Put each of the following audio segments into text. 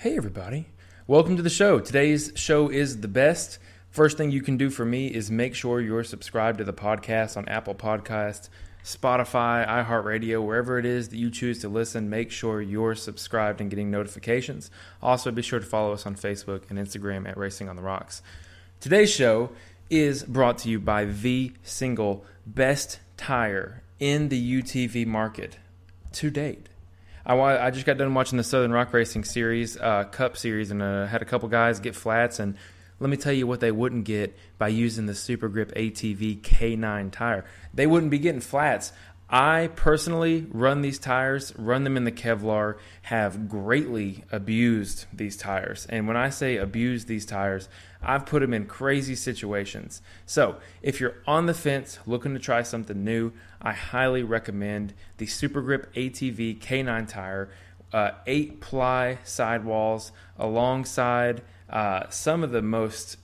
Hey, everybody. Welcome to the show. Today's show is the best. First thing you can do for me is make sure you're subscribed to the podcast on Apple Podcasts, Spotify, iHeartRadio, wherever it is that you choose to listen. Make sure you're subscribed and getting notifications. Also, be sure to follow us on Facebook and Instagram at Racing on the Rocks. Today's show is brought to you by the single best tire in the UTV market to date. I, I just got done watching the Southern Rock Racing Series, uh, Cup Series, and uh, had a couple guys get flats. And let me tell you what they wouldn't get by using the Super Grip ATV K9 tire. They wouldn't be getting flats. I personally run these tires, run them in the Kevlar, have greatly abused these tires. And when I say abuse these tires, I've put them in crazy situations. So, if you're on the fence looking to try something new, I highly recommend the Super Grip ATV K9 tire, uh, eight ply sidewalls alongside uh, some of the most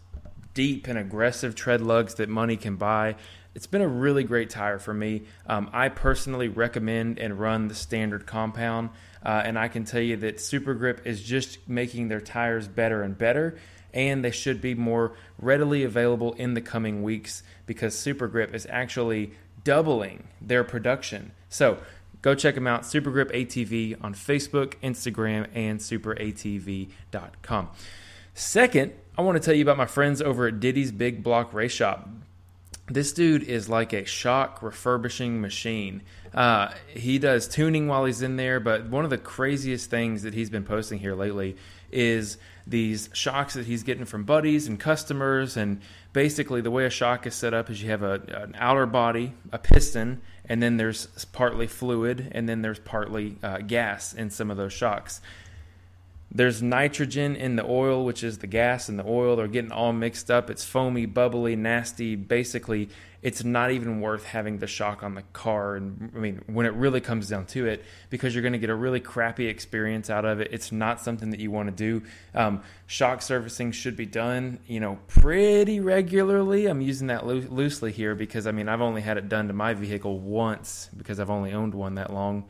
deep and aggressive tread lugs that money can buy it's been a really great tire for me. Um, I personally recommend and run the standard compound, uh, and I can tell you that Super Grip is just making their tires better and better, and they should be more readily available in the coming weeks because Super Grip is actually doubling their production. So go check them out, Super Grip ATV on Facebook, Instagram, and superatv.com. Second, I want to tell you about my friends over at Diddy's Big Block Race Shop this dude is like a shock refurbishing machine. Uh, he does tuning while he's in there, but one of the craziest things that he's been posting here lately is these shocks that he's getting from buddies and customers. And basically, the way a shock is set up is you have a, an outer body, a piston, and then there's partly fluid, and then there's partly uh, gas in some of those shocks. There's nitrogen in the oil, which is the gas and the oil. They're getting all mixed up. It's foamy, bubbly, nasty. Basically, it's not even worth having the shock on the car. And I mean, when it really comes down to it, because you're going to get a really crappy experience out of it. It's not something that you want to do. Um, shock servicing should be done, you know, pretty regularly. I'm using that lo- loosely here because I mean, I've only had it done to my vehicle once because I've only owned one that long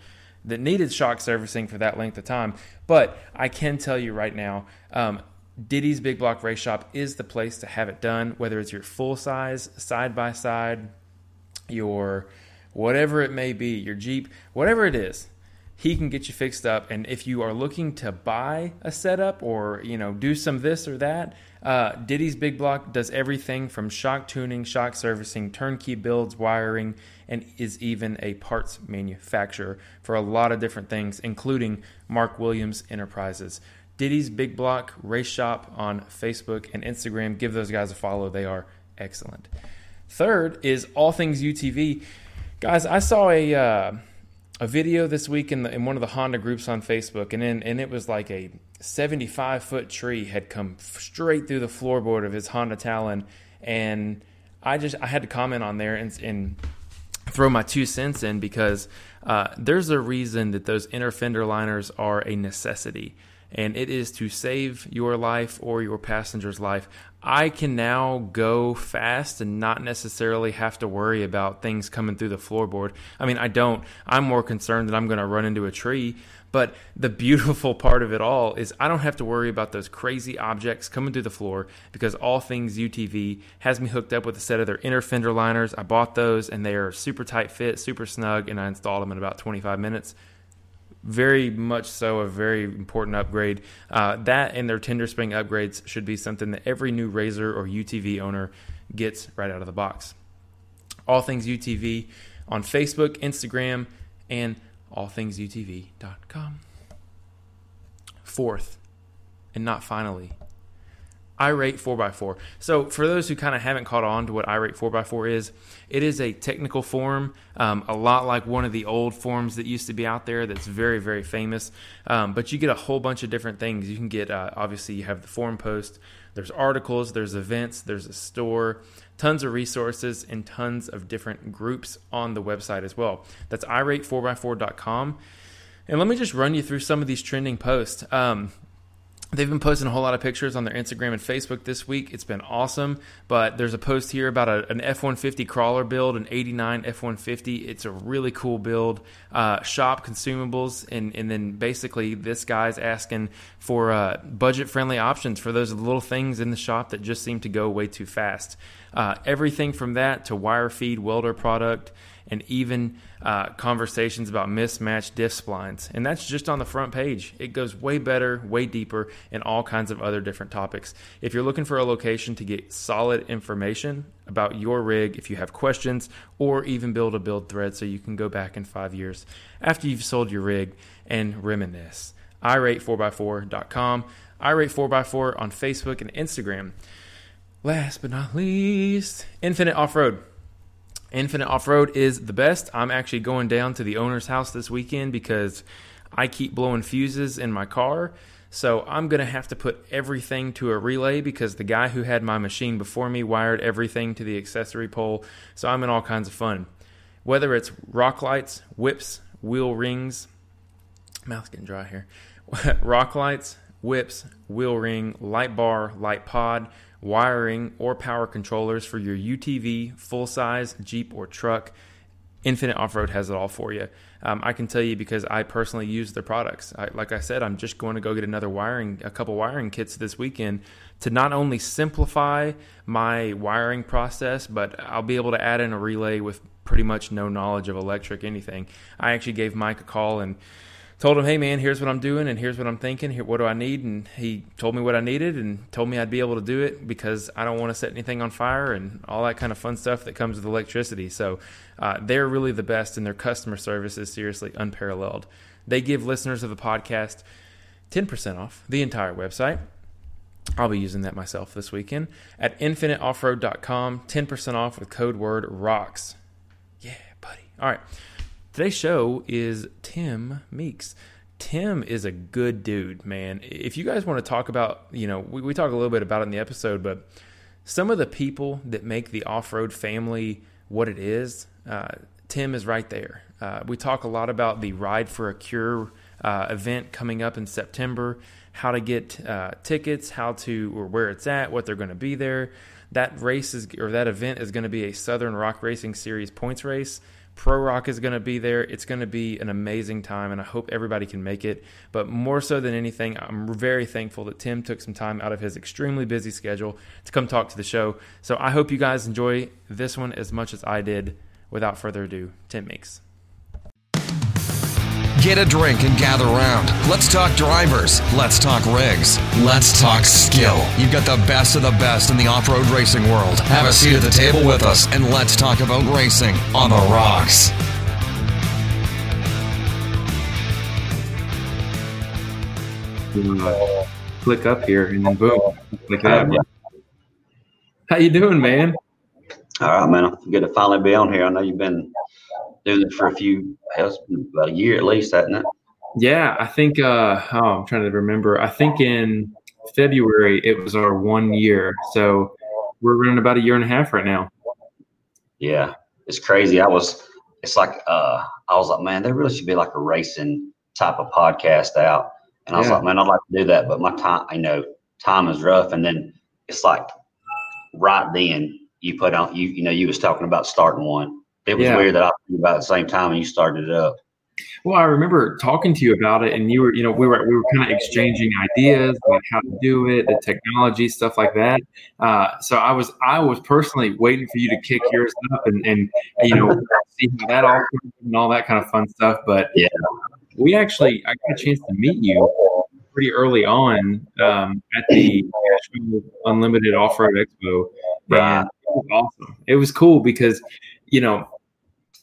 that needed shock servicing for that length of time. But I can tell you right now, um, Diddy's Big Block Race Shop is the place to have it done, whether it's your full size, side by side, your whatever it may be, your Jeep, whatever it is. He can get you fixed up, and if you are looking to buy a setup or you know do some this or that, uh, Diddy's Big Block does everything from shock tuning, shock servicing, turnkey builds, wiring, and is even a parts manufacturer for a lot of different things, including Mark Williams Enterprises. Diddy's Big Block Race Shop on Facebook and Instagram. Give those guys a follow. They are excellent. Third is All Things UTV. Guys, I saw a uh, a video this week in, the, in one of the Honda groups on Facebook, and in, and it was like a 75 foot tree had come straight through the floorboard of his Honda Talon, and I just I had to comment on there and, and throw my two cents in because uh, there's a reason that those inner fender liners are a necessity, and it is to save your life or your passenger's life. I can now go fast and not necessarily have to worry about things coming through the floorboard. I mean, I don't. I'm more concerned that I'm going to run into a tree. But the beautiful part of it all is I don't have to worry about those crazy objects coming through the floor because All Things UTV has me hooked up with a set of their inner fender liners. I bought those and they are super tight fit, super snug, and I installed them in about 25 minutes very much so a very important upgrade. Uh, that and their tender spring upgrades should be something that every new RZR or UTV owner gets right out of the box. All Things UTV on Facebook, Instagram, and allthingsutv.com. Fourth, and not finally, irate 4x4. So, for those who kind of haven't caught on to what irate 4x4 is, it is a technical forum, um, a lot like one of the old forums that used to be out there that's very, very famous. Um, but you get a whole bunch of different things. You can get, uh, obviously, you have the forum post, there's articles, there's events, there's a store, tons of resources, and tons of different groups on the website as well. That's irate4x4.com. And let me just run you through some of these trending posts. Um, They've been posting a whole lot of pictures on their Instagram and Facebook this week. It's been awesome. But there's a post here about a, an F 150 crawler build, an 89 F 150. It's a really cool build. Uh, shop consumables, and, and then basically this guy's asking for uh, budget friendly options for those little things in the shop that just seem to go way too fast. Uh, everything from that to wire feed welder product and even uh, conversations about mismatched diff splines. And that's just on the front page. It goes way better, way deeper, and all kinds of other different topics. If you're looking for a location to get solid information about your rig, if you have questions, or even build a build thread so you can go back in five years after you've sold your rig and reminisce, irate4x4.com, irate4x4 on Facebook and Instagram. Last but not least, Infinite Off Road. Infinite Off Road is the best. I'm actually going down to the owner's house this weekend because I keep blowing fuses in my car. So I'm going to have to put everything to a relay because the guy who had my machine before me wired everything to the accessory pole. So I'm in all kinds of fun. Whether it's rock lights, whips, wheel rings, mouth's getting dry here. rock lights, whips, wheel ring, light bar, light pod, wiring, or power controllers for your UTV, full size, Jeep, or truck. Infinite Off Road has it all for you. Um, I can tell you because I personally use their products. I, like I said, I'm just going to go get another wiring, a couple wiring kits this weekend to not only simplify my wiring process, but I'll be able to add in a relay with pretty much no knowledge of electric anything. I actually gave Mike a call and told him, "Hey man, here's what I'm doing and here's what I'm thinking. Here, what do I need?" And he told me what I needed and told me I'd be able to do it because I don't want to set anything on fire and all that kind of fun stuff that comes with electricity. So uh, they're really the best, and their customer service is seriously unparalleled. They give listeners of the podcast 10% off the entire website. I'll be using that myself this weekend at infiniteoffroad.com. 10% off with code word ROCKS. Yeah, buddy. All right. Today's show is Tim Meeks. Tim is a good dude, man. If you guys want to talk about, you know, we, we talk a little bit about it in the episode, but some of the people that make the off road family what it is, uh, Tim is right there. Uh, we talk a lot about the Ride for a Cure uh, event coming up in September, how to get uh, tickets, how to, or where it's at, what they're going to be there. That race is, or that event is going to be a Southern Rock Racing Series points race. Pro Rock is going to be there. It's going to be an amazing time, and I hope everybody can make it. But more so than anything, I'm very thankful that Tim took some time out of his extremely busy schedule to come talk to the show. So I hope you guys enjoy this one as much as I did. Without further ado, Tim Meeks. Get a drink and gather round. Let's talk drivers. Let's talk rigs. Let's talk skill. You've got the best of the best in the off road racing world. Have a seat at the table with us and let's talk about racing on the rocks. Uh, click up here and then boom, like that. How you doing, man? All right, man. Good to finally be on here. I know you've been doing it for a few, about a year at least, hasn't it? Yeah, I think. Uh, oh, I'm trying to remember. I think in February it was our one year, so we're running about a year and a half right now. Yeah, it's crazy. I was. It's like uh, I was like, man, there really should be like a racing type of podcast out. And I was yeah. like, man, I'd like to do that, but my time, I know, time is rough. And then it's like right then you put on you, you know, you was talking about starting one it was yeah. weird that I was about the same time when you started it up. Well, I remember talking to you about it, and you were, you know, we were we were kind of exchanging ideas about how to do it, the technology, stuff like that. Uh, so I was I was personally waiting for you to kick yours up and and you know see how that all and all that kind of fun stuff. But yeah, we actually I got a chance to meet you pretty early on um, at the Unlimited Off Road Expo, and it was awesome. It was cool because you know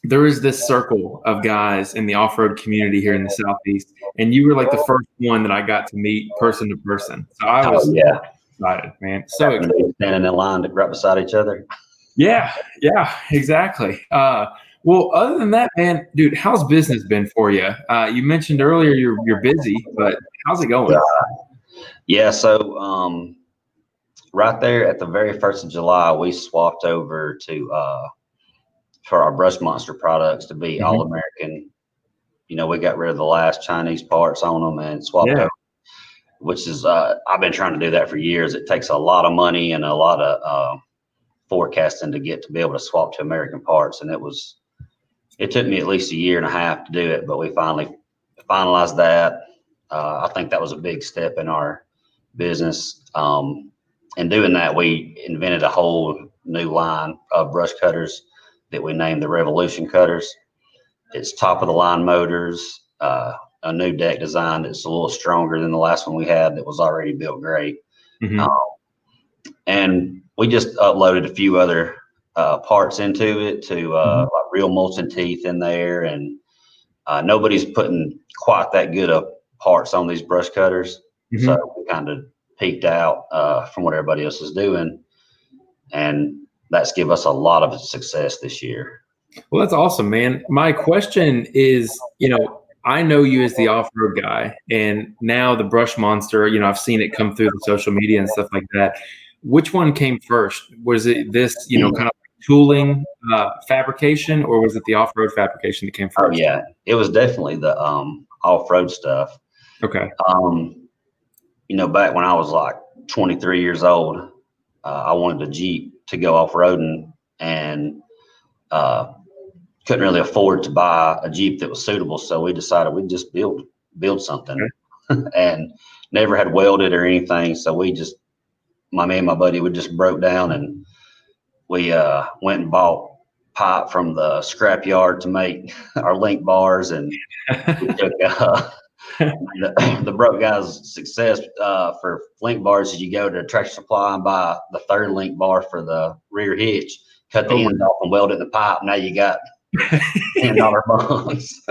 there is this circle of guys in the off-road community here in the southeast and you were like the first one that i got to meet person to person. So i was oh, yeah. excited man. So excited. standing in line to right beside each other. Yeah yeah exactly. Uh, well other than that man dude how's business been for you uh, you mentioned earlier you're, you're busy but how's it going? Uh, yeah so um, right there at the very first of july we swapped over to uh, for our brush monster products to be mm-hmm. all American. You know, we got rid of the last Chinese parts on them and swapped yeah. which is uh, I've been trying to do that for years. It takes a lot of money and a lot of uh, forecasting to get to be able to swap to American parts, and it was it took me at least a year and a half to do it, but we finally finalized that. Uh, I think that was a big step in our business. Um, in doing that, we invented a whole new line of brush cutters that we named the Revolution cutters. It's top of the line motors, uh, a new deck design that's a little stronger than the last one we had that was already built great. Mm-hmm. Um, and we just uploaded a few other uh, parts into it to uh, mm-hmm. like real molten teeth in there, and uh, nobody's putting quite that good of parts on these brush cutters. Mm-hmm. So we kind of peaked out uh, from what everybody else is doing, and that's give us a lot of success this year. Well, that's awesome, man. My question is, you know, I know you as the off-road guy, and now the brush monster. You know, I've seen it come through the social media and stuff like that. Which one came first? Was it this, you know, kind of tooling uh, fabrication, or was it the off-road fabrication that came oh, first? Oh yeah, it was definitely the um, off-road stuff. Okay. Um, you know, back when I was like 23 years old, uh, I wanted a Jeep to go off-roading, and uh, couldn't really afford to buy a Jeep that was suitable. So we decided we'd just build build something, okay. and never had welded or anything. So we just my me and my buddy would just broke down and we uh, went and bought pipe from the scrap yard to make our link bars and took, uh, the, the, broke guy's success uh, for link bars is you go to Tractor Supply and buy the third link bar for the rear hitch, cut the oh end off and weld it in the pipe. Now you got ten dollar bonds.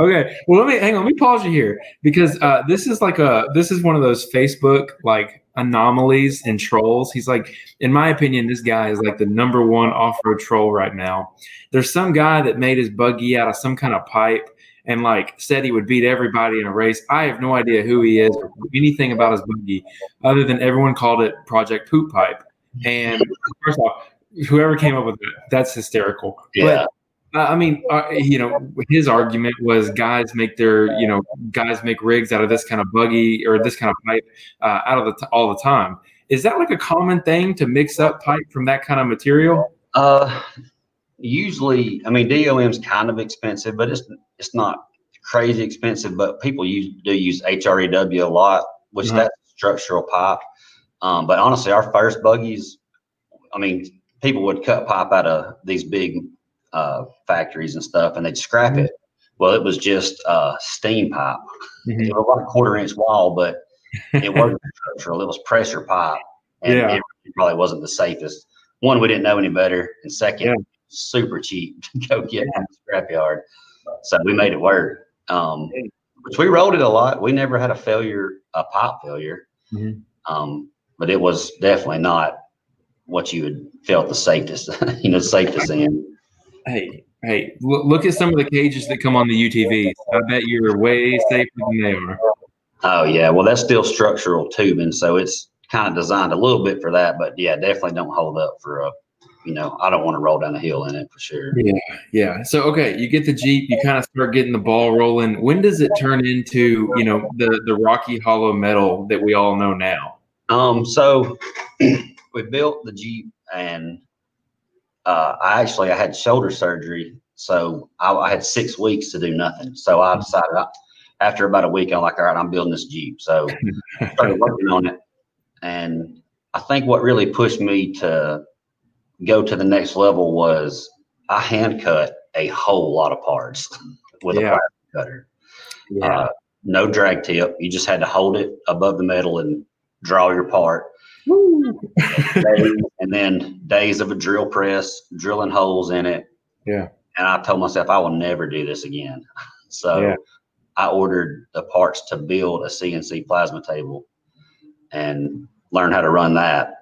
okay, well let me hang on. Let me pause you here because uh, this is like a this is one of those Facebook like anomalies and trolls. He's like, in my opinion, this guy is like the number one off road troll right now. There's some guy that made his buggy out of some kind of pipe and like said he would beat everybody in a race. I have no idea who he is or anything about his buggy other than everyone called it Project Poop Pipe. And first off, whoever came up with it, that's hysterical. Yeah. But uh, I mean, uh, you know, his argument was guys make their, you know, guys make rigs out of this kind of buggy or this kind of pipe uh, out of the t- all the time. Is that like a common thing to mix up pipe from that kind of material? Uh, usually, I mean, DOM's kind of expensive, but it's it's not crazy expensive. But people use do use HREW a lot, which mm-hmm. that's structural pipe. Um, but honestly, our first buggies, I mean, people would cut pipe out of these big uh, factories and stuff, and they'd scrap mm-hmm. it. Well, it was just uh, steam pipe. Mm-hmm. It was like a quarter inch wall, but it wasn't structural. It was pressure pipe, and yeah. it probably wasn't the safest. One, we didn't know any better, and second, yeah. Super cheap to go get from the scrapyard. So we made it work. Um, which we rolled it a lot. We never had a failure, a pipe failure. Mm-hmm. Um, but it was definitely not what you would felt the safest, you know, safest in. Hey, hey, look at some of the cages that come on the UTVs. I bet you're way safer than they are. Oh yeah, well that's still structural tubing, so it's kind of designed a little bit for that. But yeah, definitely don't hold up for a. You know, I don't want to roll down a hill in it for sure. Yeah, yeah. So okay, you get the Jeep, you kind of start getting the ball rolling. When does it turn into you know the the Rocky Hollow metal that we all know now? Um, so we built the Jeep and uh, I actually I had shoulder surgery, so I, I, had six weeks to do nothing. So I decided I, after about a week, I'm like, all right, I'm building this Jeep. So I started working on it, and I think what really pushed me to go to the next level was I hand cut a whole lot of parts with yeah. a plasma cutter. Yeah. Uh, no drag tip. You just had to hold it above the metal and draw your part and then days of a drill press, drilling holes in it. Yeah. And I told myself I will never do this again. So yeah. I ordered the parts to build a CNC plasma table and learn how to run that.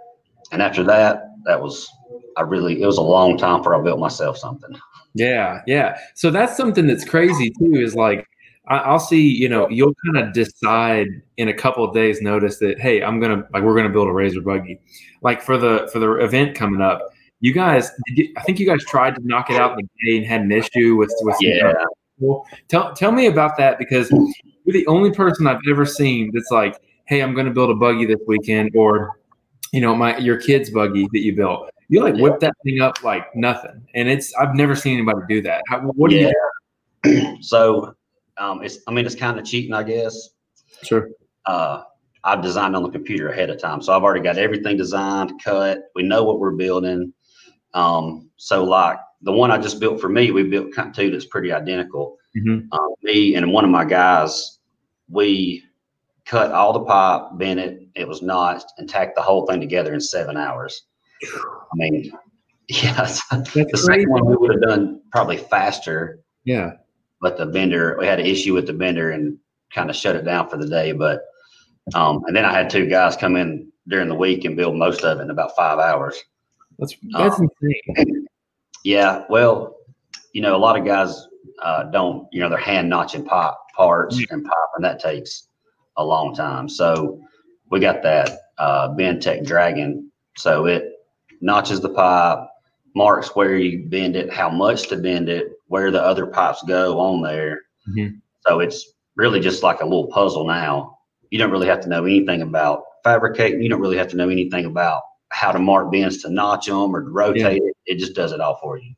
And after that, that was I really it was a long time before I built myself something. Yeah, yeah. So that's something that's crazy too. Is like I, will see, you know, you'll kind of decide in a couple of days notice that, hey, I'm gonna like we're gonna build a RZR buggy. Like for the for the event coming up, you guys, I think you guys tried to knock it out the day and had an issue with with yeah. Tell tell me about that because you're the only person I've ever seen that's like, hey, I'm going to build a buggy this weekend, or you know, my your kid's buggy that you built. You like whip that thing up like nothing, and it's I've never seen anybody do that. How, what do yeah. you? Do? so, um, it's I mean it's kind of cheating, I guess. Sure. Uh, I've designed on the computer ahead of time, so I've already got everything designed, cut. We know what we're building. Um, so like the one I just built for me, we built kind of two that's pretty identical. Mm-hmm. Um, me and one of my guys, we cut all the pipe, bent it, it was notched, and tacked the whole thing together in seven hours. I mean, yeah, the That's second one we would have done probably faster, Yeah. but the vendor, we had an issue with the vendor and kind of shut it down for the day. But, um, and then I had two guys come in during the week and build most of it in about five hours. That's that's Um, insane. Yeah, well, you know, a lot of guys uh, don't, you know, they're hand notching pipe parts Yeah. and pipe, and that takes a long time. So we got that uh, Dragon. So it notches the pipe, marks where you bend it, how much to bend it, where the other pipes go on there. Mhm. So it's really just like a little puzzle now. You don't really have to know anything about fabricating. You don't really have to know anything about how to mark bends to notch them or to rotate it. It just does it all for you.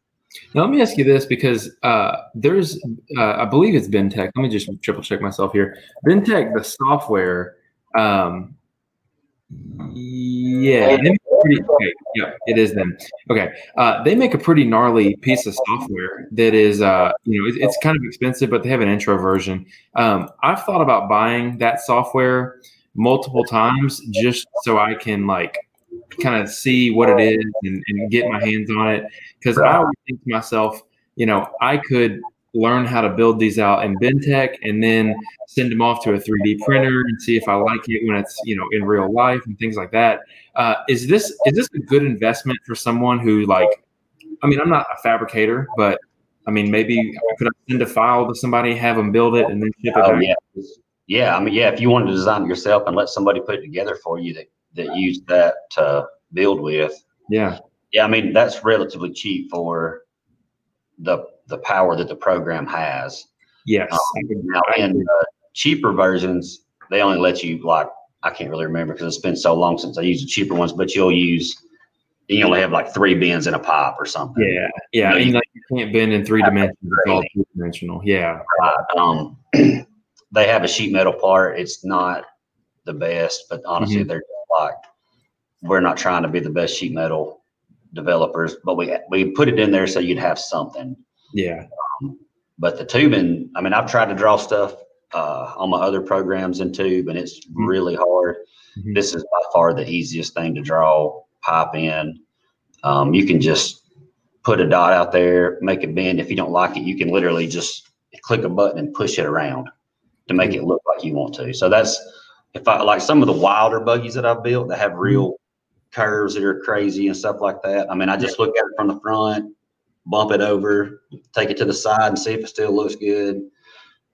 Now let me ask you this because uh, there's, uh, I believe it's Bend-Tech. Let me just triple check myself here. Bend-Tech, the software. Um, yeah, they make a pretty, okay, yeah, it is them. Okay, uh, they make a pretty gnarly piece of software that is, uh, you know, it, it's kind of expensive, but they have an intro version. Um, I've thought about buying that software multiple times just so I can like kind of see what it is and, and get my hands on it because I always think to myself, you know, I could learn how to build these out in Bend-Tech and then send them off to a 3D printer and see if I like it when it's you know in real life and things like that. Uh, is this is this a good investment for someone who like? I mean, I'm not a fabricator, but I mean, maybe I could I send a file to somebody, have them build it, and then ship it Oh back? yeah, yeah. I mean, yeah. If you wanted to design it yourself and let somebody put it together for you that that used that to build with, Yeah, yeah. I mean, that's relatively cheap for the the power that the program has. yes. Um, now, in the cheaper versions, they only let you like I can't really remember because it's been so long since I used the cheaper ones. But you'll use you only have like three bends in a pipe or something. Yeah, yeah. You- like you can't bend in three dimensions; it's all two dimensional. Yeah, Right. Um, they have a sheet metal part. It's not the best, but honestly, Mm-hmm. they're just like we're not trying to be the best sheet metal developers, but we we put it in there so you'd have something. Yeah, But the tubing, I mean, I've tried to draw stuff uh, on my other programs in tube, and it's Mhm. really hard. Mhm. This is by far the easiest thing to draw pipe in. Um, you can just put a dot out there, make a bend. If you don't like it, you can literally just click a button and push it around to make it look like you want to. So that's if I like some of the wilder buggies that I've built that have real curves that are crazy and stuff like that. I mean, I just look at it from the front, bump it over, take it to the side and see if it still looks good.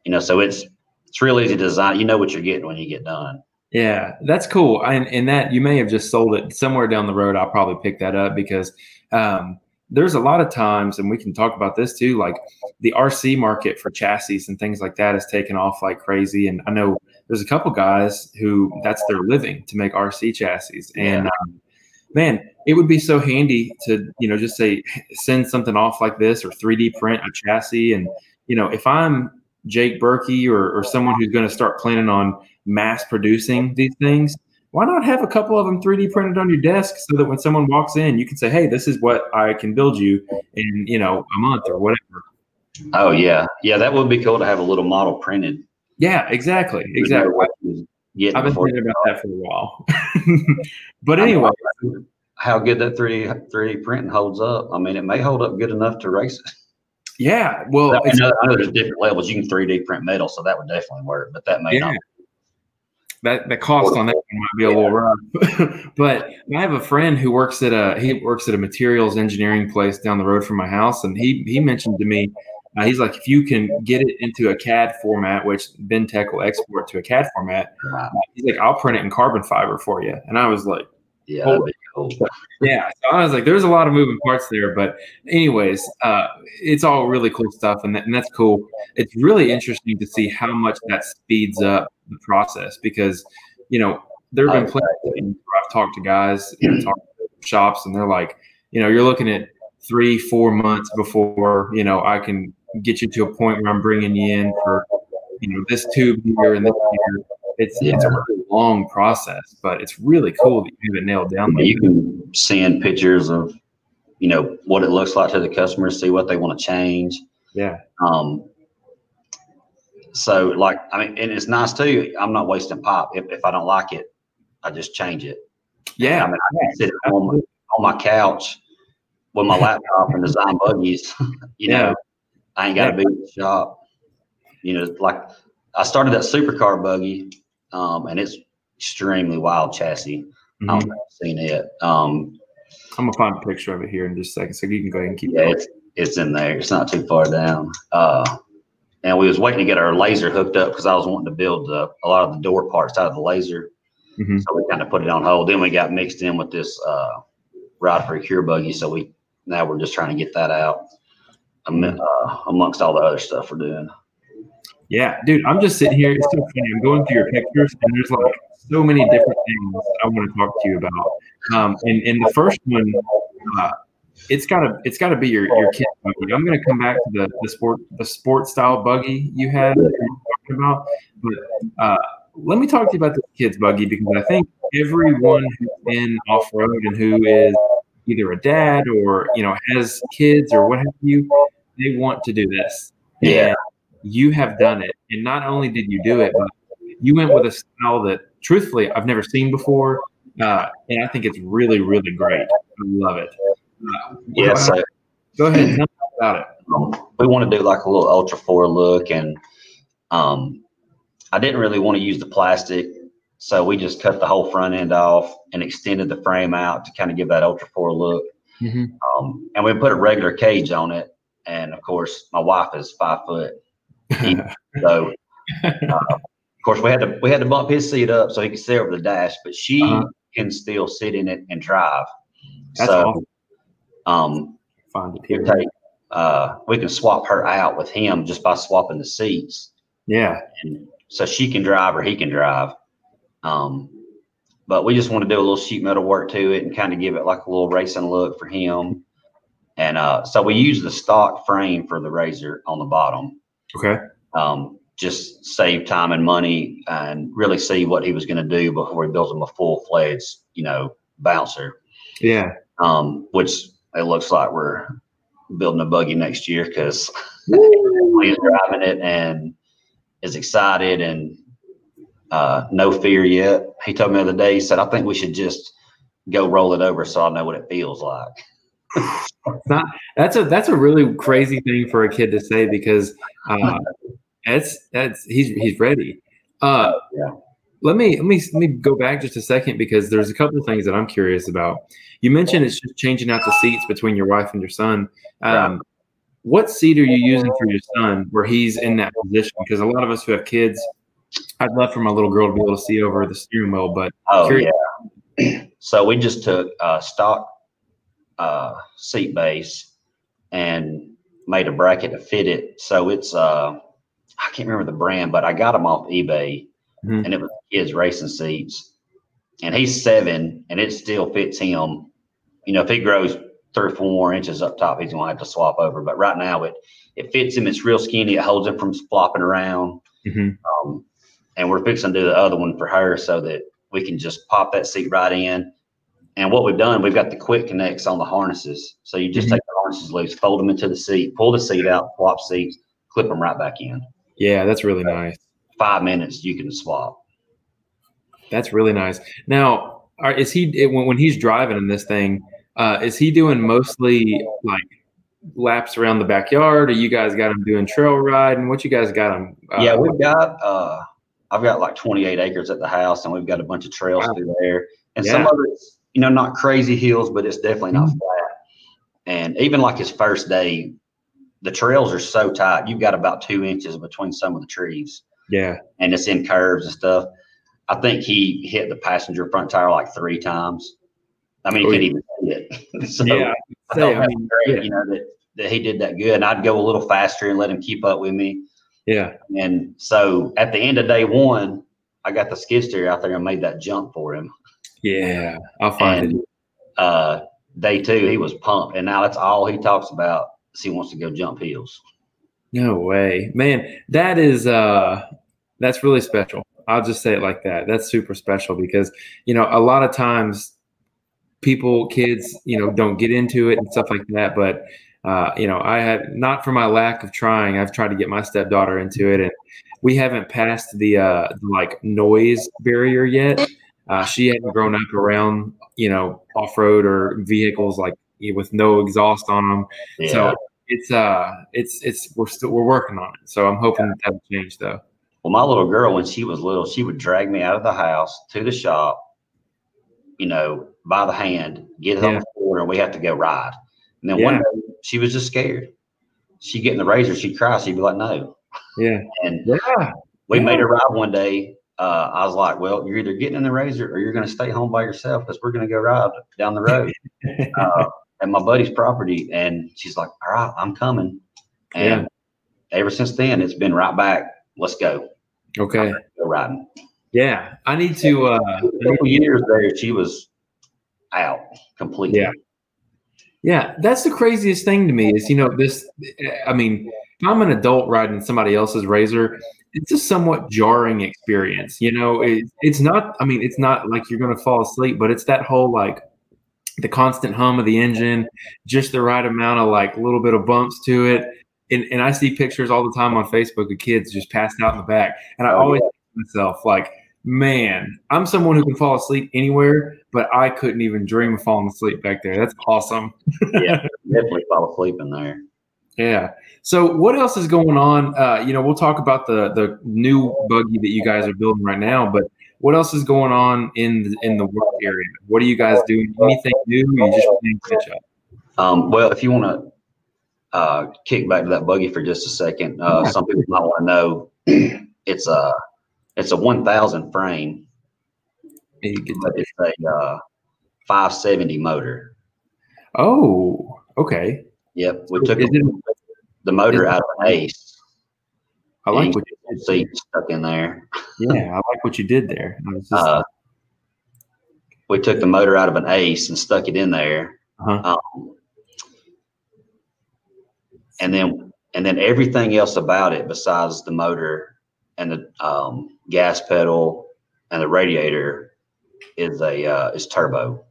You know, so it's it's real easy to design. You know what you're getting when you get done. yeah. That's cool. And and that you may have just sold it somewhere down the road. I'll probably pick that up because um, there's a lot of times, and we can talk about this too. Like the RC market for chassis and things like that has taken off like crazy. And I know there's a couple guys who that's their living to make RC chassis. And um, man, it would be so handy to you know just say send something off like this or 3D print a chassis. And you know if I'm Jake Berkey or, or someone who's going to start planning on mass producing these things, why not have a couple of them 3D printed on your desk so that when someone walks in, you can say, "Hey, this is what I can build you in you know a month or whatever." Oh yeah, yeah, that would be cool to have a little model printed. Yeah, exactly, exactly. what you get I've been thinking about that for a while. but anyway, how good that 3D 3D printing holds up. I mean, it may hold up good enough to race it. yeah. Well, I I know there's different levels. You can 3D print metal, so that would definitely work. But that may Yeah. not. that the cost on that one might be a little rough. but I have a friend who works at a he works at a materials engineering place down the road from my house, and he he mentioned to me. Uh, he's like, if you can get it into a CAD format, which Bend-Tech will export to a CAD format, Right. he's like, I'll print it in carbon fiber for you. And I was like, Yeah, cool. Yeah, so I was like, there's a lot of moving parts there, but anyways, uh, it's all really cool stuff, and, that, and that's cool. It's really interesting to see how much that speeds up the process because you know, there have been plenty of things where I've talked to guys, you know, talked to shops, and they're like, you know, you're looking at three, four months before you know I can get you to a point where I'm bringing you in for you know this tube here and this here. It's yeah. it's a really long process, but it's really cool that you have it nailed down. You can send pictures of you know what it looks like to the customers, see what they want to change. Yeah. Um. So like I mean, and it's nice too. I'm not wasting pop. If, if I don't like it, I just change it. Yeah. I mean, I can sit on my, on my couch with my laptop and design buggies. you know, I ain't got to yeah. be in the shop. You know, like I started that supercar buggy, um, and it's extremely wild chassis. Mm-hmm. I don't know if you've seen it. Um, I'm gonna find a picture of it here in just a second, so you can go ahead and keep. Yeah, it's, it's in there. It's not too far down. Uh, and we was waiting to get our laser hooked up because I was wanting to build uh, a lot of the door parts out of the laser. Mm-hmm. So we kind of put it on hold. Then we got mixed in with this uh, ride for a cure buggy. So we now we're just trying to get that out uh, amongst all the other stuff we're doing. Yeah, dude, I'm just sitting here. It's so funny. I'm going through your pictures, and there's like so many different things I want to talk to you about. Um, and, and the first one, uh, it's gotta it's gotta be your your kid buggy. I'm gonna come back to the the sport the sport style buggy you had talking about, but uh, let me talk to you about the kids buggy because I think everyone who's been off road and who is either a dad or you know has kids or what have you, they want to do this. Yeah, and you have done it, and not only did you do it, but you went with a style that, truthfully, I've never seen before, uh, and I think it's really, really great. I love it. Uh, yeah, so, go ahead. Tell me about it. We want to do like a little Ultra Four look, and um, I didn't really want to use the plastic so we just cut the whole front end off and extended the frame out to kind of give that Ultra 4 look. Mm-hmm. Um, and we put a regular cage on it. And of course, my wife is five foot. so, uh, of course, we had to we had to bump his seat up so he could sit over the dash, but she uh-huh. can still sit in it and drive. That's so, awesome. um, it take, uh, we can swap her out with him just by swapping the seats. Yeah. And so she can drive or he can drive. Um, but we just want to do a little sheet metal work to it and kind of give it like a little racing look for him. And uh, so we use the stock frame for the RZR on the bottom. Okay. Um, just save time and money and really see what he was going to do before he builds him a full fledged, you know, bouncer. Yeah. Um, which it looks like we're building a buggy next year because he's driving it and is excited and uh, no fear yet. He told me the other day, he said, I think we should just go roll it over so I know what it feels like. Not, that's a that's a really crazy thing for a kid to say because uh, that's that's he's he's ready. Uh, yeah. Let me let me let me go back just a second because there's a couple of things that I'm curious about. You mentioned it's just changing out the seats between your wife and your son. Um. What seat are you using for your son where he's in that position? Because a lot of us who have kids, I'd love for my little girl to be able to see over the steering wheel, but oh curious. yeah. so we just took a stock uh, seat base and made a bracket to fit it. So it's uh, I can't remember the brand, but I got them off eBay, mm-hmm. and it was his racing seats. And he's seven, and it still fits him. You know, if he grows three or four more inches up top, he's gonna have to swap over. But right now, it it fits him. It's real skinny. It holds him from flopping around. Mm-hmm. Um, and we're fixing to do the other one for her so that we can just pop that seat right in. And what we've done, we've got the quick connects on the harnesses. So you just mm-hmm. take the harnesses loose, fold them into the seat, pull the seat out, swap seats, clip them right back in. Yeah, that's really so nice. Five minutes, you can swap. That's really nice. Now, are, is he when, when he's driving in this thing? Uh, is he doing mostly like laps around the backyard? Or you guys got him doing trail riding? What you guys got him? Uh, yeah, we've got uh, I've got like 28 acres at the house, and we've got a bunch of trails wow. through there. And yeah. some of it's, you know, not crazy hills, but it's definitely not mm-hmm. flat. And even like his first day, the trails are so tight. You've got about two inches between some of the trees. Yeah. And it's in curves and stuff. I think he hit the passenger front tire like three times. I mean, he oh, couldn't even see it. so yeah. I, I mean, great, yeah. you know, that, that he did that good. And I'd go a little faster and let him keep up with me. Yeah. And so at the end of day one, I got the skid steer out there and made that jump for him. Yeah, I'll find And it. uh, day two, he was pumped, and now that's all he talks about. He wants to go jump hills. No way, man. That is uh, that's really special. I'll just say it like that. That's super special because you know a lot of times people, kids, you know, don't get into it and stuff like that. But uh, you know, I had not for my lack of trying. I've tried to get my stepdaughter into it, and we haven't passed the uh, the, like noise barrier yet. Uh, she hadn't grown up around you know off road or vehicles like with no exhaust on them. Yeah. So it's uh it's it's we're still we're working on it. So I'm hoping that that'll change though. Well, my little girl, when she was little, she would drag me out of the house to the shop, you know, by the hand, get it on the floor, and we have to go ride. And then one day she was just scared. She'd get in the RZR, she'd cry, she'd be like, no. Yeah. And Yeah. we Yeah. made her ride one day. Uh, I was like, well, you're either getting in the RZR or you're going to stay home by yourself because we're going to go ride down the road uh, at my buddy's property. And she's like, all right, I'm coming. And ever since then, it's been right back. Let's go. Okay. Go riding. Yeah. I need to uh I A need couple to- years there, she was out completely. Yeah. Yeah, that's the craziest thing to me is, you know, this I mean, if I'm an adult riding somebody else's RZR, it's a somewhat jarring experience. You know, it, it's not I mean, it's not like you're going to fall asleep, but it's that whole like the constant hum of the engine, just the right amount of like a little bit of bumps to it. And, and I see pictures all the time on Facebook of kids just passed out in the back. And I Oh, always think to myself, like, man, I'm someone who can fall asleep anywhere, but I couldn't even dream of falling asleep back there. That's awesome. Yeah, definitely fall asleep in there. Yeah. So what else is going on? Uh, you know, we'll talk about the the new buggy that you guys are building right now, but what else is going on in the, in the work area? What are you guys doing? Anything new? Or you just playing catch up? Um, well, if you want to uh, kick back to that buggy for just a second, uh, some people might want to know it's a it's a 1,000 frame, you get but it's a uh, 570 motor. Oh, okay. Yep, we took it, the motor out of an Ace. I like what you see stuck in there. yeah, I like what you did there. Just, Uh, we took the motor out of an Ace and stuck it in there. Uh-huh. Um, and then and then everything else about it besides the motor and the um, gas pedal and the radiator is a uh, is turbo.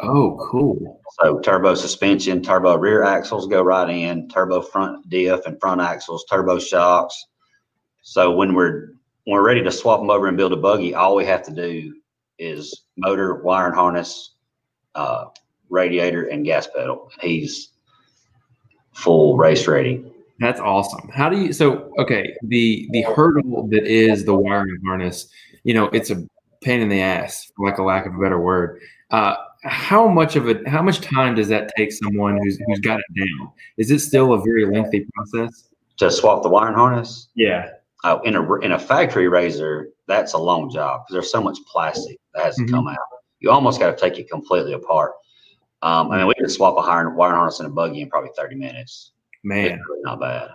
Oh, cool. So turbo suspension, turbo rear axles go right in, turbo front diff and front axles, turbo shocks. So when we're when we're ready to swap them over and build a buggy, all we have to do is motor, wire and harness, uh, radiator, and gas pedal. He's full race ready. That's awesome. How do you? So, okay, the the hurdle that is the wiring harness. You know, it's a pain in the ass, for like a lack of a better word. Uh, how much of it? How much time does that take someone who's who's got it down? Is it still a very lengthy process? To swap the wire and harness Yeah. uh, in a in a factory RZR, that's a long job because there's so much plastic that has to Mhm. come out. You almost got to take it completely apart. Um, I mean, we could swap a wire, wire harness in a buggy in probably 30 minutes. Man. Really not bad.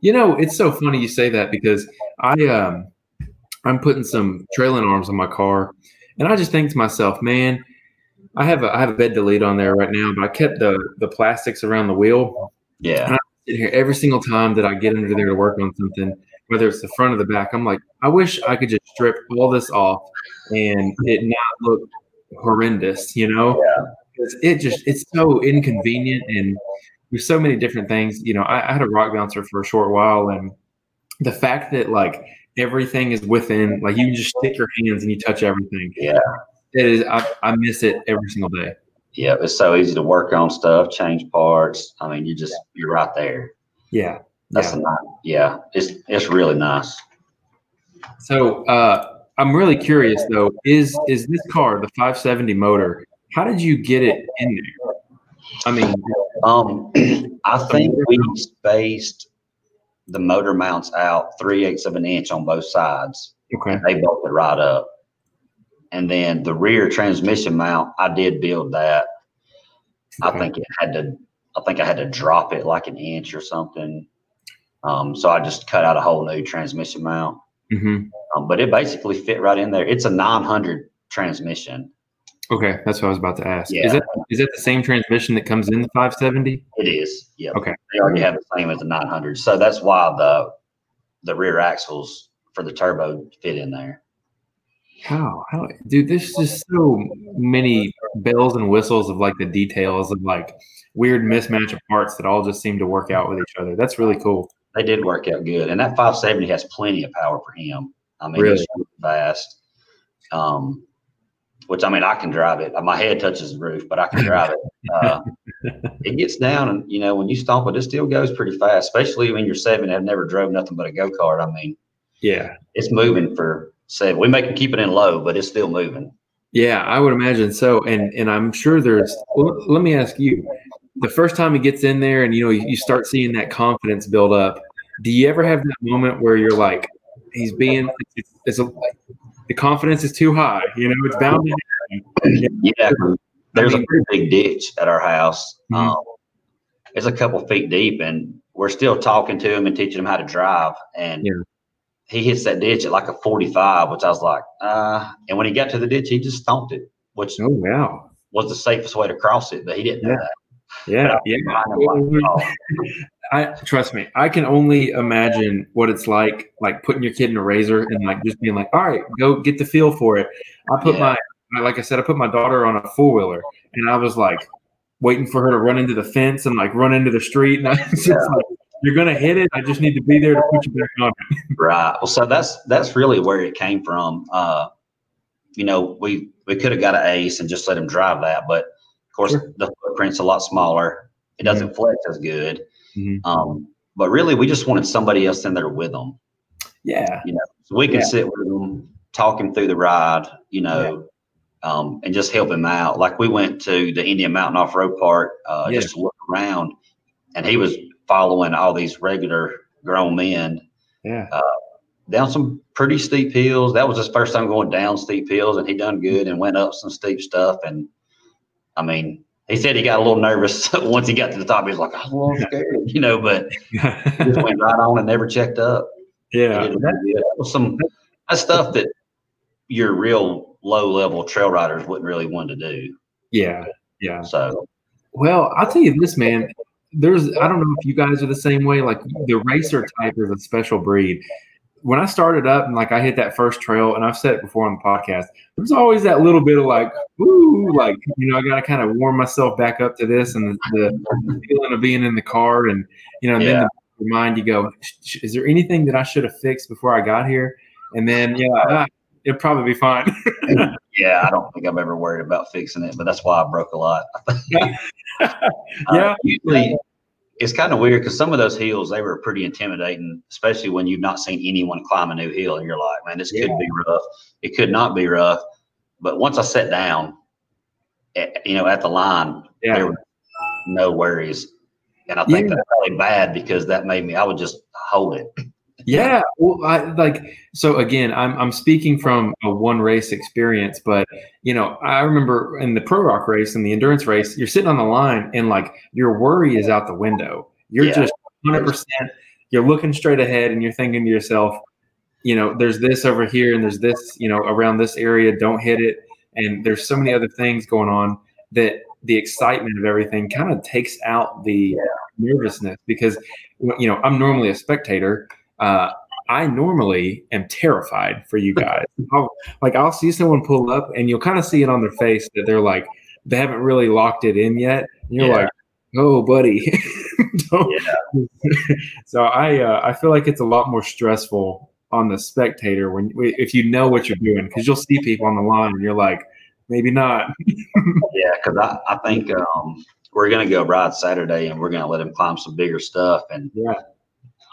You know, it's so funny you say that because I um I'm putting some trailing arms on my car, and I just think to myself, man, I have a I have a bed delete on there right now, but I kept the the plastics around the wheel. Yeah. Sit here every single time that I get under there to work on something, whether it's the front or the back, I'm like, I wish I could just strip all this off and it not look horrendous, you know? Yeah. 'Cause it just it's so inconvenient and there's so many different things. You know, I, I had a rock bouncer for a short while, and the fact that like everything is within, like you can just stick your hands and you touch everything. Yeah. It is. I, I miss it every single day. Yeah. It's so easy to work on stuff, change parts. I mean, you just, you're right there. Yeah. That's yeah. a nice, yeah. It's, it's really nice. So uh, I'm really curious though. Is is this car the 570 motor? How did you get it in there? I mean, Um, I think we spaced the motor mounts out three eighths of an inch on both sides. okay. They bolted right up. And then the rear transmission mount, I did build that. I think it had to, I think I had to drop it like an inch or something. Um, so I just cut out a whole new transmission mount. Mm-hmm. Um, but it basically fit right in there. It's a 900 transmission. Okay, that's what I was about to ask. Yeah. Is that is that the same transmission that comes in the 570? It is. Yeah. Okay. They already have the same as the 900. So that's why the the rear axles for the turbo fit in there. How? How? Dude, there's just so many bells and whistles of like the details of like weird mismatch of parts that all just seem to work out with each other. That's really cool. They did work out good. And that 570 has plenty of power for him. I mean, Really? it's fast. Um, which I mean, I can drive it. My head touches the roof, but I can drive it. Uh, it gets down, and you know, when you stomp it, it still goes pretty fast. Especially when you're seven, and have never drove nothing but a go kart. I mean, Yeah. it's moving for seven. We make them keep it in low, but it's still moving. Yeah, I would imagine so. And and I'm sure there's well, let me ask you, the first time he gets in there and you know you, you start seeing that confidence build up, do you ever have that moment where you're like, he's being it's, it's a, the confidence is too high, you know, it's bound to happen. Yeah, there's I mean- a pretty big ditch at our house. Mhm. Um, it's a couple feet deep, and we're still talking to him and teaching him how to drive. And Yeah. He hits that ditch at like a 45, which I was like, uh. And when he got to the ditch, he just stomped it, which Oh wow. was the safest way to cross it, but he didn't Yeah. that. Yeah, yeah. Like, oh, I trust me. I can only imagine what it's like, like putting your kid in a RZR and like just being like, "All right, go get the feel for it." I put Yeah. my, like I said, I put my daughter on a four wheeler, and I was like waiting for her to run into the fence and like run into the street, and I was just like, "You're gonna hit it. I just need to be there to put you back on." it." Right. Well, so that's that's really where it came from. Uh, you know, we we could have got an ace and just let him drive that, but of course Sure. the footprint's a lot smaller. It doesn't flex as good. Mhm. Um, but really, we just wanted somebody else in there with them, Yeah, You know, so we can Yeah. sit with them, talk him through the ride, you know, um, and just help him out. Like we went to the Indian Mountain Off Road Park uh, Yeah. just to look around, and he was following all these regular grown men yeah, uh, down some pretty steep hills. That was his first time going down steep hills, and he done good and went up some steep stuff. And I mean, he said he got a little nervous once he got to the top. He was like, "I'm a little scared," you know, but just went right on and never checked up. Yeah. That was some that's stuff that your real low level trail riders wouldn't really want to do. Yeah, yeah. So Well, I'll tell you this, man. There's I don't know if you guys are the same way. Like the racer type is a special breed. When I started up and like I hit that first trail, and I've said it before on the podcast, there's always that little bit of like, ooh, like you know, I got to kind of warm myself back up to this, and the, the feeling of being in the car, and you know, and then Yeah. the mind you go, is there anything that I should have fixed before I got here? And then yeah, ah, it'll probably be fine. yeah, I don't think I've ever worried about fixing it, but that's why I broke a lot. Uh, usually it's kind of weird because some of those hills they were pretty intimidating, especially when you've not seen anyone climb a new hill, and you're like, man, this could be rough. It could not be rough, but once I sat down, at, you know, at the line, Yeah. there were no worries, and I think Yeah. that's probably bad because that made me. I would just hold it. Yeah, well, I like so again. I'm I'm speaking from a one race experience, but you know, I remember in the pro rock race and the endurance race, you're sitting on the line and like your worry is out the window. You're Yeah. just 100. percent You're looking straight ahead and you're thinking to yourself, you know, there's this over here and there's this, you know, around this area. Don't hit it. And there's so many other things going on that the excitement of everything kind of takes out the nervousness because you know I'm normally a spectator uh, I normally am terrified for you guys. I'll, like I'll see someone pull up, and you'll kind of see it on their face that they're like they haven't really locked it in yet. And you're Yeah. like, "Oh, buddy." So I uh, I feel like it's a lot more stressful on the spectator when if you know what you're doing because you'll see people on the line and you're like, maybe not. Yeah, because I, I think um, we're gonna go ride Saturday, and we're gonna let him climb some bigger stuff, and Yeah.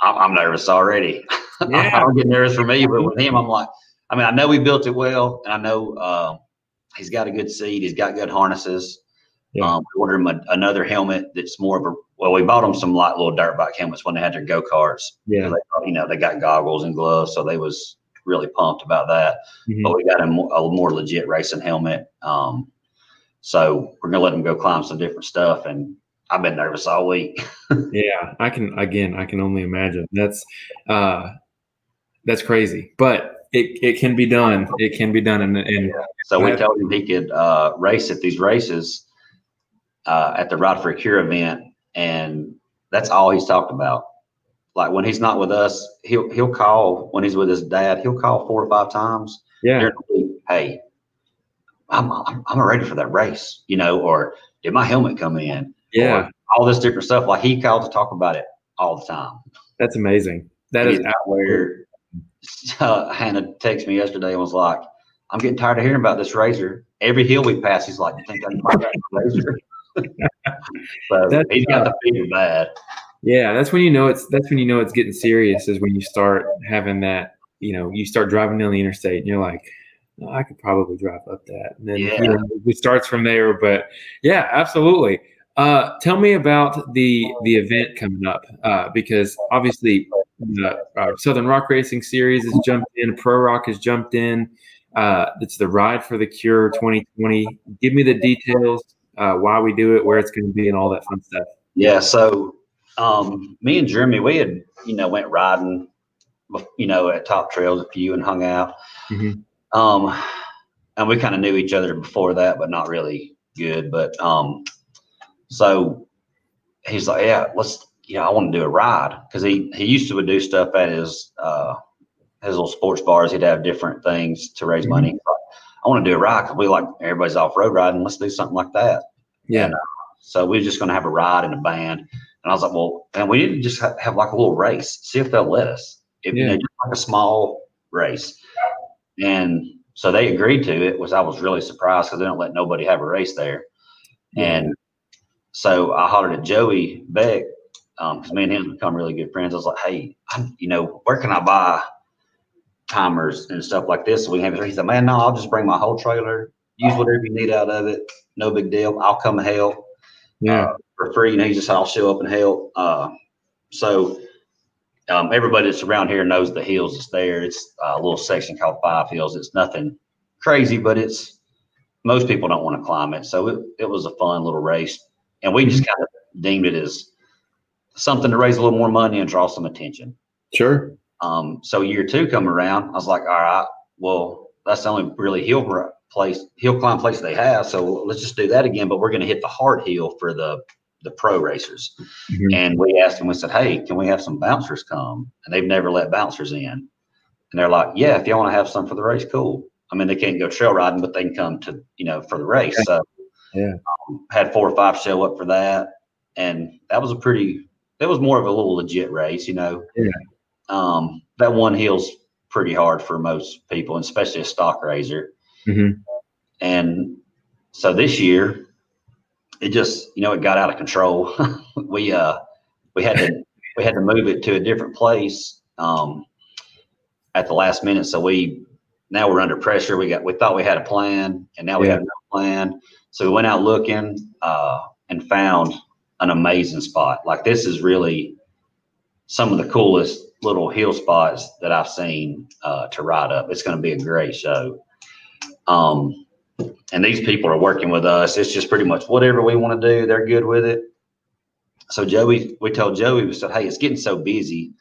I'm, I'm nervous already. I Yeah. don't get nervous for me, but with him, I'm like, I mean, I know we built it well, and I know uh, he's got a good seat. He's got good harnesses. Yeah. Um, we ordered him a, another helmet that's more of a well. We bought him some light little dirt bike helmets when they had their go karts. Yeah. They, you know, they got goggles and gloves, so they was really pumped about that. Mhm. But we got him a more legit racing helmet. Um, so we're gonna let him go climb some different stuff, and I've been nervous all week. Yeah, I can again, I can only imagine. That's uh That's crazy, but it, it can be done. It can be done, and, and so we told him he could uh, race at these races uh, at the Ride for a Cure event, and that's all he's talked about. Like when he's not with us, he'll he'll call when he's with his dad. He'll call four or five times. Yeah. Hey, I'm, I'm I'm ready for that race, you know, or did my helmet come in? Yeah. All this different stuff. Like he called to talk about it all the time. That's amazing. That is out where uh, Hannah texted me yesterday and was like, I'm getting tired of hearing about this RZR. Every hill we pass, he's like, You think I can buy that RZR? so that's, he's got the fever bad. Yeah, that's when you know it's that's when you know it's getting serious is when you start having that, you know, you start driving down the interstate and you're like, oh, I could probably drive up that. And then yeah. you know, it starts from there. But yeah, absolutely. Uh, tell me about the the event coming up uh, because obviously the uh, Southern Rock Racing Series has jumped in, Pro Rock has jumped in. Uh, it's the Ride for the Cure 2020. Give me the details, uh, why we do it, where it's going to be, and all that fun stuff. Yeah, so um, me and Jeremy, we had you know went riding, you know, at Top Trails a few and hung out. Mm-hmm. Um, and we kind of knew each other before that, but not really good. But um, so he's like, yeah, let's, you know, I want to do a ride because he he used to do stuff at his uh, his little sports bars. He'd have different things to raise mm-hmm. money. I want to do a ride because we like everybody's off road riding. Let's do something like that. Yeah. And, uh, so we are just going to have a ride and a band. And I was like, well, and we need to just have, have like a little race, see if they'll let us. If yeah. you know, just like a small race. And so they agreed to it. Was I was really surprised because they don't let nobody have a race there. And so I hollered at Joey Beck because um, me and him have become really good friends. I was like, hey, I'm, you know, where can I buy timers and stuff like this? So we have. He said, man, no, I'll just bring my whole trailer. Use whatever you need out of it. No big deal. I'll come and help. Yeah. Uh, for free. You know, he just said, I'll show up and help. Uh, so um, everybody that's around here knows the hills is there. It's a little section called Five Hills. It's nothing crazy, but it's most people don't want to climb it. So it, it was a fun little race and we just mm-hmm. kind of deemed it as something to raise a little more money and draw some attention. Sure. Um, so year two come around, I was like, all right, well, that's the only really hill place, hill climb place they have. So let's just do that again. But we're going to hit the hard hill for the the pro racers. Mm-hmm. And we asked them, we said, hey, can we have some bouncers come? And they've never let bouncers in. And they're like, yeah, if y'all want to have some for the race, cool. I mean, they can't go trail riding, but they can come to you know for the race. Okay. So yeah. Um, had four or five show up for that. And that was a pretty, that was more of a little legit race, you know. Yeah. Um, that one hill's pretty hard for most people, and especially a stock RZR. Mm-hmm. And so this year, it just, you know, it got out of control. we, uh, we had to, we had to move it to a different place, um, at the last minute. So we, now we're under pressure. We got, we thought we had a plan and now we yeah. have no plan. So we went out looking uh, and found an amazing spot. Like this is really some of the coolest little hill spots that I've seen uh, to ride up. It's going to be a great show. Um, and these people are working with us. It's just pretty much whatever we want to do, they're good with it. So Joey, we told Joey, we said, "Hey, it's getting so busy.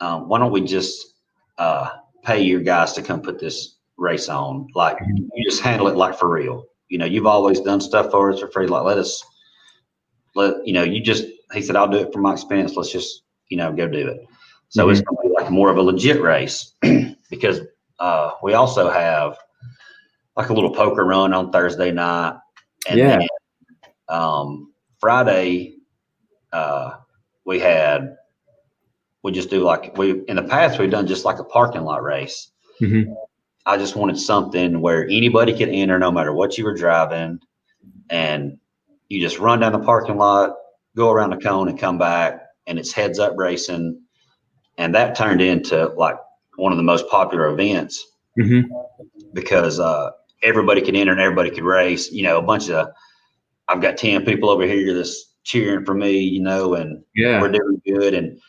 Um, why don't we just uh, pay your guys to come put this race on? Like you just handle it like for real." You know, you've always done stuff for us for free. Like, let us, let, you know, you just, he said, I'll do it for my expense. Let's just, you know, go do it. So mm-hmm. it's going to be like more of a legit race because uh, we also have like a little poker run on Thursday night. And yeah. then um, Friday, uh, we had, we just do like, we, in the past, we've done just like a parking lot race. Mm-hmm. I just wanted something where anybody could enter no matter what you were driving. And you just run down the parking lot, go around the cone and come back, and it's heads up racing. And that turned into like one of the most popular events mm-hmm. because uh, everybody could enter and everybody could race. You know, a bunch of, I've got 10 people over here that's cheering for me, you know, and yeah. we're doing good. And,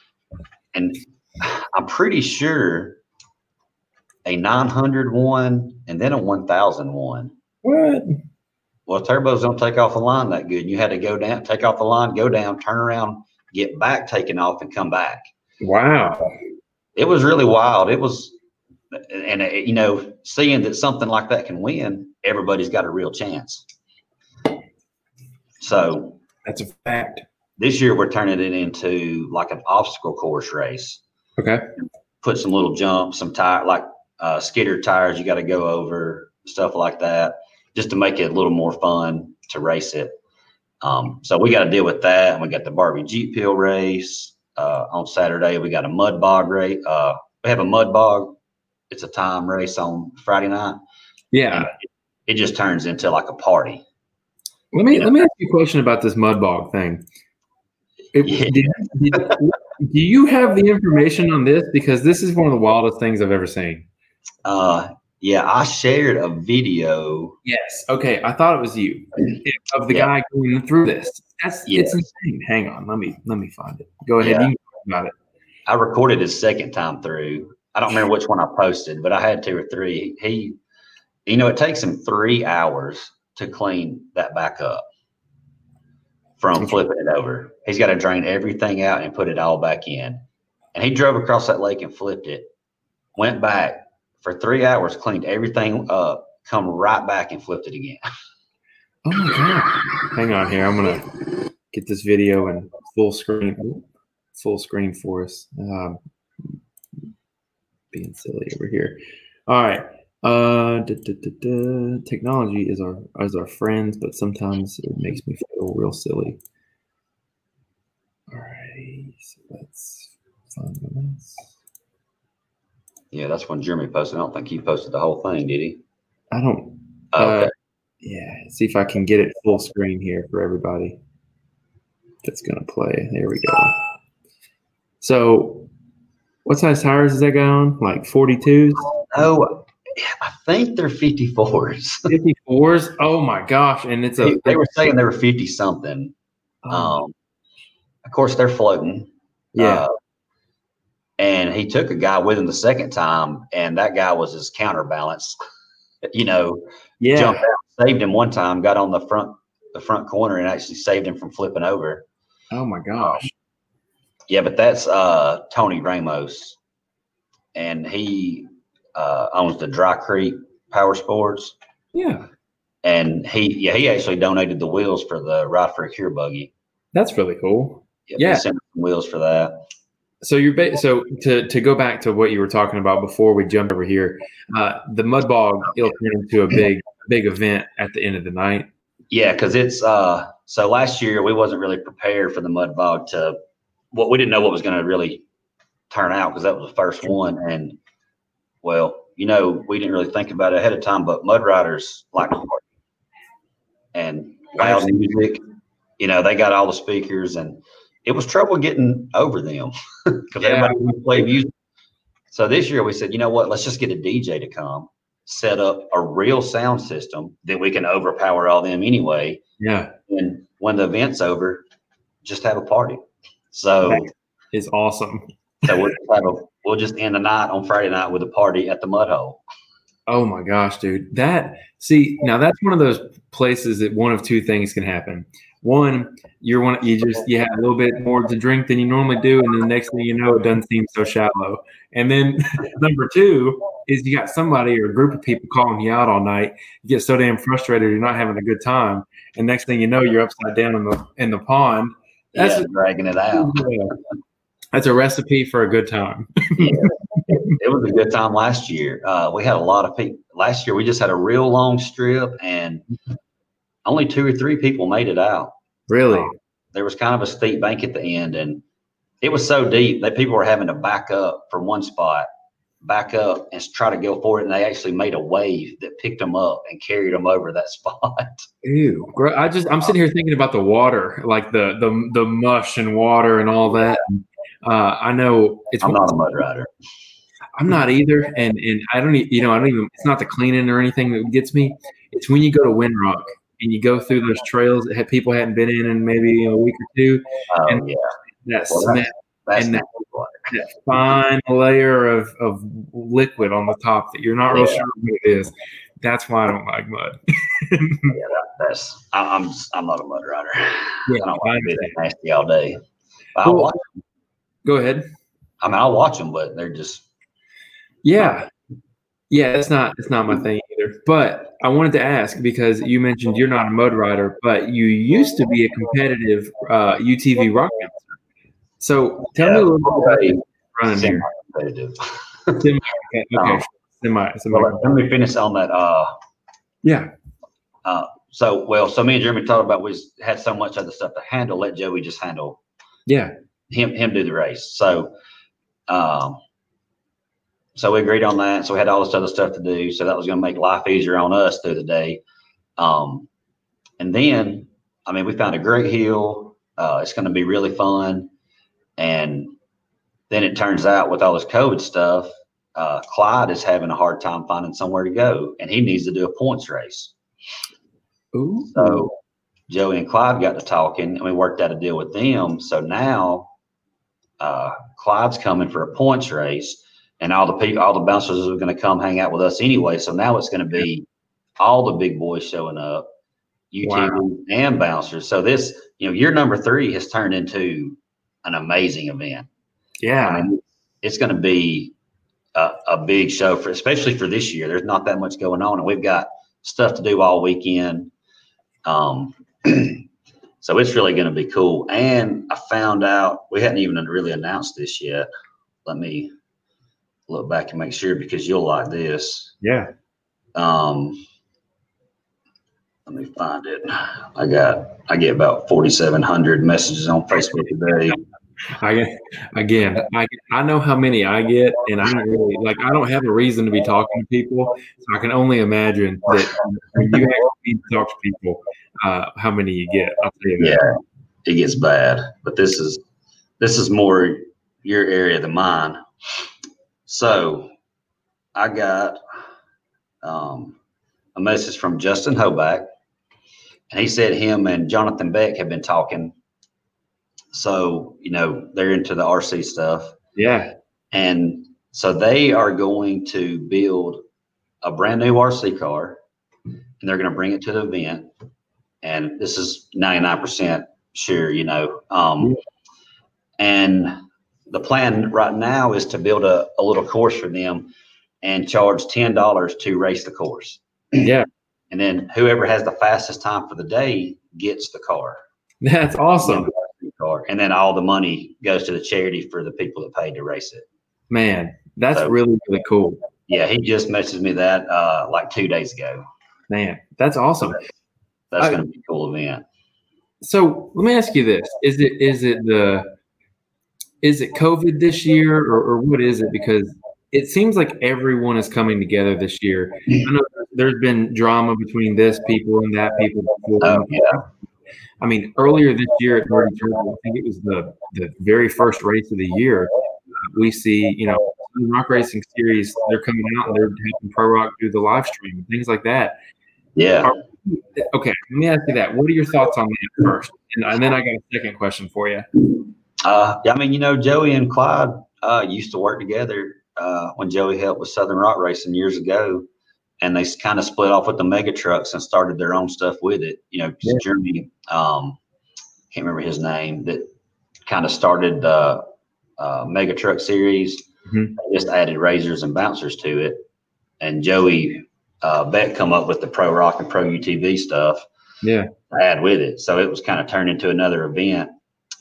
and I'm pretty sure a 901, and then a 1000 one. What? Well, turbos don't take off the line that good. You had to go down, take off the line, go down, turn around, get back taken off, and come back. Wow. it was really wild. It was, and uh, you know, seeing that something like that can win, everybody's got a real chance. So that's a fact. This year we're turning it into like an obstacle course race. Okay. Put some little jumps, some tire like uh, skidder tires you got to go over, stuff like that, just to make it a little more fun to race it. Um, so we got to deal with that. And we got the Barbie Jeep Hill race uh, on Saturday. We got a mud bog race. Uh, we have a mud bog. It's a time race on Friday night. Yeah. It, it, just turns into like a party. Let me let me ask you a question about this mud bog thing. It, yeah. did, did, do you have the information on this? Because this is one of the wildest things I've ever seen. Uh, yeah, I shared a video. Yes. Okay. I thought it was you of the yeah. guy going through this. That's yes. it's insane. Hang on. Let me let me find it. Go ahead. Yeah. You about it. I recorded his second time through. I don't remember which one I posted, but I had two or three. He, you know, it takes him three hours to clean that back up from flipping it over. He's got to drain everything out and put it all back in. And he drove across that lake and flipped it, went back, for three hours, cleaned everything up, come right back and flipped it again. Oh my god! Hang on here. I'm gonna get this video in full screen, full screen for us. Um, being silly over here. All right. Uh, da, da, da, technology is our is our friend, but sometimes it makes me feel real silly. All right, so let's find this. Yeah, that's when Jeremy posted. I don't think he posted the whole thing, did he? I don't. Oh, okay. Uh, yeah, see if I can get it full screen here for everybody. That's gonna play. There we go. So, what size tires is that guy on? Like 42s? Oh, I think they're 54s. 54s? Oh my gosh! And it's a. They were saying they were 50 something. Oh. Um, of course, they're floating. Yeah. Uh, and he took a guy with him the second time, and that guy was his counterbalance. You know, yeah, jumped out, saved him one time, got on the front the front corner, and actually saved him from flipping over. Oh my gosh! Yeah, but that's uh, Tony Ramos, and he uh, owns the Dry Creek Power Sports. Yeah, and he yeah he actually donated the wheels for the Ride for a Cure buggy. That's really cool. Yeah, yeah. sent wheels for that so you're ba- so to to go back to what you were talking about before we jump over here, uh, the mud bog it'll turn into a big big event at the end of the night. Yeah, because it's uh so last year we wasn't really prepared for the mud bog to what well, we didn't know what was going to really turn out because that was the first one and well you know we didn't really think about it ahead of time but mud riders like and loud music you know they got all the speakers and it was trouble getting over them because yeah. everybody would play music. So this year we said, you know what? Let's just get a DJ to come, set up a real sound system that we can overpower all them anyway. Yeah. And when the event's over, just have a party. So it's awesome. so we'll just, have a, we'll just end the night on Friday night with a party at the Mud Hole. Oh my gosh, dude! That see now that's one of those places that one of two things can happen one, you're one you just you have a little bit more to drink than you normally do, and then the next thing you know, it doesn't seem so shallow. And then number two is you got somebody or a group of people calling you out all night. You get so damn frustrated, you're not having a good time, and next thing you know, you're upside down in the in the pond. That's yeah, dragging it out. That's a recipe for a good time. yeah, it was a good time last year. Uh, we had a lot of people. Last year, we just had a real long strip, and only two or three people made it out. Really? Um, there was kind of a steep bank at the end, and it was so deep that people were having to back up from one spot, back up and try to go for it. And they actually made a wave that picked them up and carried them over that spot. Ew! I just I'm sitting here thinking about the water, like the the the mush and water and all that. Uh, I know it's. I'm not a mud rider. I'm not either, and and I don't you know I don't even. It's not the cleaning or anything that gets me. It's when you go to Windrock and you go through those trails that people hadn't been in in maybe a week or two. Oh, and yeah. That well, smell that's and that, that, fine layer of, of liquid on the top that you're not real sure what it is. That's why I don't like mud. yeah, that, that's I'm I'm not a mud rider. Yeah, I don't want to be that nasty all day. Cool. Go ahead. I mean, I'll watch them, but they're just yeah, yeah. It's not it's not my thing either. But I wanted to ask because you mentioned you're not a motor rider, but you used to be a competitive uh, UTV rock bouncer. So tell Yeah, me a little bit about running here. competitive. Semi, okay, okay. Um, semi, semi. Well, let me finish on that. Uh, Yeah, uh, so well, so me and Jeremy talked about we had so much other stuff to handle. Let Joey just handle yeah, him him do the race. So, um, so we agreed on that. So we had all this other stuff to do. So that was going to make life easier on us through the day. Um, and then, I mean, we found a great hill. Uh, it's going to be really fun. And then it turns out with all this COVID stuff, uh, Clyde is having a hard time finding somewhere to go, and he needs to do a points race. Ooh. So Joey and Clyde got to talking and we worked out a deal with them. So now uh, Clyde's coming for a points race and all the people, all the bouncers are going to come hang out with us anyway. So now it's going to be all the big boys showing up, UTV and bouncers. So this, you know, year number three has turned into an amazing event. yeah, I mean, it's going to be a, a big show for, especially for this year. There's not that much going on, and we've got stuff to do all weekend. Um, so it's really going to be cool. And I found out we hadn't even really announced this yet. Let me look back and make sure because you'll like this. yeah. Um, let me find it. I got I get about 4,700 messages on Facebook today. I get again. I I know how many I get, and I don't really like. I don't have a reason to be talking to people, so I can only imagine that when you actually talk to people, uh, how many you get. You yeah, it gets bad. But this is this is more your area than mine. So I got um, a message from Justin Hoback, and he said him and Jonathan Beck have been talking. So you know they're into the RC stuff, Yeah. and so they are going to build a brand new RC car, and they're going to bring it to the event. And this is ninety nine percent sure, you know. Um, and the plan right now is to build a, a little course for them and charge ten dollars to race the course. Yeah. And then whoever has the fastest time for the day gets the car. That's awesome, Car. And then all the money goes to the charity for the people that paid to race it. man. That's So- really really cool, Yeah, he just messaged me that uh, like two days ago. man. That's awesome. That's I- going to be a cool event. So let me ask you this: Is it is it the is it COVID this year, or, or what is it? Because it seems like everyone is coming together this year. I know there's been drama between this people and that people before. Oh, yeah. I mean, earlier this year at Dirty Turtle, I think it was the the very first race of the year. uh, We see, you know, the Rock Racing Series. They're coming out and they're having Pro Rock do the live stream and things like that. Yeah. Okay, let me ask you that. What are your thoughts on that first? And, and then I got a second question for you. Uh, yeah, I mean, you know, Joey and Clyde uh, used to work together uh, when Joey helped with Southern Rock Racing years ago, and they kind of split off with the mega trucks and started their own stuff with it. You know, Yeah. Jeremy, um, can't remember his name, that kind of started the uh, mega truck series. Mhm. They just added RZRs and bouncers to it, and Joey uh, Beck come up with the Pro Rock and Pro UTV stuff Yeah, add with it. So it was kind of turned into another event.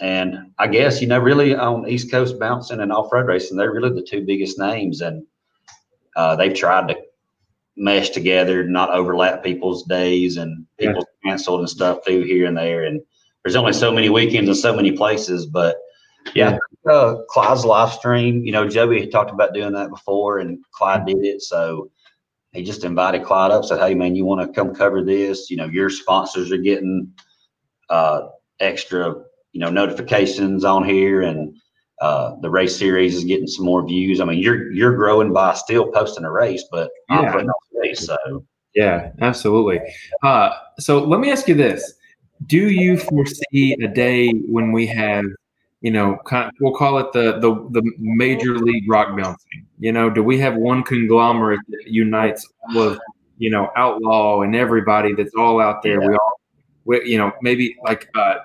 And I guess, you know, really on East Coast bouncing and off road racing, they're really the two biggest names. And uh, they've tried to mesh together, not overlap people's days and Yeah. people canceled and stuff through here and there. And there's only so many weekends and so many places. But yeah, uh, Clyde's live stream, you know, Joey had talked about doing that before and Clyde did it. So he just invited Clyde up, said, Hey man, you want to come cover this? You know, your sponsors are getting uh extra, you know, notifications on here and uh the race series is getting some more views. I mean, you're you're growing by still posting a race, but I'm Yeah. putting on a race. So yeah, absolutely. Uh, so let me ask you this: Do you foresee a day when we have, you know, kind of, we'll call it the the the major league rock bouncing? You know, do we have one conglomerate that unites all of, you know, outlaw and everybody that's all out there? We all, we, you know, maybe like uh,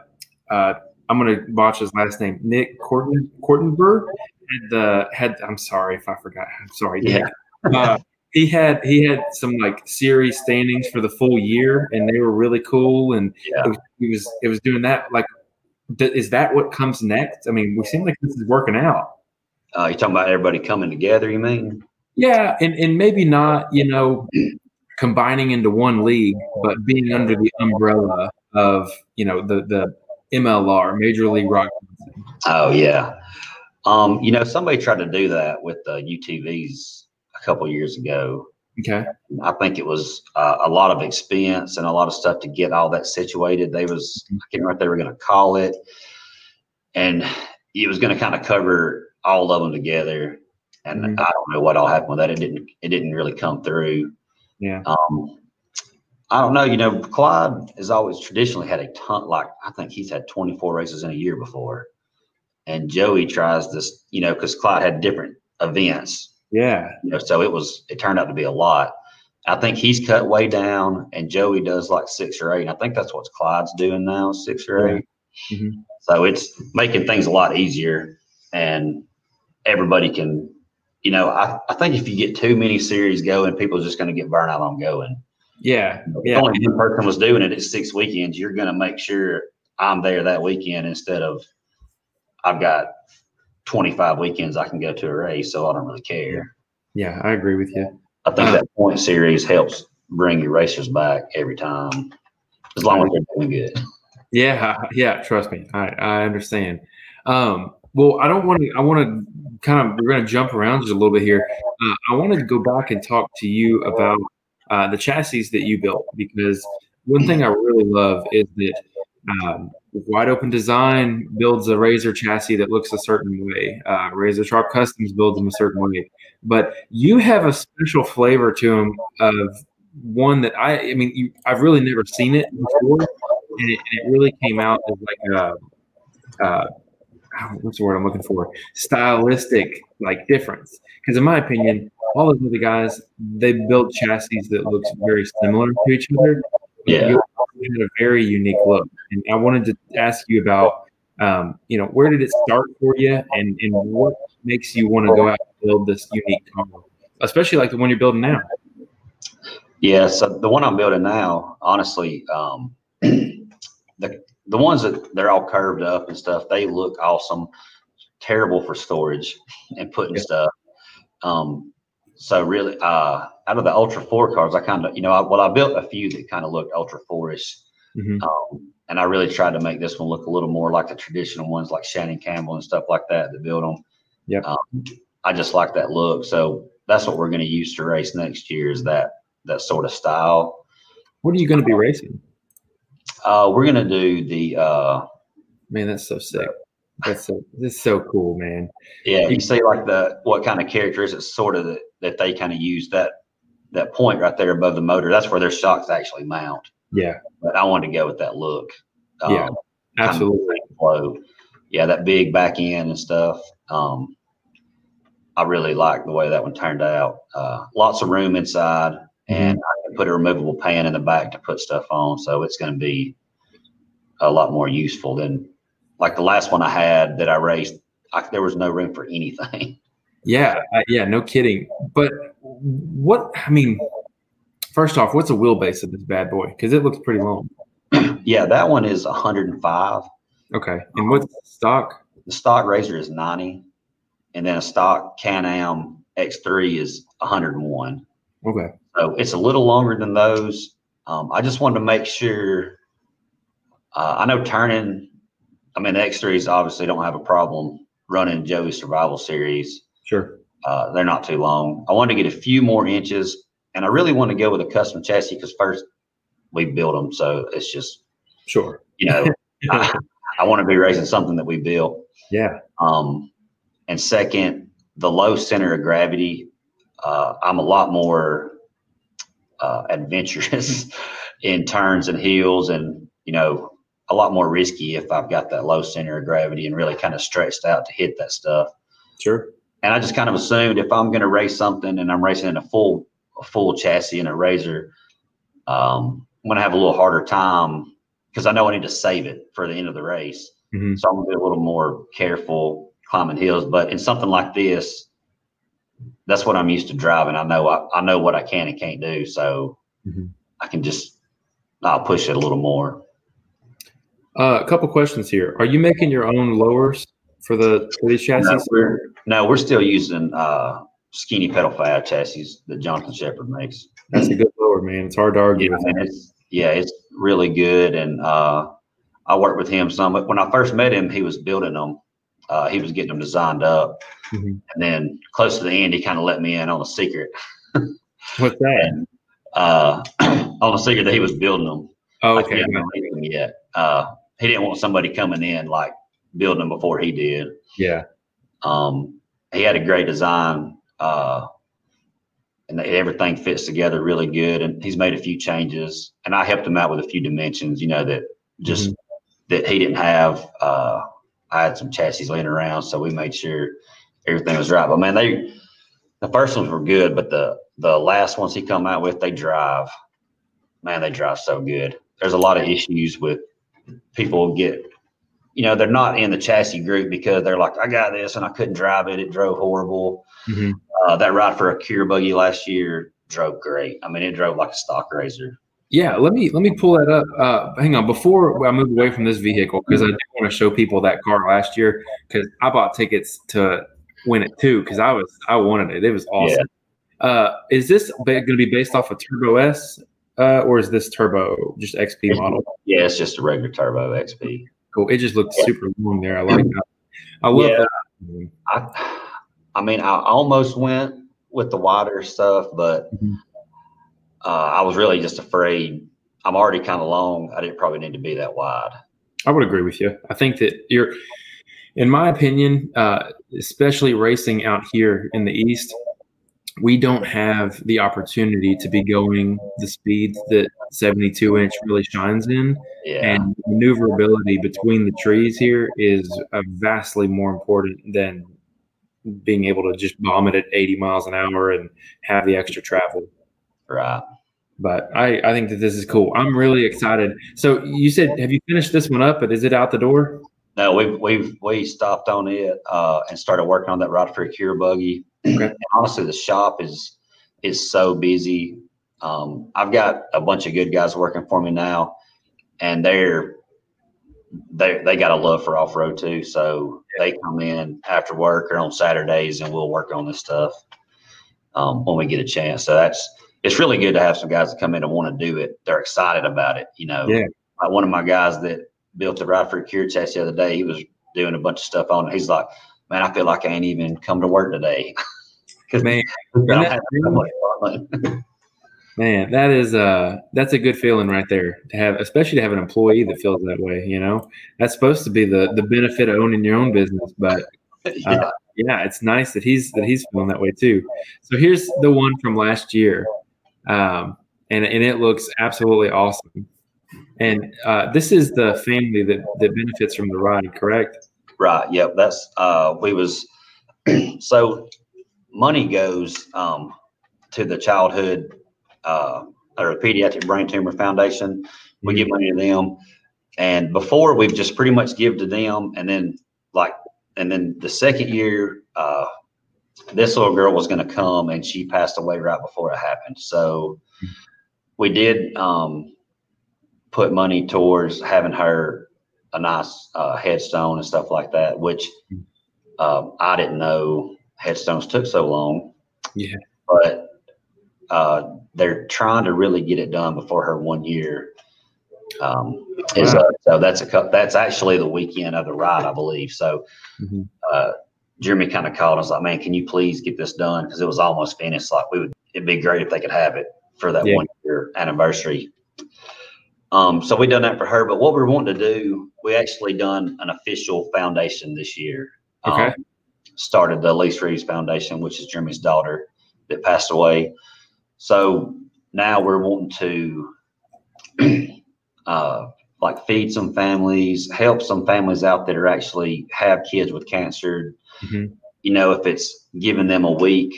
uh, I'm gonna botch his last name. Nick Corton Cortenberg had the had. I'm sorry if I forgot. I'm sorry. Yeah. Uh, he had he had some like series standings for the full year, and they were really cool. And Yeah. it was, he was it was doing that. Like, th- is that what comes next? I mean, we seem like this is working out. Uh, you talking about everybody coming together? You mean? Yeah, and and maybe not. You know, combining into one league, but being under the umbrella of you know the the MLR, Major League Rock. Oh yeah. Um, you know, somebody tried to do that with the UTVs a couple years ago. Okay. I think it was uh, a lot of expense and a lot of stuff to get all that situated. They was I can't remember what they were going to call it, and it was going to kind of cover all of them together. And Mhm. I don't know what all happened with that. It didn't. It didn't really come through. Yeah. Um, I don't know. You know, Clyde has always traditionally had a ton. Like I think he's had 24 races in a year before, and Joey tries this. You know, because Clyde had different events. Yeah. You know, so it was. It turned out to be a lot. I think he's cut way down, and Joey does like six or eight. And I think that's what Clyde's doing now, six or Yeah. 8 Mhm. So it's making things a lot easier, and everybody can. You know, I, I think if you get too many series going, people are just going to get burnt out on going. Yeah. If Yeah. only one person was doing it at six weekends, you're going to make sure I'm there that weekend instead of I've got 25 weekends I can go to a race, so I don't really care. Yeah. I agree with you. I think Uh, that point series helps bring your racers back every time, as long as they're doing good. Yeah. Yeah. Trust me. I, I understand. Um, well, I don't want to, I want to kind of, we're going to jump around just a little bit here. Uh, I want to go back and talk to you about uh, the chassis that you built because one thing I really love is that um, Wide Open Design builds a RZR chassis that looks a certain way. Uh, Razor Sharp Customs builds them a certain way, but you have a special flavor to them of one that I, I mean, you, I've really never seen it before, and it, and it really came out as like a, uh, what's the word I'm looking for? Stylistic like difference. Because in my opinion, all of the guys they built chassis that looks very similar to each other. Yeah. You had a very unique look, and I wanted to ask you about, um, you know, where did it start for you, and and what makes you want to go out and build this unique car, especially like the one you're building now. Yeah, so the one I'm building now, honestly, um, the the ones that they're all curved up and stuff, they look awesome. Terrible for storage and putting Yeah. stuff. Um, so really, uh, out of the Ultra Four cars, I kind of, you know, I, well, I built a few that kind of looked Ultra Four-ish, Mhm. um, and I really tried to make this one look a little more like the traditional ones, like Shannon Campbell and stuff like that, that build them. Yeah, Um, I just like that look, so that's what we're going to use to race next year. Is that that sort of style? What are you going to be racing? Uh, we're going to do the uh, Man, that's so sick. That's so this so cool, man. yeah. You see, like the what kind of characteristics, sort of that that they kind of use that that point right there above the motor. That's where their shocks actually mount. Yeah, But I wanted to go with that look. Yeah. kind of absolutely. Yeah, that big back end and stuff. Um, I really like the way that one turned out. Uh, lots of room inside, and I can put a removable pan in the back to put stuff on. So it's going to be a lot more useful than like the last one I had that I raced. I, there was no room for anything. Yeah, uh, yeah, no kidding. But what I mean, first off, what's the wheelbase of this bad boy? Because it looks pretty long. yeah, that one is 105. Okay, and what's the stock? The stock RZR is 90, and then a stock Can-Am X3 is 101. Okay, So it's a little longer than those. Um, I just wanted to make sure. Uh, I know turning. I mean, the X3s obviously don't have a problem running Joey's Survival Series. sure. Uh, they're not too long. I wanted to get a few more inches, and I really want to go with a custom chassis because first we built them, so it's just Sure. you know I, I want to be racing something that we built. Yeah. Um, and second, the low center of gravity. Uh, I'm a lot more uh, adventurous in turns and hills, and you know, a lot more risky if I've got that low center of gravity and really kind of stretched out to hit that stuff. Sure. And I just kind of assumed if I'm going to race something and I'm racing in a full a full chassis and a RZR, um, I'm going to have a little harder time because I know I need to save it for the end of the race. Mm-hmm. So I'm gonna be a little more careful climbing hills. But in something like this, that's what I'm used to driving. I know I, I know what I can and can't do, so mm-hmm. I can just I'll push it a little more. Uh, a couple questions here. Are you making your own lowers for the for these chassis? No, we're, no, we're still using uh, skinny pedal fab chassis that Jonathan Shepard makes. That's a good lower, man. It's hard to argue. Yeah, it's, yeah, it's really good, and uh, I worked with him some. When I first met him, he was building them. Uh, he was getting them designed up, mm-hmm. and then close to the end, he kind of let me in on a secret. What's that? And, uh, on a secret that he was building them. Oh, okay. Them yet. Uh, he didn't want somebody coming in like building them before he did. Yeah. Um, he had a great design. Uh, and everything fits together really good. And he's made a few changes, and I helped him out with a few dimensions. You know that just mm-hmm. that he didn't have. Uh, I had some chassis laying around, so we made sure everything was right. But man, they the first ones were good, but the the last ones he come out with, they drive. Man, they drive so good. There's a lot of issues with people get, you know, they're not in the chassis group because they're like, I got this and I couldn't drive it. It drove horrible. Mm-hmm. Uh, that ride for a cure buggy last year drove great. I mean, it drove like a stock RZR. Yeah, let me let me pull that up. Uh, hang on, before I move away from this vehicle, because I do want to show people that car last year because I bought tickets to win it too because I was I wanted it. It was awesome. Yeah. Uh, is this going to be based off a of Turbo S uh, or is this Turbo just XP model? Yeah, it's just a regular Turbo XP. Cool. It just looked yeah. super long there. I like that. I love yeah. that. I, I mean, I almost went with the wider stuff, but mm-hmm. uh, I was really just afraid. I'm already kind of long. I didn't probably need to be that wide. I would agree with you. I think that you're, in my opinion, uh, especially racing out here in the East, we don't have the opportunity to be going the speeds that 72 inch really shines in. Yeah. And maneuverability between the trees here is vastly more important than being able to just bomb it at 80 miles an hour and have the extra travel. Right. But I, I think that this is cool. I'm really excited. So you said, have you finished this one up? But is it out the door? No, we've we've we stopped on it uh, and started working on that ride for a cure buggy. Okay. honestly, the shop is is so busy. Um, I've got a bunch of good guys working for me now, and they're they they got a love for off road too. So they come in after work or on Saturdays, and we'll work on this stuff um, when we get a chance. So that's it's really good to have some guys that come in and want to do it. They're excited about it. You know, yeah. Like one of my guys that built a ride for a cure chassis the other day. He was doing a bunch of stuff on it. He's like, "Man, I feel like I ain't even come to work today." Because man, Man, that is uh that's a good feeling right there to have, especially to have an employee that feels that way. You know, that's supposed to be the the benefit of owning your own business, but uh, yeah. yeah, it's nice that he's that he's feeling that way too. So here's the one from last year, um, and and it looks absolutely awesome. And uh, this is the family that that benefits from the ride, correct? Right. Yep. That's uh, we was so money goes um, to the childhood uh, or Pediatric Brain Tumor Foundation. We mm-hmm. give money to them, and before we've just pretty much give to them, and then like, and then the second year, uh, this little girl was going to come, and she passed away right before it happened. So we did um, put money towards having her a nice uh, headstone and stuff like that, which uh, I didn't know headstones took so long. Yeah, but uh, they're trying to really get it done before her one year. Um, is wow. so that's a that's actually the weekend of the ride, I believe. So mm-hmm. uh, Jeremy kind of called us like, "Man, can you please get this done?" Because it was almost finished. Like we would, it'd be great if they could have it for that yeah. one year anniversary. Um, so we done that for her. But what we're wanting to do, we actually done an official foundation this year. Okay. Um, started the Elise Reeves Foundation, which is Jeremy's daughter that passed away. So now we're wanting to uh, like feed some families, help some families out that are actually have kids with cancer. Mm-hmm. You know, if it's giving them a week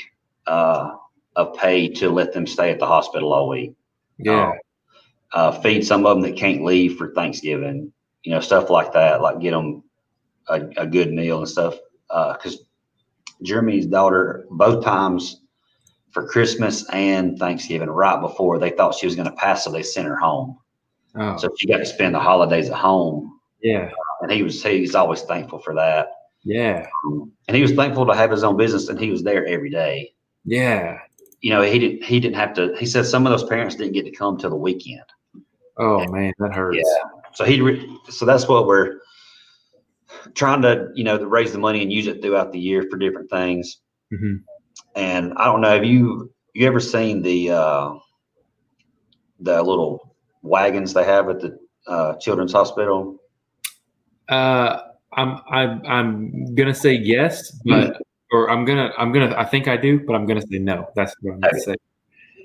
uh, of pay to let them stay at the hospital all week. Yeah. Uh, feed some of them that can't leave for Thanksgiving. You know, stuff like that. Like get them a, a good meal and stuff. Because uh, Jeremy's daughter, both times for Christmas and Thanksgiving, right before they thought she was going to pass, so they sent her home. Oh. So she got to spend the holidays at home. Yeah, and he was he's always thankful for that. Yeah, um, and he was thankful to have his own business, and he was there every day. Yeah, you know he didn't he didn't have to. He said some of those parents didn't get to come till the weekend. Oh and, man, that hurts. Yeah, so he re- so that's what we're trying to you know to raise the money and use it throughout the year for different things. Mm-hmm. And I don't know, have you you ever seen the uh, the little wagons they have at the uh, Children's Hospital? Uh, I'm I'm I'm gonna say yes, but mm-hmm. or I'm gonna I'm gonna I think I do, but I'm gonna say no. That's what I'm gonna say.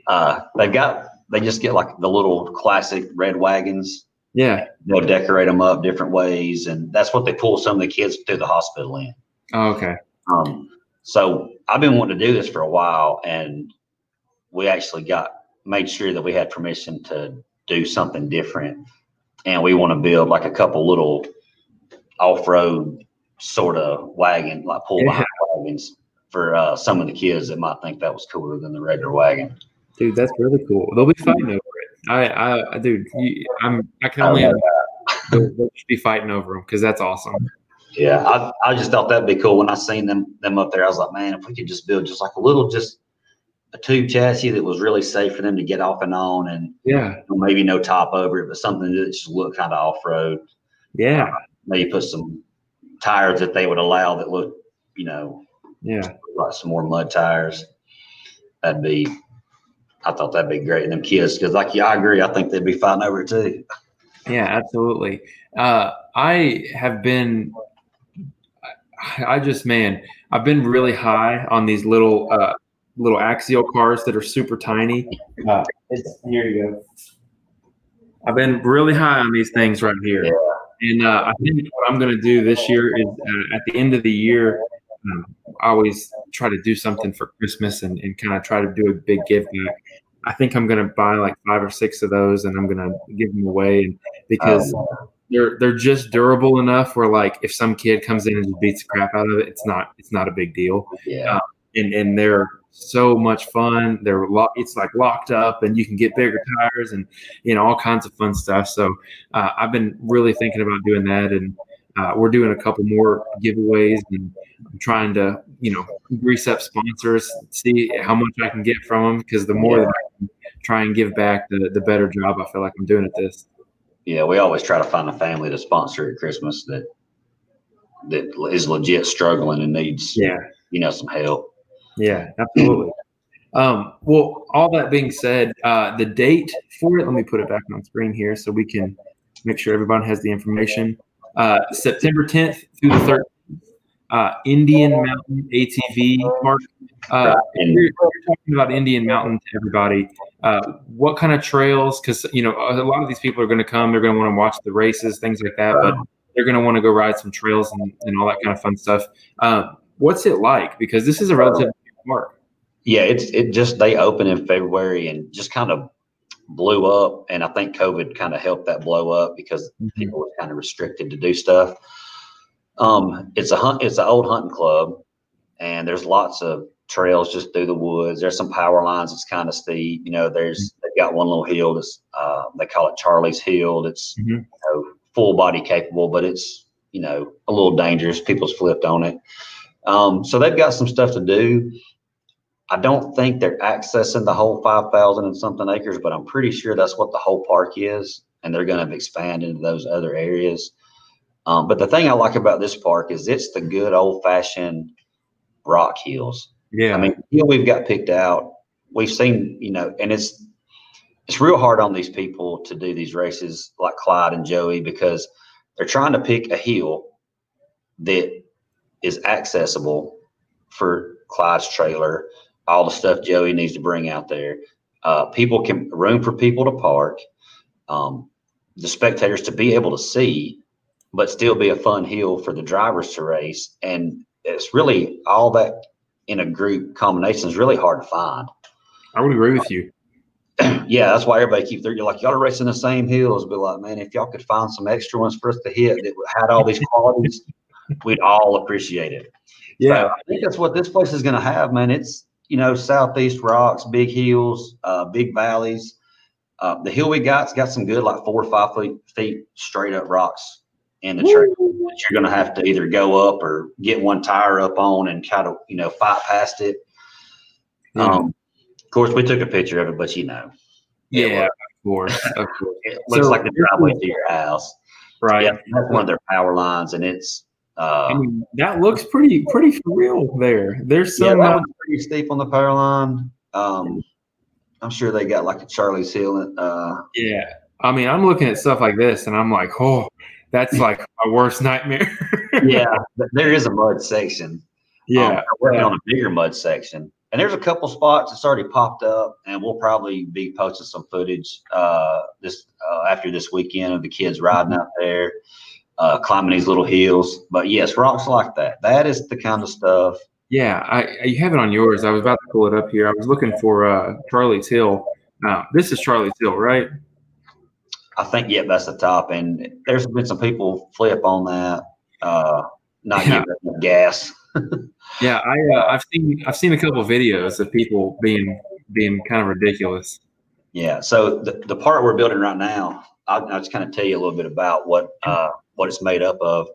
Uh, they've got they just get like the little classic red wagons yeah. They'll decorate them up different ways. And that's what they pull some of the kids through the hospital in. Oh, okay. Um, so I've been wanting to do this for a while and we actually got made sure that we had permission to do something different. And we want to build like a couple little off road sort of wagon, like pull behind yeah. wagons for uh, some of the kids that might think that was cooler than the regular wagon. Dude, that's really cool. They'll be fighting over it. I, I, dude, you, I'm, I can only oh, be fighting over them because that's awesome. Yeah, I, I just thought that'd be cool when I seen them them up there. I was like, man, if we could just build just like a little, just a tube chassis that was really safe for them to get off and on, and yeah, maybe no top over it, but something that just looked kind of off road. Yeah, uh, maybe put some tires that they would allow that look, you know, yeah, like some more mud tires. That'd be I thought that'd be great. And them kids, because like, yeah, I agree. I think they'd be fighting over it too. Yeah, absolutely. Uh, I have been, I just, man, I've been really high on these little, uh, little axial cars that are super tiny. Uh, here you go. I've been really high on these things right here. Yeah. And uh, I think what I'm going to do this year is uh, at the end of the year, um, I always try to do something for Christmas and, and kind of try to do a big give back. I think I'm going to buy like five or six of those and I'm going to give them away because oh, they're they're just durable enough where like if some kid comes in and just beats the crap out of it, it's not it's not a big deal. Yeah. Um, and and they're so much fun. They're lo- it's like locked up, and you can get bigger tires and you know all kinds of fun stuff. So uh, I've been really thinking about doing that, and uh, we're doing a couple more giveaways, and I'm trying to you know grease up sponsors, see how much I can get from them because the more yeah. that try and give back, the the better job I feel like I'm doing at this. Yeah, we always try to find a family to sponsor at Christmas that that is legit struggling and needs yeah you know some help. Yeah, absolutely. Um, well, all that being said, uh, the date for it, let me put it back on screen here so we can make sure everyone has the information. Uh, September 10th through the 13th uh, Indian Mountain ATV Park. Uh, you're, you're, talking about Indian Mountain to everybody. Uh, what kind of trails? Because you know a lot of these people are going to come. They're going to want to watch the races, things like that. But they're going to want to go ride some trails and, and all that kind of fun stuff. Uh, what's it like? Because this is a relatively park. Yeah, it's it just they opened in February and just kind of blew up. And I think COVID kind of helped that blow up because mm-hmm. people were kind of restricted to do stuff. Um, it's a hunt. It's an old hunting club, and there's lots of trails just through the woods. There's some power lines. It's kind of steep. You know, there's they've got one little hill. That's uh, they call it Charlie's Hill. It's mm-hmm. you know, full body capable, but it's you know a little dangerous. People's flipped on it. Um, so they've got some stuff to do. I don't think they're accessing the whole 5,000 and something acres, but I'm pretty sure that's what the whole park is. And they're going to expand into those other areas. Um, but the thing I like about this park is it's the good old fashioned rock hills. Yeah. I mean, hill we've got picked out. We've seen, you know, and it's it's real hard on these people to do these races like Clyde and Joey because they're trying to pick a hill that is accessible for Clyde's trailer, all the stuff Joey needs to bring out there. Uh, people can room for people to park, um, the spectators to be able to see but still be a fun hill for the drivers to race. And it's really all that in a group combination is really hard to find. I would agree with you. yeah, that's why everybody keeps there. You're like, y'all are racing the same hills. Be like, man, if y'all could find some extra ones for us to hit that had all these qualities, we'd all appreciate it. Yeah, So I think that's what this place is going to have, man. It's you know southeast rocks, big hills, uh, big valleys. Uh, the hill we got's got some good, like four or five feet, feet straight up rocks in the trail that you're going to have to either go up or get one tire up on and kind of you know fight past it. Yeah. Um, of course, we took a picture of it, but you know, yeah, of course, of course. it looks So- like the driveway to your house. Right. Yeah, that's one of their power lines, and it's uh, I mean, that looks pretty pretty for real there. There's yeah, some that uh, pretty steep on the power line. Um, I'm sure they got like a Charlie's Hill. Uh, yeah. I mean, I'm looking at stuff like this and I'm like, oh, that's like my worst nightmare. yeah, there is a mud section. yeah. Um, we're working on a bigger mud section, and there's a couple spots that's already popped up, and we'll probably be posting some footage uh, this uh, after this weekend of the kids riding out there, uh, climbing these little hills. But yes, rocks like that. That is the kind of stuff. Yeah, I you have it on yours. I was about to pull it up here. I was looking for uh, Charlie's Hill. Uh, this is Charlie's Hill, right? I think, yep, that's the top. And there's been some people flip on that, uh, not Yeah. giving gas. Yeah, I uh, I've seen I've seen a couple videos of people being being kind of ridiculous. Yeah. So the, the part we're building right now, I'll, I'll just kind of tell you a little bit about what uh, what it's made up of.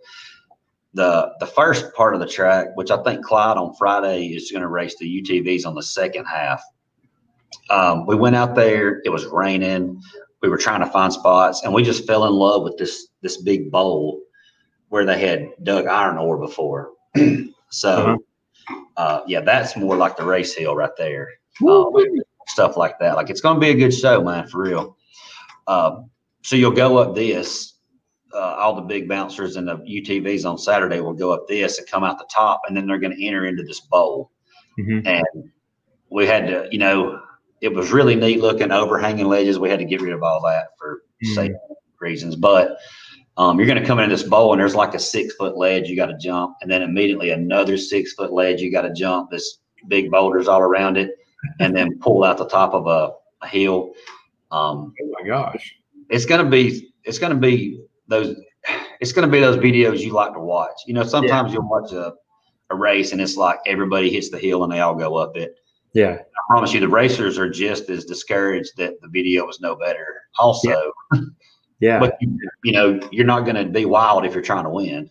The the first part of the track, which I think Clyde on Friday is going to race the UTVs on the second half. Um, we went out there. It was raining. We were trying to find spots, and we just fell in love with this this big bowl where they had dug iron ore before. so, Uh-huh. uh, yeah, that's more like the race hill right there. Um, stuff like that. Like it's going to be a good show, man, for real. Um, so you'll go up this. Uh, all the big bouncers and the UTVs on Saturday will go up this and come out the top, and then they're going to enter into this bowl. Mhm. And we had to, you know, it was really neat looking overhanging ledges. We had to get rid of all that for Mhm. safety reasons, but. Um, you're going to come into this bowl and there's like a six foot ledge you got to jump, and then immediately another six foot ledge you got to jump. This big boulders all around it, and then pull out the top of a, a hill. Um, Oh my gosh. it's gonna be it's gonna be those it's gonna be those videos you like to watch. You know, sometimes you'll watch a, a race and it's like everybody hits the hill and they all go up it. Yeah. I promise you, the racers are just as discouraged that the video was no better. Also, Yeah. but you, you know, you're not gonna be wild if you're trying to win.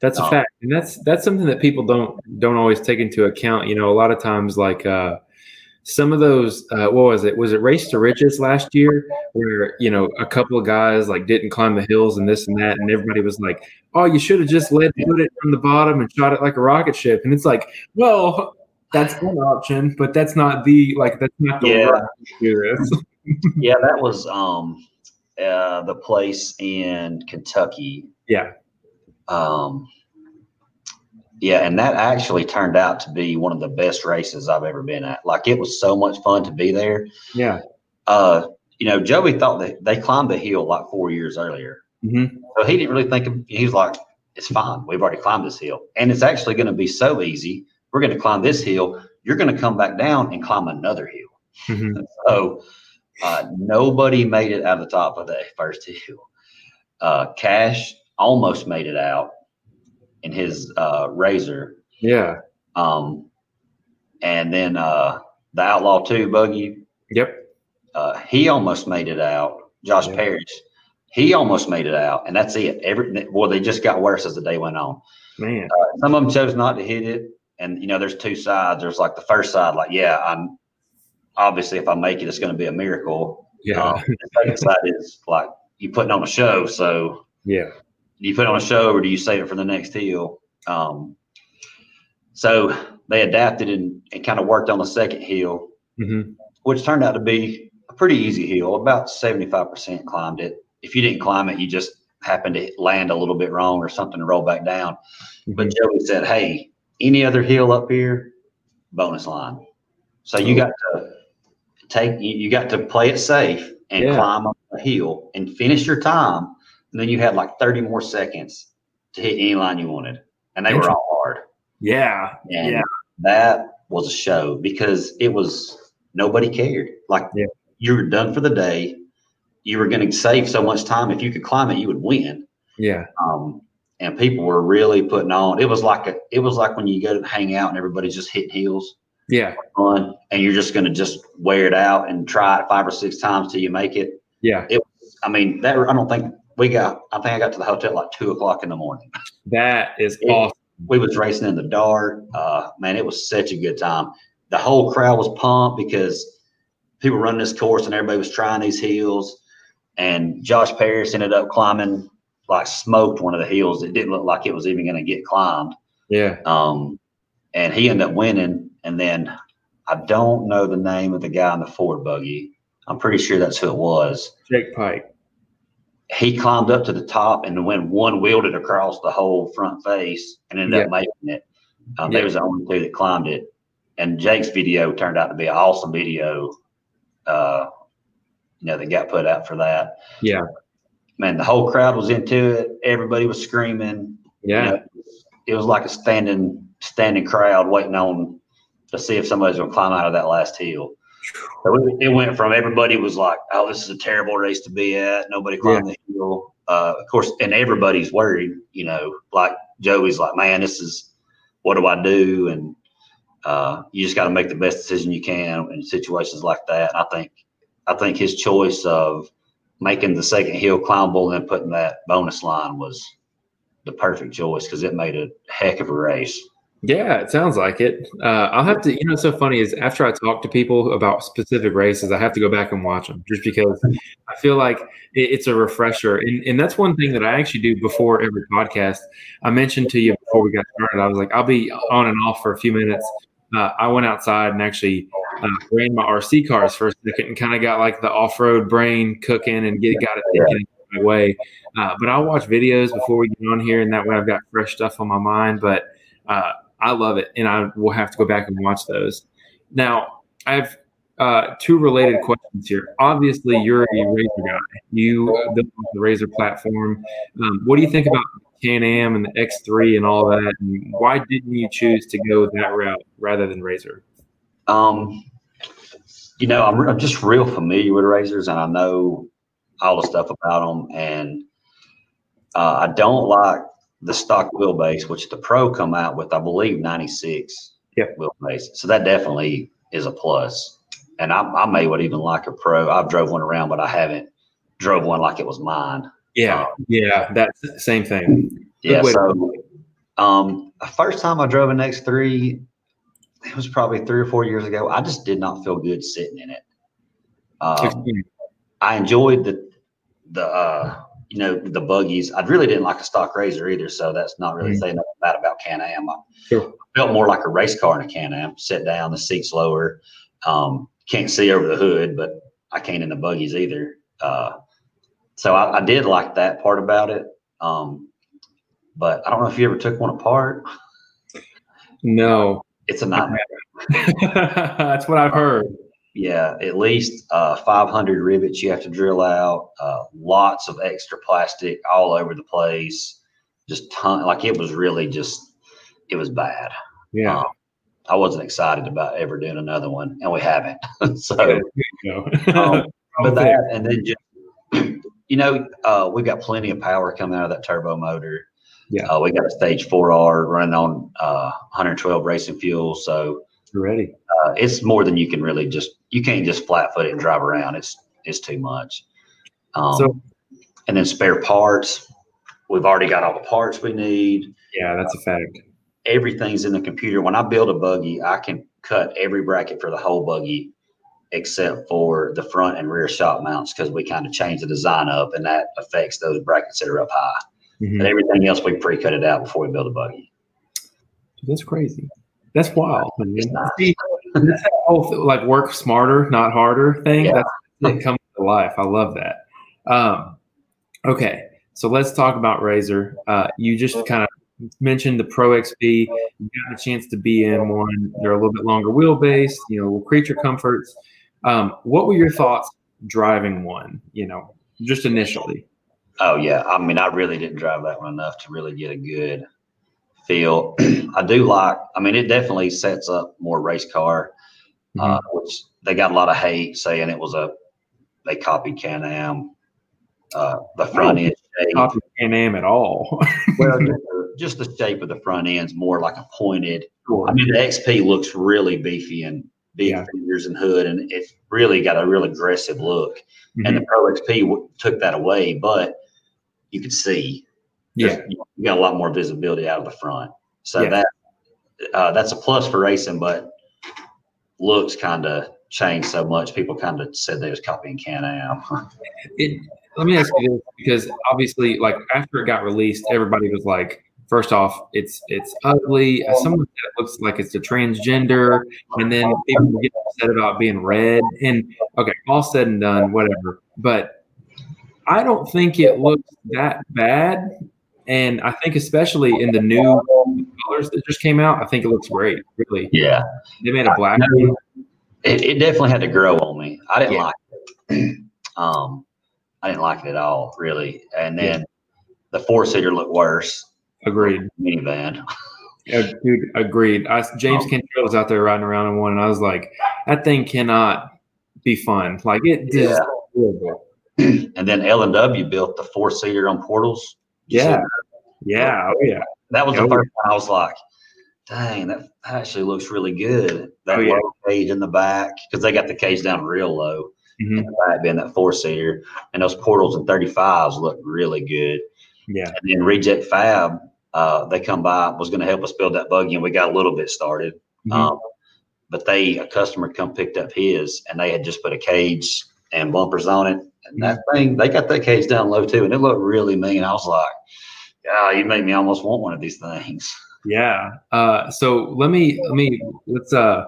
That's a Um, fact, and that's that's something that people don't don't always take into account. You know, a lot of times, like uh, some of those, uh, what was it? Was it Race to Riches last year, where you know a couple of guys like didn't climb the hills and this and that, and everybody was like, "Oh, you should have just led put it from the bottom and shot it like a rocket ship." And it's like, well, that's one option, but that's not the like that's not the Yeah. right way to do this. Yeah, that was um uh the place in Kentucky. Yeah. Um yeah, and that actually turned out to be one of the best races I've ever been at. Like it was so much fun to be there. Yeah. Uh, you know, Joey thought that they climbed the hill like four years earlier. hmm So he didn't really think of, he was like, it's fine. We've already climbed this hill. And it's actually going to be so easy. We're going to climb this hill. You're going to come back down and climb another hill. hmm So uh, nobody made it out of the top of the first hill. Uh, Cash almost made it out in his uh, RZR. Yeah. Um, and then uh, the Outlaw 2 buggy, Yep. uh, he almost made it out. Josh Yeah. Parrish, he almost made it out. And that's it. Every, well, they just got worse as the day went on. Man. Some of them chose not to hit it. And, you know, there's two sides. There's like the first side, like, yeah, I'm obviously if I make it, it's going to be a miracle. Yeah. Um, the second side is like you putting on a show. So yeah. do you put on a show or do you save it for the next hill? Um, so they adapted and, and kind of worked on the second hill, hmm which turned out to be a pretty easy hill. About 75% climbed it. If you didn't climb it, you just happened to land a little bit wrong or something to roll back down. But Joey said, hey, any other hill up here, bonus line. So you got to take, you, you got to play it safe and Yeah. climb up a hill and finish your time. And then you had like 30 more seconds to hit any line you wanted. And they were all hard. Yeah. And Yeah. that was a show because it was nobody cared. Like Yeah. you were done for the day. You were going to save so much time. If you could climb it, you would win. Yeah. Um, and people were really putting on. It was like a, it was like when you go to hang out and everybody's just hitting heels. Yeah. Fun, and you're just going to just wear it out and try it five or six times till you make it. Yeah. It. I mean, that I don't think we got. I think I got to the hotel like two o'clock in the morning. That is It- awesome. We was racing in the dark. Uh, man, it was such a good time. The whole crowd was pumped because people running this course and everybody was trying these hills. And Josh Paris ended up climbing, like smoked one of the hills. It didn't look like it was even going to get climbed. Yeah. Um, and he ended up winning. And then I don't know the name of the guy in the Ford buggy. I'm pretty sure that's who it was. Jake Pike. He climbed up to the top and went one wheeled it across the whole front face and ended up making it. Um, Yeah. They was the only two that climbed it. And Jake's video turned out to be an awesome video. Uh, you know, that got put out for that. Yeah. Man, the whole crowd was into it. Everybody was screaming. Yeah. You know, it was like a standing standing crowd waiting on to see if somebody's going to climb out of that last hill. So it, went from everybody was like, "Oh, this is a terrible race to be at." Nobody climbed the hill. Uh, of course, and everybody's worried. You know, like Joey's like, "Man, this is what do I do?" And uh, you just got to make the best decision you can in situations like that. And I think, I think his choice of making the second hill climbable and then putting that bonus line was the perfect choice because it made a heck of a race. Yeah, it sounds like it. Uh, I'll have to, you know, so funny is after I talk to people about specific races, I have to go back and watch them just because I feel like it, it's a refresher. And, and that's one thing that I actually do before every podcast. I mentioned to you before we got started, I was like, I'll be on and off for a few minutes. Uh, I went outside and actually uh, ran my RC cars for a second and kind of got like the off road brain cooking and get got it thinking my way. Uh, but I'll watch videos before we get on here, and that way I've got fresh stuff on my mind. But uh, I love it, and I will have to go back and watch those. Now, I have uh, two related questions here. Obviously, you're a RZR guy. You built the RZR platform. Um, what do you think about Can-Am and the X3 and all that? And why didn't you choose to go that route rather than RZR? Um, you know, I'm, I'm just real familiar with RZRs, and I know all the stuff about them. And uh, I don't like the stock wheelbase, which the Pro come out with, I believe, 96 Yep. wheelbase. So that definitely is a plus. And I, I may would even like a Pro. I've drove one around, but I haven't drove one like it was mine. Yeah, yeah, that's the same thing. Yeah. So, um, first time I drove an X3, it was probably three or four years ago. I just did not feel good sitting in it. Um, I enjoyed the the uh, you know the buggies. I really didn't like a stock RZR either, so that's not really Mhm. saying nothing bad about Can Am. I Sure. felt more like a race car in a Can Am. Sit down, the seats lower. Um, can't see over the hood, but I can't in the buggies either. Uh, so I, I did like that part about it. Um, but I don't know if you ever took one apart. No, It's a nightmare. that's what I've heard. Yeah, at least uh, 500 rivets you have to drill out. Uh, lots of extra plastic all over the place. Just ton. Like it was really just, it was bad. Yeah. Um, I wasn't excited about ever doing another one, and we haven't. so, um, but that, and then just, you know, uh, we've got plenty of power coming out of that turbo motor. Yeah. Uh, we got a stage 4R running on uh, 112 racing fuel. So, ready. uh, it's more than you can really just you can't just flat foot it and drive around it's it's too much um, So- and then spare parts we've already got all the parts we need Yeah, that's a fact. everything's in the computer when i build a buggy i can cut every bracket for the whole buggy except for the front and rear shock mounts because we kind of change the design up and that affects those brackets that are up high Mhm. but everything else we pre-cut it out before we build a buggy That's crazy. That's wild. man. It's nice. See, that's that whole like work smarter, not harder thing. Yeah. That's it comes to life. I love that. Um, okay, so let's talk about RZR. Uh, you just kind of mentioned the Pro XP. You got a chance to be in one. They're a little bit longer wheelbase. You know, creature comforts. Um, what were your thoughts driving one? You know, just initially. Oh yeah, I mean, I really didn't drive that one enough to really get a good feel. I do like. I mean, it definitely sets up more race car, uh, which they got a lot of hate saying it was a they copied Can Am. Uh, the front end copy Can Am at all. well, just the shape of the front end's more like a pointed. I mean, the XP looks really beefy and big yeah. fingers and hood, and it's really got a real aggressive look. Mm-hmm. And the Pro XP w- took that away, but you could see, yeah, you got a lot more visibility out of the front. So yeah. that uh, that's a plus for racing, but looks kind of changed so much. People kind of said they was copying Can Am. let me ask you this because obviously, like after it got released, everybody was like, first off, it's it's ugly. Someone that looks like it's a transgender, and then people get upset about being red. And okay, all said and done, whatever. But I don't think it looks that bad. And I think especially in the new colors that just came out, I think it looks great. Really. Yeah. They made a black. It, it definitely had to grow on me. I didn't yeah. like it. um, I didn't like it at all, really. And then yeah. the four seater looked worse. Agreed. Minivan. Yeah, dude, agreed. I, James um, Cantrell was out there riding around in one, and I was like, that thing cannot be fun. Like it yeah. horrible. And then L and W built the four seater on portals. Yeah. Yeah. Oh yeah. That was oh, the first time I was like, dang, that actually looks really good. That oh, yeah. low cage in the back because they got the cage down real low. Mm-hmm. In the back being that four seater, and those portals and 35s look really good. Yeah. And then Reject Fab, uh, they come by, was going to help us build that buggy, and we got a little bit started. Mm-hmm. Um, but they, a customer come picked up his, and they had just put a cage and bumpers on it. And that thing, they got that cage down low too, and it looked really mean. I was like, "Yeah, you made me almost want one of these things." Yeah. Uh, so let me let me let's uh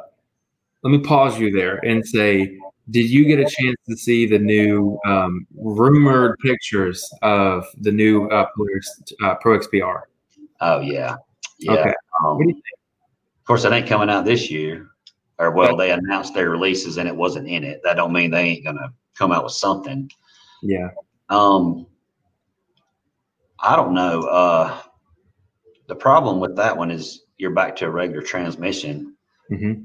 let me pause you there and say did you get a chance to see the new um, rumored pictures of the new uh, uh, Pro XPR? Oh yeah, yeah. Okay. Um, of course, it ain't coming out this year. Or well, they announced their releases and it wasn't in it. That don't mean they ain't gonna come out with something. Yeah. Um, I don't know. Uh, the problem with that one is you're back to a regular transmission. Mm-hmm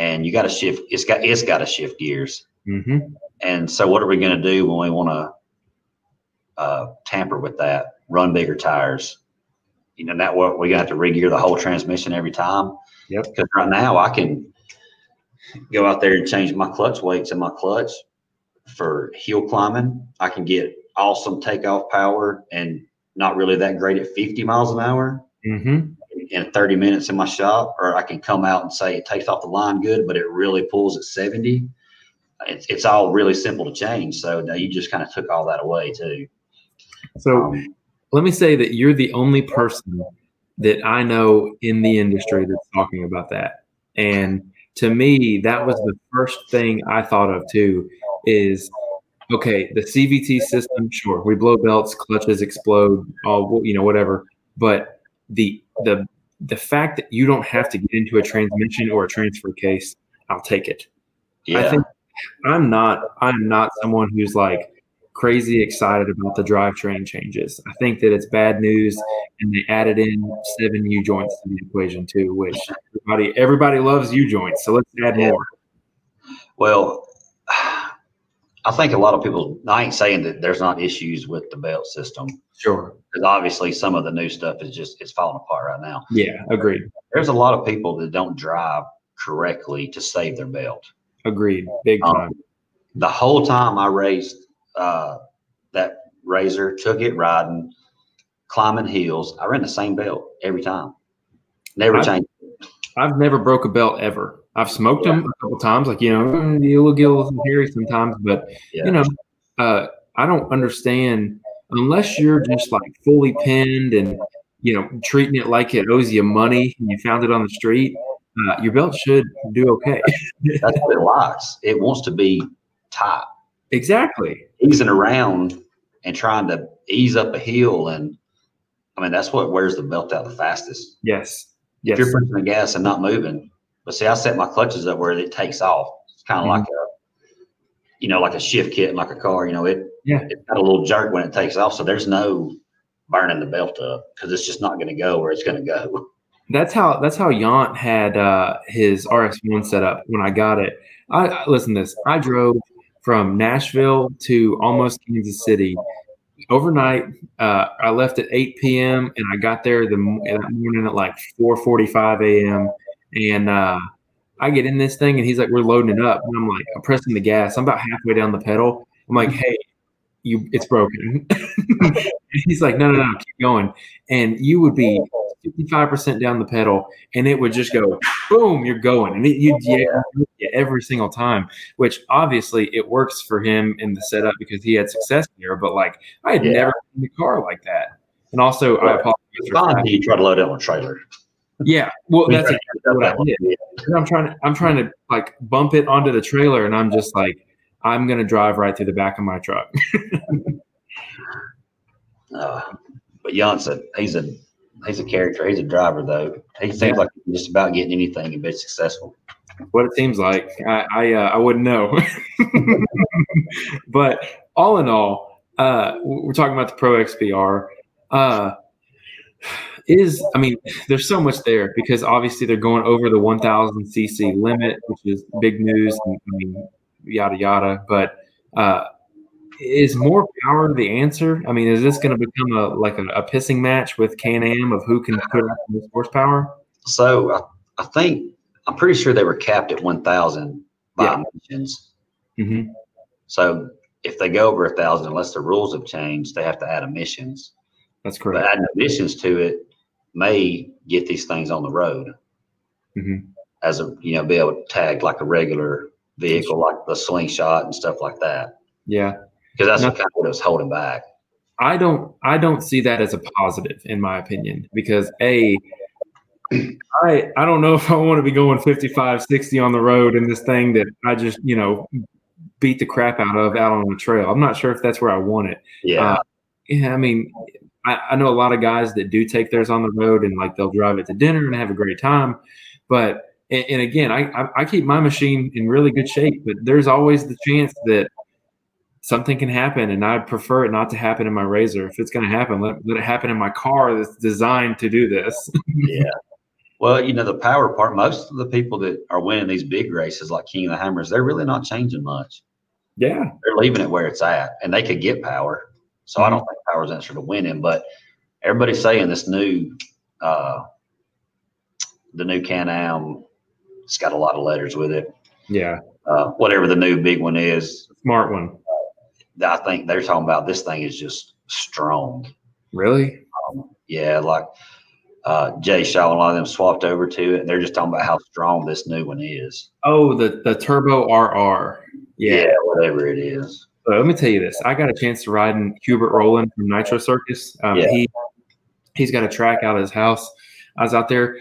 and you got to shift. It's got it's got to shift gears. Mm-hmm. And so, what are we going to do when we want to uh, tamper with that? Run bigger tires. You know that what we got to regear the whole transmission every time. Yep. Because right now I can go out there and change my clutch weights and my clutch for hill climbing. I can get awesome takeoff power and not really that great at 50 miles an hour. Mm-hmm in 30 minutes in my shop, or I can come out and say it takes off the line good, but it really pulls at 70. It's, it's all really simple to change. So now you just kind of took all that away too. So um, let me say that you're the only person that I know in the industry that's talking about that. And to me, that was the first thing I thought of too is okay, the CVT system, sure, we blow belts, clutches explode, all you know, whatever. But the the the fact that you don't have to get into a transmission or a transfer case, I'll take it. Yeah. I think I'm not I'm not someone who's like crazy excited about the drivetrain changes. I think that it's bad news and they added in seven U joints to the equation too, which everybody everybody loves U joints. So let's add yeah. more. Well, I think a lot of people. I ain't saying that there's not issues with the belt system. Sure. Because obviously some of the new stuff is just it's falling apart right now. Yeah, agreed. There's a lot of people that don't drive correctly to save their belt. Agreed. Big um, time. Um, the whole time I raced uh, that RZR, took it riding, climbing hills. I ran the same belt every time. Never I've, changed. I've never broke a belt ever. I've smoked yeah. them a couple times, like you know, you'll get a little hairy sometimes, but yeah. you know, uh, I don't understand unless you're just like fully pinned and you know treating it like it owes you money and you found it on the street. Uh, your belt should do okay. That's what it likes. It wants to be tight. Exactly. Easing around and trying to ease up a hill, and I mean that's what wears the belt out the fastest. Yes. Yes. If you're pressing the gas and not moving, but see, I set my clutches up where it takes off. It's kind of mm-hmm. like a, you know, like a shift kit, like a car. You know, it yeah, it's got a little jerk when it takes off. So there's no burning the belt up because it's just not going to go where it's going to go. That's how that's how Yant had uh, his RS1 set up when I got it. I, I listen to this. I drove from Nashville to almost Kansas City overnight. Uh, I left at 8 p.m. and I got there the morning at like 4:45 a.m. And uh, I get in this thing and he's like, "We're loading it up," and I'm like, I'm pressing the gas. I'm about halfway down the pedal. I'm like, "Hey, you, it's broken." he's like, "No, no, no, keep going." And you would be 55% down the pedal and it would just go boom you're going. And it, you'd yeah. every single time which obviously it works for him in the setup because he had success here but like i had yeah. never seen a car like that. And also i apologize you try to load it on a trailer. Yeah well that's exactly what i did. I'm trying to i'm trying to like bump it onto the trailer and i'm just like i'm gonna drive right through the back of my truck. Uh, but Janssen, he's a he's a character. He's a driver, though. He seems yeah. like just about getting anything and be successful. What it seems like, I I, uh, I wouldn't know. but all in all, uh, we're talking about the Pro XPR. Uh, is I mean, there's so much there because obviously they're going over the 1,000 cc limit, which is big news. I mean, yada yada. But uh, is more power the answer? I mean, is this going to become a like a, a pissing match with Can Am of who can put out the most horsepower? So I, I, think I'm pretty sure they were capped at 1,000 by yeah. emissions. Mm-hmm. So if they go over a thousand, unless the rules have changed, they have to add emissions. That's correct. But adding emissions to it may get these things on the road mm-hmm. as a you know be able to tag like a regular vehicle, like the slingshot and stuff like that. Yeah, because that's no, kind of what was holding back. I don't I don't see that as a positive in my opinion because a I I don't know if I want to be going 55 60 on the road in this thing that I just, you know, beat the crap out of out on the trail. I'm not sure if that's where I want it. Yeah. Uh, yeah, I mean, I, I know a lot of guys that do take theirs on the road and like they'll drive it to dinner and have a great time. But and, and again, I, I I keep my machine in really good shape, but there's always the chance that something can happen and I'd prefer it not to happen in my RZR. If it's going to happen, let, let it happen in my car that's designed to do this. yeah. Well, you know, the power part, most of the people that are winning these big races like King of the Hammers, they're really not changing much. Yeah. They're leaving it where it's at and they could get power. So mm-hmm. I don't think power's answer to winning, but everybody's saying this new, uh, the new Can Am, it's got a lot of letters with it. Yeah. Uh, whatever the new big one is. Smart one. I think they're talking about this thing is just strong. Really? Um, yeah, like uh, Jay Shaw and a lot of them swapped over to it, and they're just talking about how strong this new one is. Oh, the the Turbo RR. Yeah, yeah whatever it is. So let me tell you this: I got a chance to ride in Hubert Rowland from Nitro Circus. Um, yeah. He he's got a track out of his house. I was out there.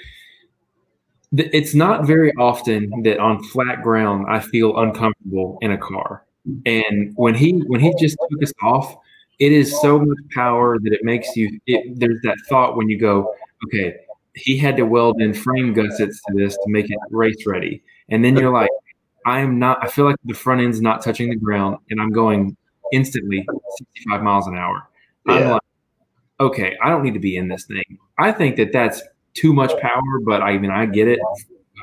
It's not very often that on flat ground I feel uncomfortable in a car. And when he when he just took us off, it is so much power that it makes you. It, there's that thought when you go, okay, he had to weld in frame gussets to this to make it race ready, and then you're like, I am not. I feel like the front end's not touching the ground, and I'm going instantly 65 miles an hour. Yeah. I'm like, okay, I don't need to be in this thing. I think that that's too much power, but I mean, I get it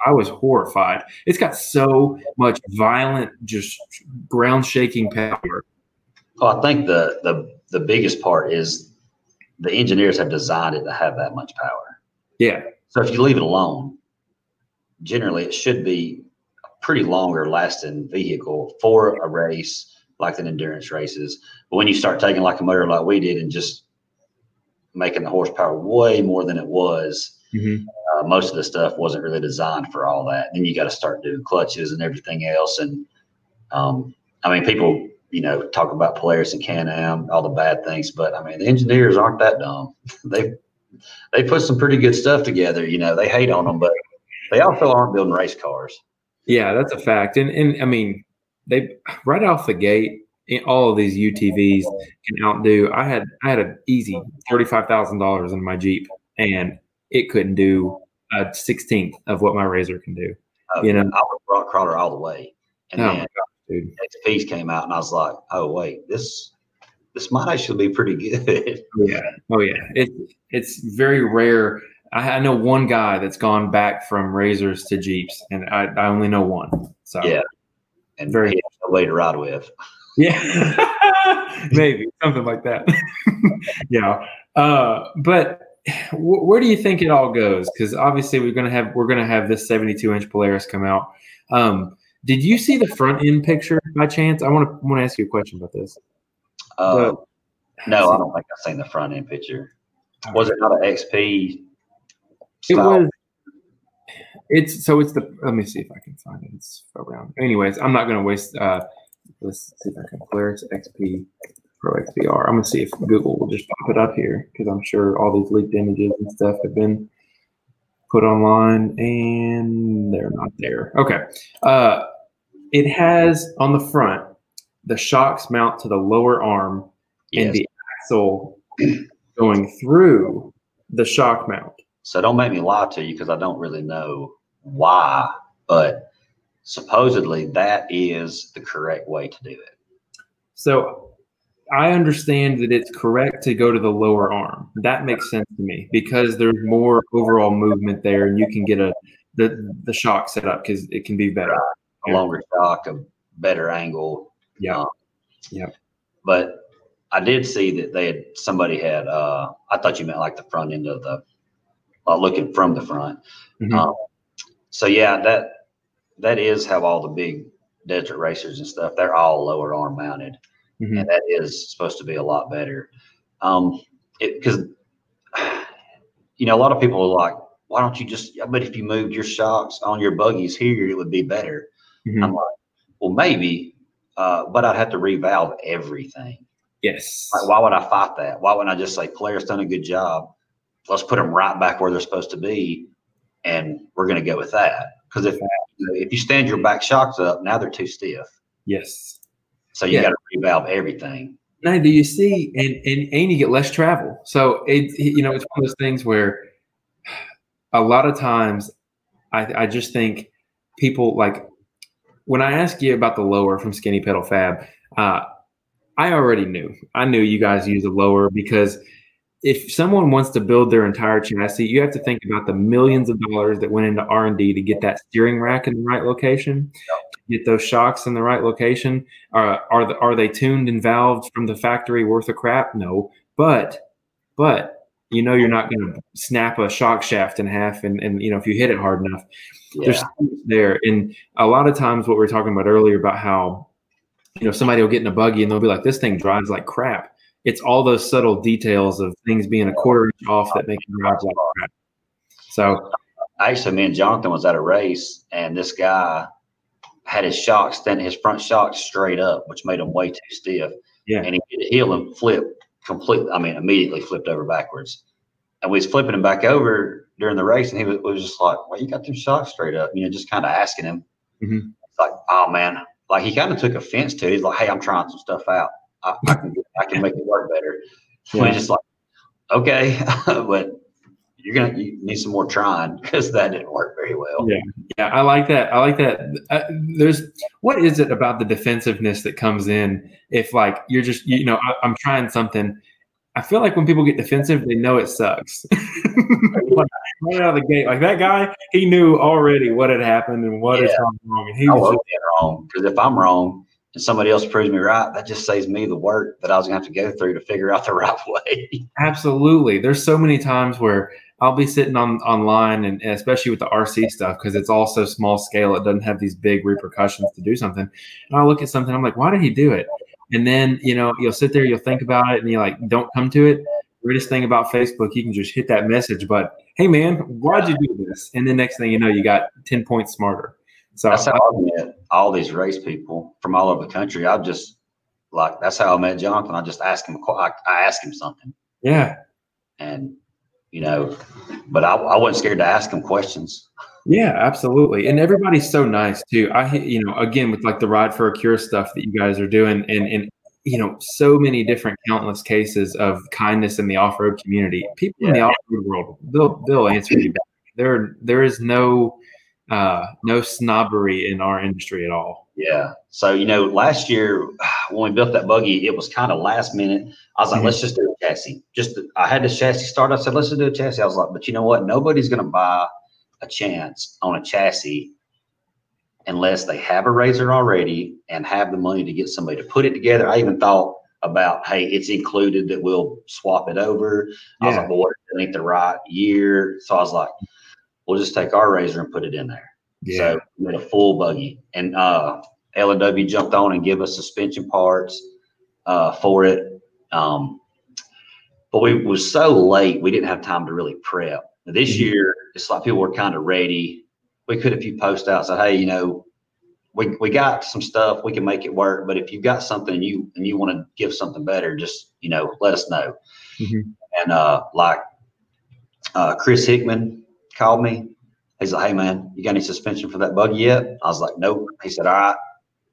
I was horrified. It's got so much violent, just ground shaking power. Oh, I think the the the biggest part is the engineers have designed it to have that much power. Yeah. So if you leave it alone, generally it should be a pretty longer lasting vehicle for a race like the endurance races. But when you start taking like a motor like we did and just making the horsepower way more than it was, mm-hmm uh, most of the stuff wasn't really designed for all that. Then you got to start doing clutches and everything else. And um, I mean, people, you know, talk about Polaris and Can-Am, all the bad things, but I mean, the engineers aren't that dumb. they they put some pretty good stuff together. You know, they hate on them, but they also aren't building race cars. Yeah, that's a fact. And and I mean, they right off the gate, all of these UTVs can outdo. I had I had an easy thirty five thousand dollars in my Jeep, and it couldn't do a sixteenth of what my RZR can do. Oh, you know, I was rock crawler all the way, and oh then God, XPs came out, and I was like, oh wait, this this might actually be pretty good. yeah, oh yeah, it it's very rare. I, I know one guy that's gone back from RZRs to Jeeps, and I, I only know one. So yeah, and very no way to ride with. Yeah. Maybe something like that. yeah. Uh, but where do you think it all goes? Because obviously we're gonna have we're gonna have this 72 inch Polaris come out. Um, did you see the front end picture by chance? I want to want to ask you a question about this. Uh, The- no, I don't think I've seen the front end picture. Was it not an XP? It was. It's so it's the. Let me see if I can find it. It's around. Anyways, I'm not going to waste. uh Let's see if I can it. XP Pro XPR. I'm going to see if Google will just pop it up here because I'm sure all these leaked images and stuff have been put online and they're not there. Okay. Uh, it has on the front the shocks mount to the lower arm and the axle going through the shock mount. So don't make me lie to you because I don't really know why, but supposedly that is the correct way to do it. So I understand that it's correct to go to the lower arm. That makes sense to me because there's more overall movement there, and you can get a the the shock set up because it can be better. A Yeah. longer shock, a better angle. Yeah. Um, Yeah. But I did see that they had somebody had. uh I thought you meant like the front end of the, uh, looking from the front. Mhm. Um, so yeah, that that is how all the big desert racers and stuff. They're all lower arm mounted. Mhm. and that is supposed to be a lot better. Um, because you know a lot of people are like, why don't you just? I bet if you moved your shocks on your buggies here, it would be better. Mhm. I'm like, well, maybe, uh, but I'd have to revalve everything. Yes. Like, why would I fight that? Why wouldn't I just say, Polaris done a good job? Let's put them right back where they're supposed to be, and we're going to go with that. Because if if you stand your back shocks up, now they're too stiff. Yes. So you Yeah. got to revalve everything. Now, do you see, and, and and you get less travel. So it, you know, it's one of those things where a lot of times, I I just think people like when I ask you about the lower from Skinny Pedal Fab, uh, I already knew. I knew you guys use a lower because if someone wants to build their entire chassis, you have to think about the millions of dollars that went into R and D to get that steering rack in the right location, get those shocks in the right location. Are are the, are they tuned and valved from the factory worth a crap? No, but but you know you're not going to snap a shock shaft in half, and and you know if you hit it hard enough, there's Yeah. much there. And a lot of times, what we were talking about earlier about how you know somebody will get in a buggy and they'll be like, "This thing drives like crap." It's all those subtle details of things being a quarter inch off that make it drive like crap. So actually me and Jonathan was at a race and this guy had his shocks then his front shocks straight up, which made him way too stiff. Yeah. And he did a heel and flip completely I mean immediately flipped over backwards. And we was flipping him back over during the race and he was, was just like, Well, you got them shocks straight up, you know, just kind of asking him. Mhm. It's like, oh man. Like he kind of took offense to it. He's like, Hey, I'm trying some stuff out. I, I can I can make it work better. Yeah. We're just like, okay, but you're gonna you need some more trying because that didn't work very well. Yeah. Yeah, I like that. I like that. Uh, there's what is it about the defensive-ness that comes in if like you're just you know I, I'm trying something. I feel like when people get defensive, they know it sucks. Like, right out of the gate, like that guy, he knew already what had happened and what had Yeah. gone wrong, and he I was just, wrong because if I'm wrong and somebody else proves me right, that just saves me the work that I was gonna have to go through to figure out the right way. absolutely. There's so many times where I'll be sitting on online, and especially with the RC stuff, because it's all so small scale, it doesn't have these big repercussions to do something. And I'll look at something, I'm like, why did he do it? And then you know, you'll sit there, you'll think about it, and you're like don't come to it. Greatest thing about Facebook, you can just hit that message, but hey man, why'd you do this? And the next thing you know, you got ten points smarter. So That's how I met all these race people from all over the country. I just like that's how I met Jonathan. I just asked him. I, I asked him something, yeah, and you know, but I, I wasn't scared to ask them questions. Yeah, absolutely. And everybody's so nice too. I, you know, again, with like the ride for a cure stuff that you guys are doing and, and, you know, so many different countless cases of kindness in the off-road community. People in the off-road world, they'll, they'll answer you back. There, there is no, uh, no snobbery in our industry at all. Yeah. So, you know, last year when we built that buggy, it was kind of last minute. I was like, Mhm. let's just do a chassis. Just I had this chassis start. I said, let's just do a chassis. I was like, but you know what? Nobody's going to buy a chance on a chassis unless they have a RZR already and have the money to get somebody to put it together. I even thought about, hey, it's included that we'll swap it over. I was like, well, what if it ain't the right year? So I was like, we'll just take our RZR and put it in there. So we made a full buggy, and uh, L and W jumped on and gave us suspension parts uh, for it. Um, but we was so late, we didn't have time to really prep. This Mhm. year, it's like people were kind of ready. We could a few post out said, "Hey, you know, we we got some stuff. We can make it work. But if you've got something and you and you want to give something better, just you know, let us know." Mhm. And uh, like uh, Chris Hickman called me. He's like, "Hey man, you got any suspension for that buggy yet?" I was like, "Nope." He said, "All right,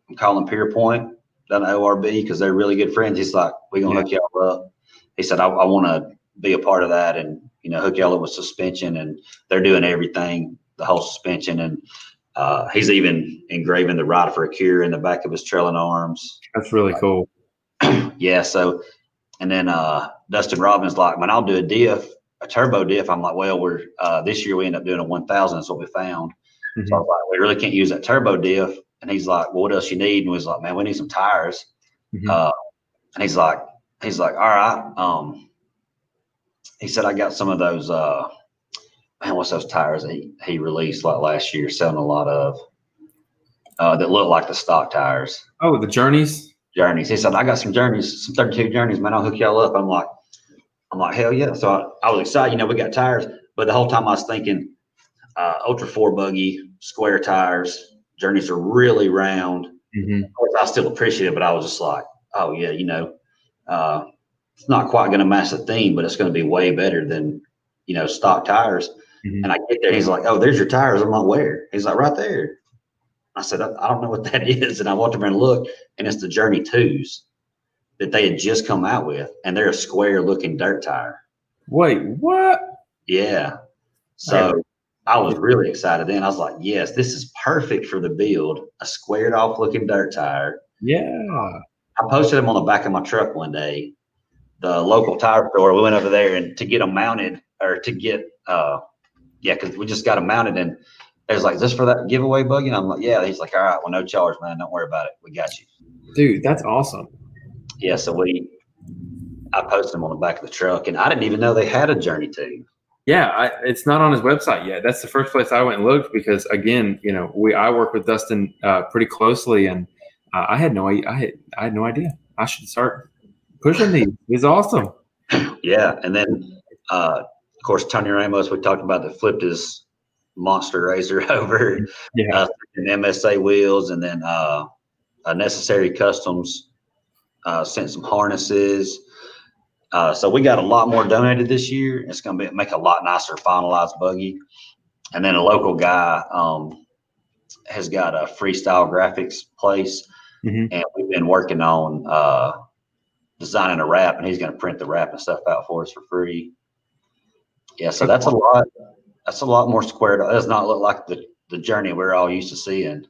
I'm calling Pier Point, done ORB because they're really good friends." He's like, we're gonna hook y'all up." He said, "I, I want to be a part of that and you know hook y'all up with suspension." And they're doing everything, the whole suspension, and uh, he's even engraving the ride for a cure in the back of his trailing arms. That's really cool. Yeah. So, and then uh, Dustin Robbins like, man, I'll do a diff, a turbo diff. I'm like, well, we're uh, this year we end up doing a 1000. That's what we found. Mhm. So I was like, we really can't use that turbo diff. And he's like, well, what else you need? And we was like, man, we need some tires. Mhm. Uh, and he's like, he's like, all right. Um, he said, I got some of those. Uh, man, what's those tires he he released like last year? Selling a lot of uh, that look like the stock tires. Oh, the journeys. Journeys. He said, I got some journeys, some 32 journeys, man. I'll hook y'all up. I'm like, I'm like, hell yeah. So I, I was excited, you know, we got tires, but the whole time I was thinking, uh, Ultra 4 buggy, square tires, journeys are really round. Mhm. Of course, I still appreciate it, but I was just like, oh yeah, you know, uh, it's not quite going to match the theme, but it's going to be way better than, you know, stock tires. Mhm. And I get there, he's like, oh, there's your tires. I'm like, where? He's like, right there. I said, I, I don't know what that is. And I walked around and looked, and it's the Journey 2s that they had just come out with. And they're a square looking dirt tire. Wait, what? Yeah. So I was really excited then. I was like, yes, this is perfect for the build. A squared off looking dirt tire. Yeah. I posted them on the back of my truck one day. The local tire store. We went over there and to get them mounted or to get uh yeah, because we just got them mounted and they was like, Is this for that giveaway buggy? And I'm like, Yeah. He's like, All right, well, no charge, man. Don't worry about it. We got you. Dude, that's awesome. Yeah, so we I posted them on the back of the truck and I didn't even know they had a journey to. Yeah, I, it's not on his website yet. That's the first place I went and looked because, again, you know, we I work with Dustin uh, pretty closely, and uh, I had no I had I had no idea. I should start pushing these. It's awesome. Yeah. And then uh of course Tony Ramos, we talked about that flipped his monster RZR over. Yeah. uh, and MSA wheels, and then uh, uh, Necessary Customs uh, sent some harnesses. Uh, so we got a lot more donated this year. It's going to make a lot nicer finalized buggy. And then a local guy um, has got a freestyle graphics place, Mhm. and we've been working on uh, designing a wrap, and he's going to print the wrap and stuff out for us for free. Yeah, so that's a lot. That's a lot more squared. It does not look like the the journey we're all used to seeing.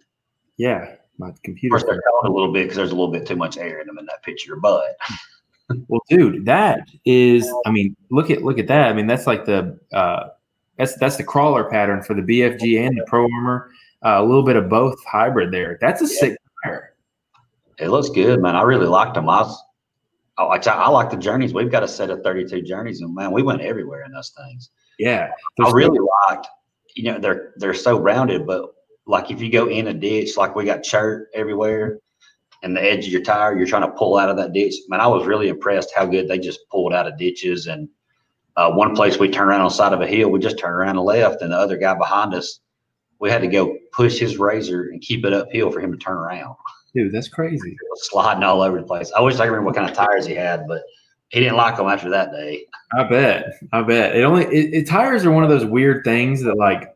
Yeah, my Of computer. course, they're a little bit because there's a little bit too much air in them in that picture. But Well, dude, that is. I mean, look at look at that. I mean, that's like the uh, that's that's the crawler pattern for the BFG and the Pro Armor. Uh, a little bit of both hybrid there. That's a sick tire. it looks good, man. I really liked them. I was, I, like- I like the journeys. We've got a set of 32 journeys, and man, we went everywhere in those things. Yeah, I really liked, you know, they're they're so rounded, but like if you go in a ditch, like we got chert everywhere, and the edge of your tire, you're trying to pull out of that ditch. Man, I was really impressed how good they just pulled out of ditches. And uh, one place we turned around on the side of a hill, we just turned around and left, and the other guy behind us, we had to go push his RZR and keep it uphill for him to turn around. dude, that's crazy. Sliding all over the place. I wish I could remember what kind of tires he had, but he didn't like them after that day. I bet. I bet. It only it, it, tires are one of those weird things that like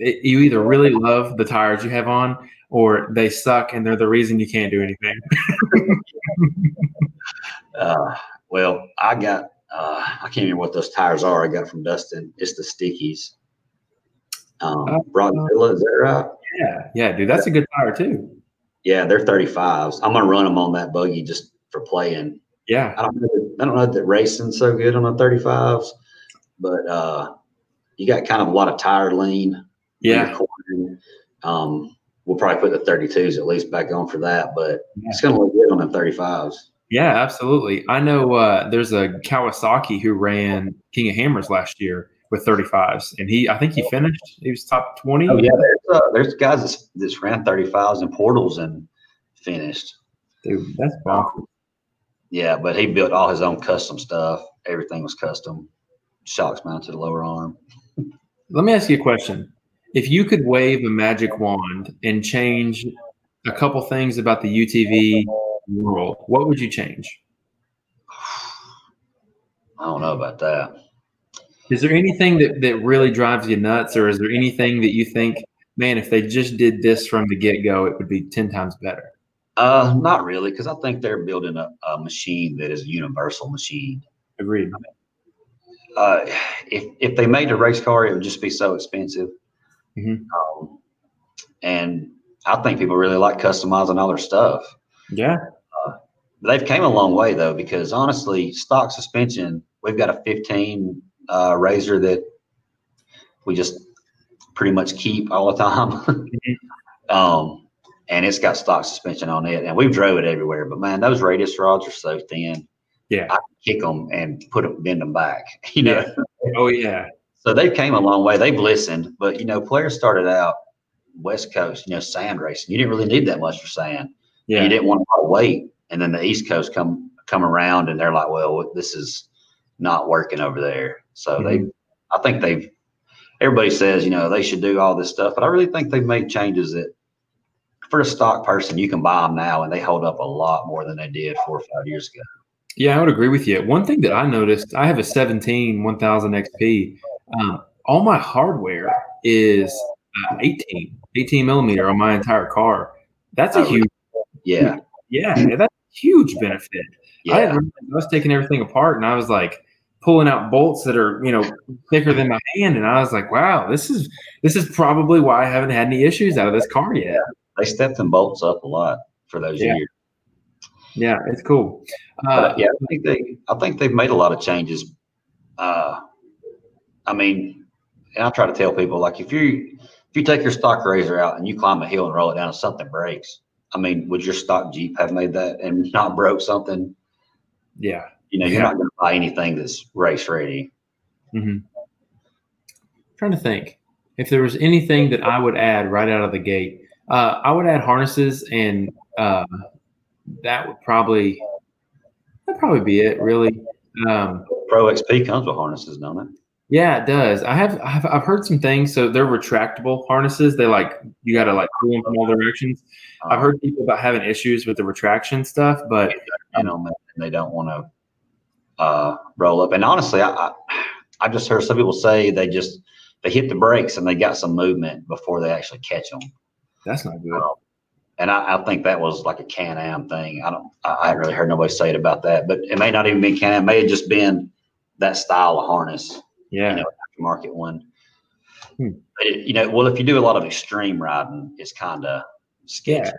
it, you either really love the tires you have on or they suck and they're the reason you can't do anything. Uh, well, I got uh, I can't remember what those tires are. I got from Dustin. It's the stickies. Um, Uh, Broadvilla, is that right? Yeah, yeah, dude, that's a good tire too. Yeah, they're 35s. I'm gonna run them on that buggy just for playing. Yeah, I don't know. That, I don't know that racing's so good on the 35s, but uh, you got kind of a lot of tire lean. Yeah. Um, we'll probably put the 32s at least back on for that, but Yeah. it's gonna look good on the 35s. Yeah, absolutely. I know uh, there's a Kawasaki who ran King of Hammers last year with 35s, and he I think he finished. He was top 20. Oh yeah, there's, uh, there's guys that's, that's ran 35s in portals and finished. Dude, that's bonkers. Yeah, but he built all his own custom stuff. Everything was custom. Shocks mounted lower arm. Let me ask you a question. If you could wave a magic wand and change a couple things about the UTV world, what would you change? I don't know about that. Is there anything that, that really drives you nuts, or is there anything that you think, man, if they just did this from the get go, it would be 10 times better? Uh, not really, because I think they're building a, a, machine that is a universal machine. Agreed. Uh, if if they made a race car, it would just be so expensive. Mm-hmm. Um, and I think people really like customizing all their stuff. Yeah. Uh, they've came a long way though, because honestly, stock suspension, we've got a 15 uh, RZR that we just pretty much keep all the time. mm-hmm. um, and it's got stock suspension on it, and we've drove it everywhere. But man, those radius rods are so thin. Yeah, I kick them and put them, bend them back. You know. Yeah. Oh yeah. So they came a long way. They've listened, but you know, Polaris started out West Coast, you know, sand racing. You didn't really need that much for sand. Yeah. You didn't want to wait, and then the East Coast come come around, and they're like, well, this is not working over there. So mm-hmm. they, I think they've. Everybody says, you know, they should do all this stuff, but I really think they've made changes that for a stock person, you can buy them now and they hold up a lot more than they did four or five years ago. Yeah, I would agree with you. One thing that I noticed, I have a 17 1000 XP. Um, all my hardware is uh, 18, 18 millimeter on my entire car. That's a oh, huge, yeah, yeah, that's a huge benefit. Yeah. I, I was taking everything apart and I was like pulling out bolts that are you know thicker than my hand, and I was like, wow, this is this is probably why I haven't had any issues out of this car yet they stepped them bolts up a lot for those yeah. years. Yeah, it's cool. Uh, yeah, I think they I think they've made a lot of changes. Uh, I mean, and I try to tell people like if you if you take your stock RZR out and you climb a hill and roll it down and something breaks, I mean, would your stock Jeep have made that and not broke something? Yeah. You know, you're yeah. not going to buy anything that's race ready. Mm-hmm. Trying to think if there was anything that I would add right out of the gate. Uh, I would add harnesses, and uh, that would probably that probably be it. Really, um, Pro XP comes with harnesses, don't it? Yeah, it does. I have I've, I've heard some things. So they're retractable harnesses. They like you got to like pull them from all directions. I've Uh-huh. heard people about having issues with the retraction stuff, but you know, and they don't want to uh, roll up. And honestly, I, I I just heard some people say they just they hit the brakes and they got some movement before they actually catch them. that's not good. Um, and I, I think that was like a Can Am thing. I don't, I I haven't really heard nobody say it about that, but it may not even be Can Am. It may have just been that style of harness, Yeah, you know, aftermarket one. Hmm. It, you know, well, if you do a lot of extreme riding, it's kind of sketchy.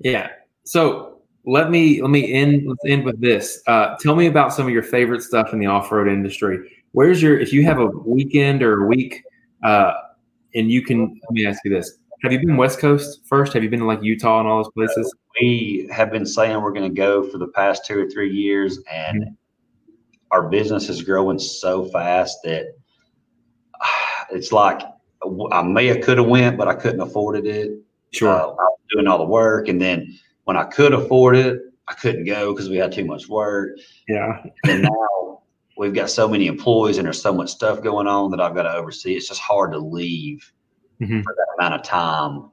Yeah. yeah. So let me let me end let's end with this. Uh, tell me about some of your favorite stuff in the off road industry. Where's your if you have a weekend or a week, uh, and you can let me ask you this: Have you been West Coast first? Have you been to like Utah and all those places? we have been saying we're going to go for the past two or three years, and our business is growing so fast that it's like I may have could have went, but I couldn't afford it. Sure. Uh, I was doing all the work, and then when I could afford it, I couldn't go because we had too much work. yeah. And now we've got so many employees, and there's so much stuff going on that I've got to oversee. It's just hard to leave Mhm. for that amount of time.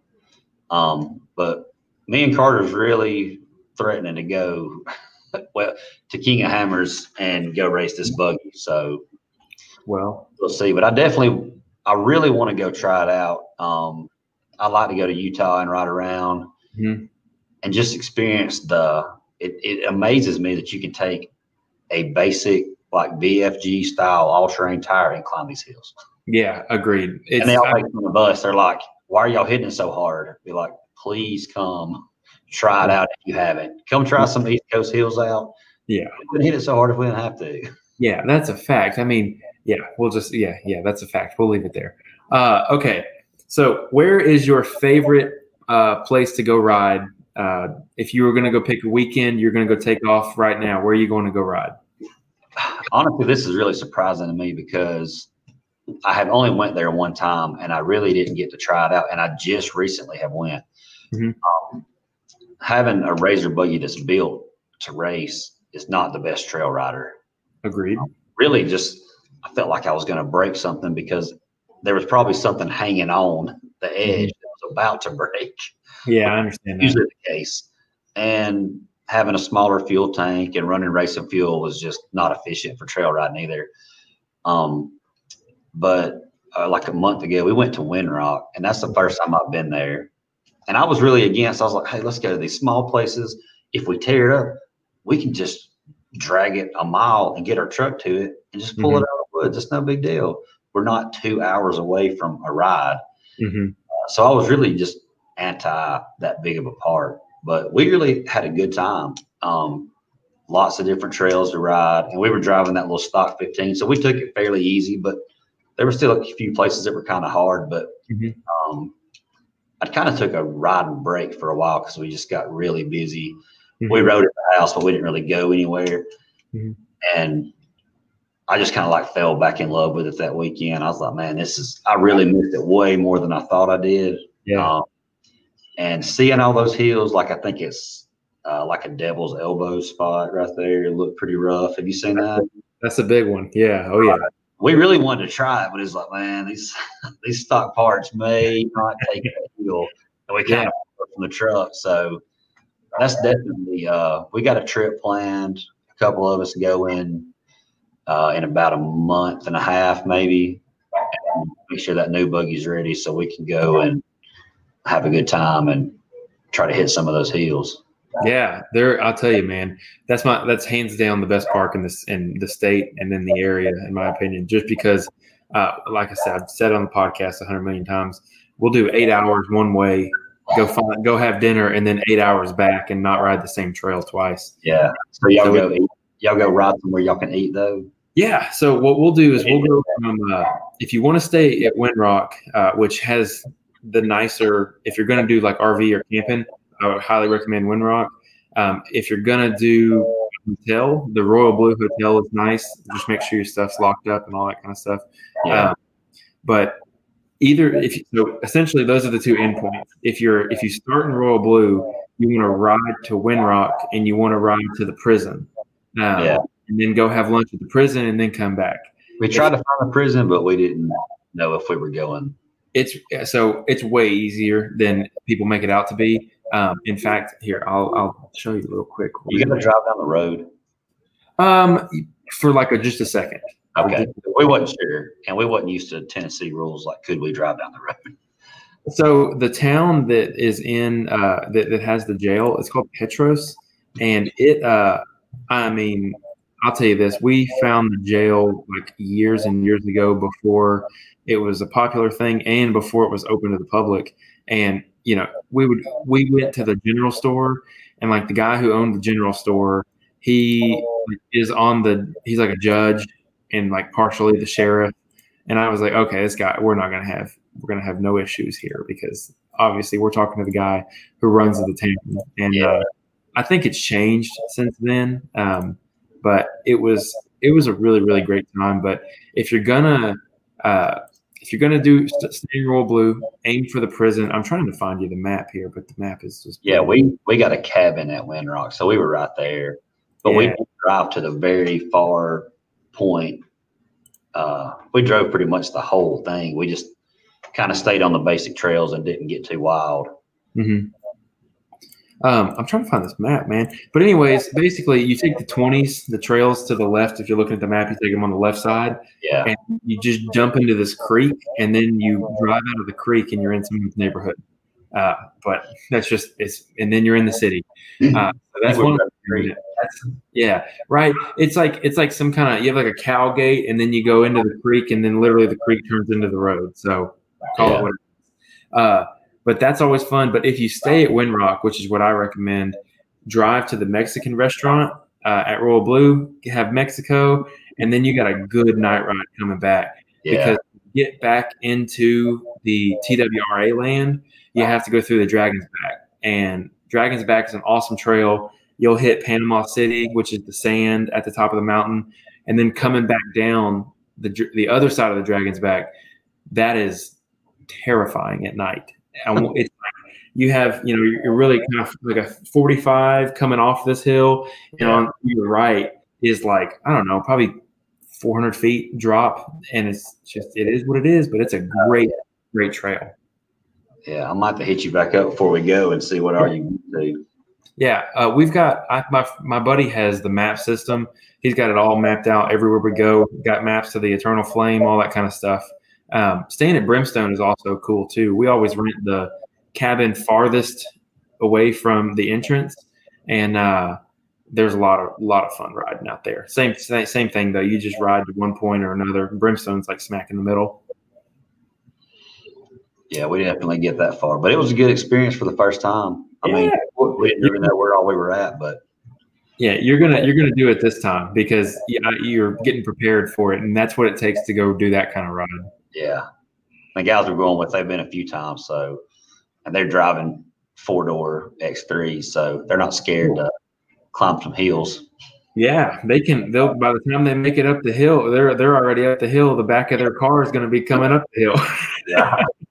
Um, but me and Carter's really threatening to go well to King of Hammers and go race this buggy. So Well, we'll see. But I definitely, I really want to go try it out. Um, I like to go to Utah and ride around Mhm. and just experience the. It, it amazes me that you can take a basic like BFG style all terrain tire and climb these hills. yeah, agreed. It's and they all I- make on the bus. They're like, "Why are y'all hitting it so hard?" Be like, "Please come try it out if you haven't. Come try some East Coast hills out. Yeah. we wouldn't hit it so hard if we didn't have to." Yeah, that's a fact. I mean, yeah, we'll just yeah, yeah, that's a fact. We'll leave it there. Uh, okay, so where is your favorite uh, place to go ride uh, if you were going to go pick a weekend, you're going to go take off right now. Where are you going to go ride? Honestly, this is really surprising to me because I have only went there one time, and I really didn't get to try it out. And I just recently have went. Mhm. Um, having a RZR buggy that's built to race is not the best trail rider. Agreed. Really, just I felt like I was going to break something because there was probably something hanging on the edge that was about to break. Yeah, I understand that. Usually the case, and having a smaller fuel tank and running racing fuel was just not efficient for trail riding either. Um, but uh, like a month ago, we went to Windrock, and that's the first time I've been there. And I was really against. I was like, "Hey, let's go to these small places. If we tear it up, we can just drag it a mile and get our truck to it and just pull it out of the woods. It's no big deal. We're not two hours away from a ride. hmm So I was really just anti that big of a part, but we really had a good time. Um, lots of different trails to ride, and we were driving that little stock 15, so we took it fairly easy. But there were still a few places that were kind of hard. But Mhm. um, I kind of took a ride and break for a while because we just got really busy. We Mhm. rode at the house, but we didn't really go anywhere. Mhm. And I just kind of like fell back in love with it that weekend. I was like, man, this is, I really missed it way more than I thought I did. Yeah. Um, and seeing all those hills, like I think it's uh, like a devil's elbow spot right there. It looked pretty rough. Have you seen that? That's a big one. Yeah. Oh yeah. We really wanted to try it, but it's like, man, these these stock parts may not take that and we kind Yeah. of from the truck. So that's definitely uh, we got a trip planned. A couple of us going uh, in about a month and a half, maybe. And make sure that new buggy's ready so we can go and have a good time and try to hit some of those hills. Yeah, there. I'll tell you, man. That's my. That's hands down the best park in this in the state and in the area, in my opinion. Just because, uh, like I said, I've said on the podcast a hundred million times. We'll do eight hours one way, go find, go have dinner, and then eight hours back, and not ride the same trail twice. Yeah. So y'all So go eat, y'all go ride somewhere y'all can eat though. Yeah. So what we'll do is we'll go from uh, if you want to stay at Windrock, uh, which has the nicer. If you're going to do like RV or camping, I would highly recommend Windrock. Um, if you're going to do hotel, the Royal Blue Hotel is nice. Just make sure your stuff's locked up and all that kind of stuff. Yeah. Um, but either if you, so, essentially those are the two endpoints. If you're if you start in Royal Blue, you want to ride to Windrock and you want to ride to the prison. Um, Yeah. And then go have lunch at the prison and then come back. we tried to find a prison, but we didn't know if we were going. It's so it's way easier than people make it out to be. Um, in fact, here I'll I'll show you real quick. You got to drive down the road. Um, for like a, just a second. Okay. We wasn't sure, and we wasn't used to Tennessee rules. Like, could we drive down the road? So the town that is in uh, that that has the jail, it's called Petros, and it. Uh, I mean, I'll tell you this: we found the jail like years and years ago before it was a popular thing, and before it was open to the public. And you know, we would we went to the general store, and like the guy who owned the general store, he is on the he's like a judge and like partially the sheriff. And I was like, okay, this guy, we're not gonna have we're gonna have no issues here because obviously we're talking to the guy who runs the town, and Yeah. uh, I think it's changed since then. Um, but it was it was a really really great time. But if you're gonna uh, if you're gonna do st- stay Royal Blue, aim for the prison. I'm trying to find you the map here, but the map is just Yeah, we we got a cabin at Windrock, so we were right there. But we Yeah. didn't drive to the very far point. Uh, we drove pretty much the whole thing. We just kind of stayed on the basic trails and didn't get too wild. hmm Um, I'm trying to find this map, man. But anyways, basically, you take the 20s, the trails to the left. If you're looking at the map, you take them on the left side. Yeah, and you just jump into this creek and then you drive out of the creek and you're in someone's neighborhood. Uh, but that's just it's and then you're in the city. Uh, so that's one. That's, yeah, right. It's like it's like some kind of you have like a cow gate and then you go into the creek and then literally the creek turns into the road. So call Yeah. it whatever. Uh, but that's always fun. But if you stay at Windrock, which is what I recommend, drive to the Mexican restaurant uh, at Royal Blue, have Mexico, and then you got a good night ride coming back yeah, because to get back into the TWRA land, you have to go through the Dragon's Back. And Dragon's Back is an awesome trail. You'll hit Panama City, which is the sand at the top of the mountain, and then coming back down the the other side of the Dragon's Back, that is terrifying at night. And it's like you have, you know, you're really kind of like a 45 coming off this hill, and on your right is like I don't know, probably 400 feet drop, and it's just it is what it is. But it's a great, great trail. Yeah, I might have to hit you back up before we go and see what are you do. Yeah, uh, we've got I, my my buddy has the map system. He's got it all mapped out everywhere we go. Got maps to the Eternal Flame, all that kind of stuff. Um, staying at Brimstone is also cool too. We always rent the cabin farthest away from the entrance, and uh, there's a lot of lot of fun riding out there. Same same thing though. You just ride to one point or another. Brimstone's like smack in the middle. Yeah, we definitely get that far, but it was a good experience for the first time. I yeah. mean, we didn't even know where all we were at, but yeah, you're gonna you're gonna do it this time because you're getting prepared for it, and that's what it takes to go do that kind of ride. Yeah, the guys we're going with, they've been a few times, so and they're driving four door X threes, so they're not scared to climb some hills. Yeah, they can. They'll by the time they make it up the hill, they're they're already up the hill. The back of their car is going to be coming up the hill. yeah,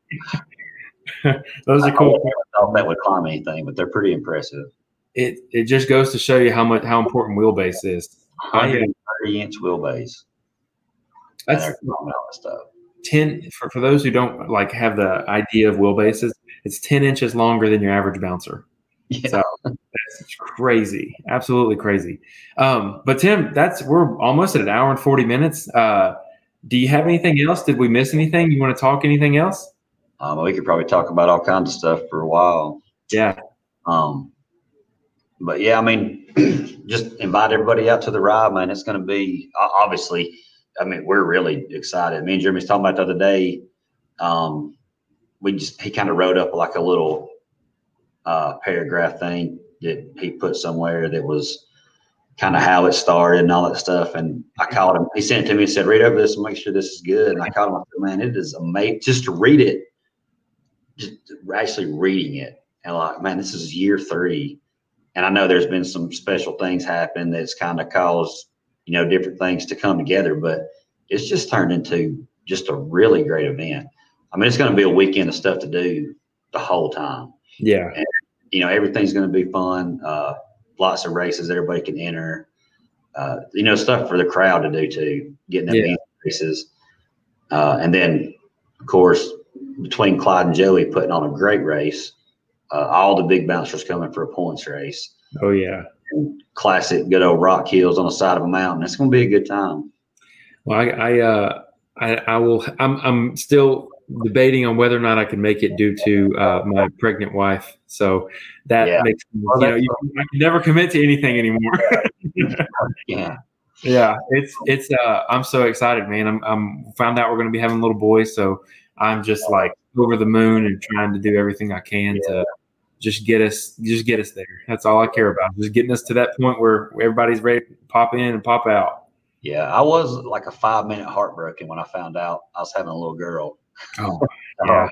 those are cool. I don't think would climb anything, but they're pretty impressive. It it just goes to show you how much how important wheelbase is. 130 inch wheelbase. That's stuff. Ten for, for those who don't like have the idea of wheelbases, it's ten inches longer than your average bouncer. Yeah. So that's crazy, absolutely crazy. Um, but Tim, that's we're almost at an hour and forty minutes. Uh, do you have anything else? Did we miss anything? You want to talk anything else? Um, we could probably talk about all kinds of stuff for a while. Yeah. Um, but yeah, I mean, just invite everybody out to the ride, man. It's going to be obviously. I mean, we're really excited. Me and Jeremy's talking about the other day. Um, we just he kind of wrote up like a little uh, paragraph thing that he put somewhere that was kind of how it started and all that stuff. And I called him. He sent it to me and said, "Read over this and make sure this is good." And I called him. I said, "Man, it is amazing just to read it just actually reading it and like, man, this is year three. And I know there's been some special things happen that's kind of caused, you know, different things to come together, but it's just turned into just a really great event. I mean, it's going to be a weekend of stuff to do the whole time. Yeah. And, you know, everything's going to be fun. Uh, lots of races everybody can enter. Uh, you know, stuff for the crowd to do too, getting them yeah. races. Uh, and then, of course, between Clyde and Joey putting on a great race. Uh, all the big bouncers coming for a points race. Oh yeah, classic good old rock hills on the side of a mountain. It's going to be a good time. Well, I I, uh, I, I will. I'm I'm still debating on whether or not I can make it due to uh, my pregnant wife. So that yeah. makes well, you know you, I can never commit to anything anymore. yeah. Yeah, it's it's uh I'm so excited, man. I'm I'm found out we're gonna be having little boys, so I'm just like over the moon and trying to do everything I can yeah. to just get us just get us there. That's all I care about. Just getting us to that point where everybody's ready to pop in and pop out. Yeah, I was like a five minute heartbroken when I found out I was having a little girl. Oh, yeah.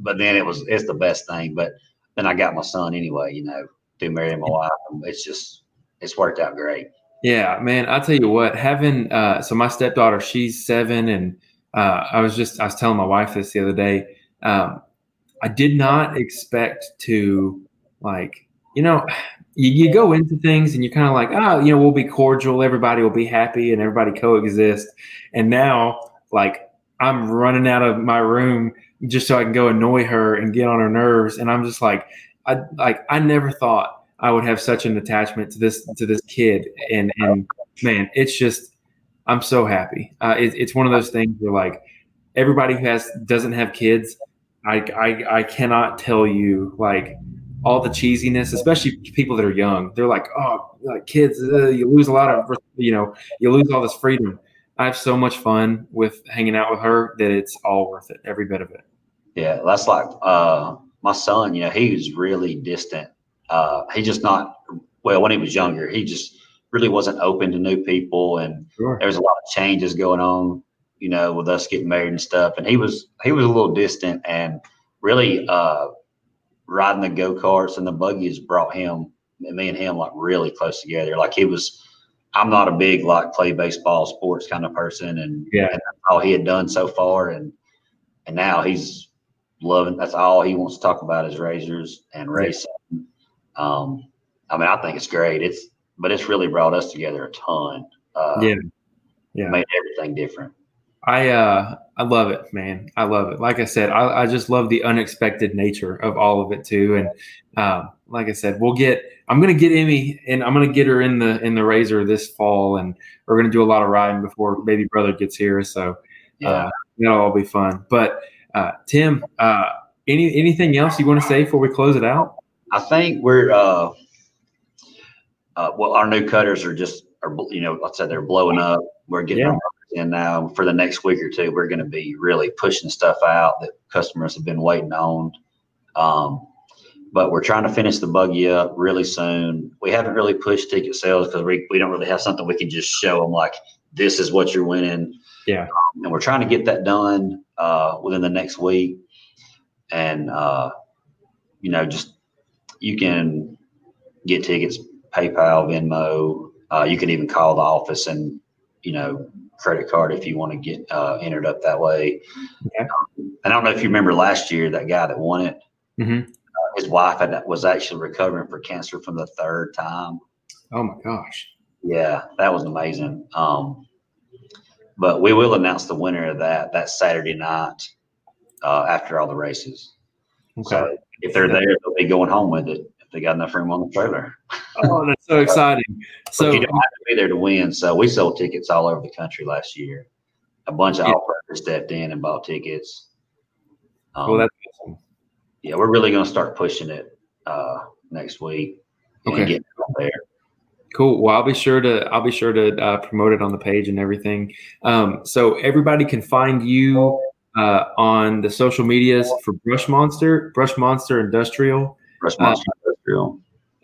but then it was it's the best thing. But then I got my son anyway. You know, through marrying my wife. It's just it's worked out great. Yeah, man. I'll tell you what. Having uh, so my stepdaughter, she's seven, and uh, I was just I was telling my wife this the other day. Um, I did not expect to like you know you, you go into things and you're kind of like oh you know we'll be cordial. Everybody will be happy and everybody coexist. And now like I'm running out of my room just so I can go annoy her and get on her nerves. And I'm just like I like I never thought I would have such an attachment to this to this kid. And and man it's just I'm so happy. Uh, it, it's one of those things where like everybody who has doesn't have kids, I, I I cannot tell you like all the cheesiness, especially people that are young. They're like, oh, like kids, uh, you lose a lot of you know, you lose all this freedom. I have so much fun with hanging out with her that it's all worth it, every bit of it. Yeah, that's like uh, my son. You know, he was really distant. Uh, he just not well when he was younger. He just really wasn't open to new people, and sure. there was a lot of changes going on. You know, with us getting married and stuff, and he was he was a little distant and really uh, riding the go karts and the buggies brought him, and me and him, like really close together. Like he was. I'm not a big like play baseball sports kind of person, and Yeah. and that's all he had done so far, and and now he's loving. That's all he wants to talk about is RZRs and racing. Um, I mean, I think it's great. It's but it's really brought us together a ton. Uh, Yeah. Yeah. made everything different. I uh I love it, man. I love it. Like I said, I, I just love the unexpected nature of all of it too. And um, like I said, we'll get. I'm gonna get Emmy, and I'm gonna get her in the in the RZR this fall, and we're gonna do a lot of riding before baby brother gets here. So Yeah. uh, that'll all be fun. But uh, Tim, uh, any anything else you want to say before we close it out? I think we're uh, uh, well, our new cutters are just are you know, like I said, they're blowing up. We're getting Yeah. them in now for the next week or two. We're going to be really pushing stuff out that customers have been waiting on. Um, but we're trying to finish the buggy up really soon. We haven't really pushed ticket sales because we, we don't really have something we can just show them like this is what you're winning. Yeah. and we're trying to get that done uh, within the next week. And uh, you know, just you can get tickets PayPal, Venmo. Uh, you can even call the office and you know credit card if you want to get uh, entered up that way. Okay. Um, and I don't know if you remember last year that guy that won it. Mhm. Uh, his wife had, was actually recovering for cancer from the third time. Oh my gosh. Yeah, that was amazing. Um, but we will announce the winner of that that Saturday night uh, after all the races. Okay. So if they're there, they'll be going home with it they got enough room on the trailer. Oh, that's so exciting. So you don't have to be there to win. So we sold tickets all over the country last year. A bunch of Yeah. operators stepped in and bought tickets. Um, well, that's awesome. yeah, we're really going to start pushing it uh, next week and Okay. there. Cool. Well, I'll be sure to I'll be sure to uh, promote it on the page and everything. Um, so everybody can find you uh, on the social medias for Brush Monster, Brush Monster Industrial, Rush Monster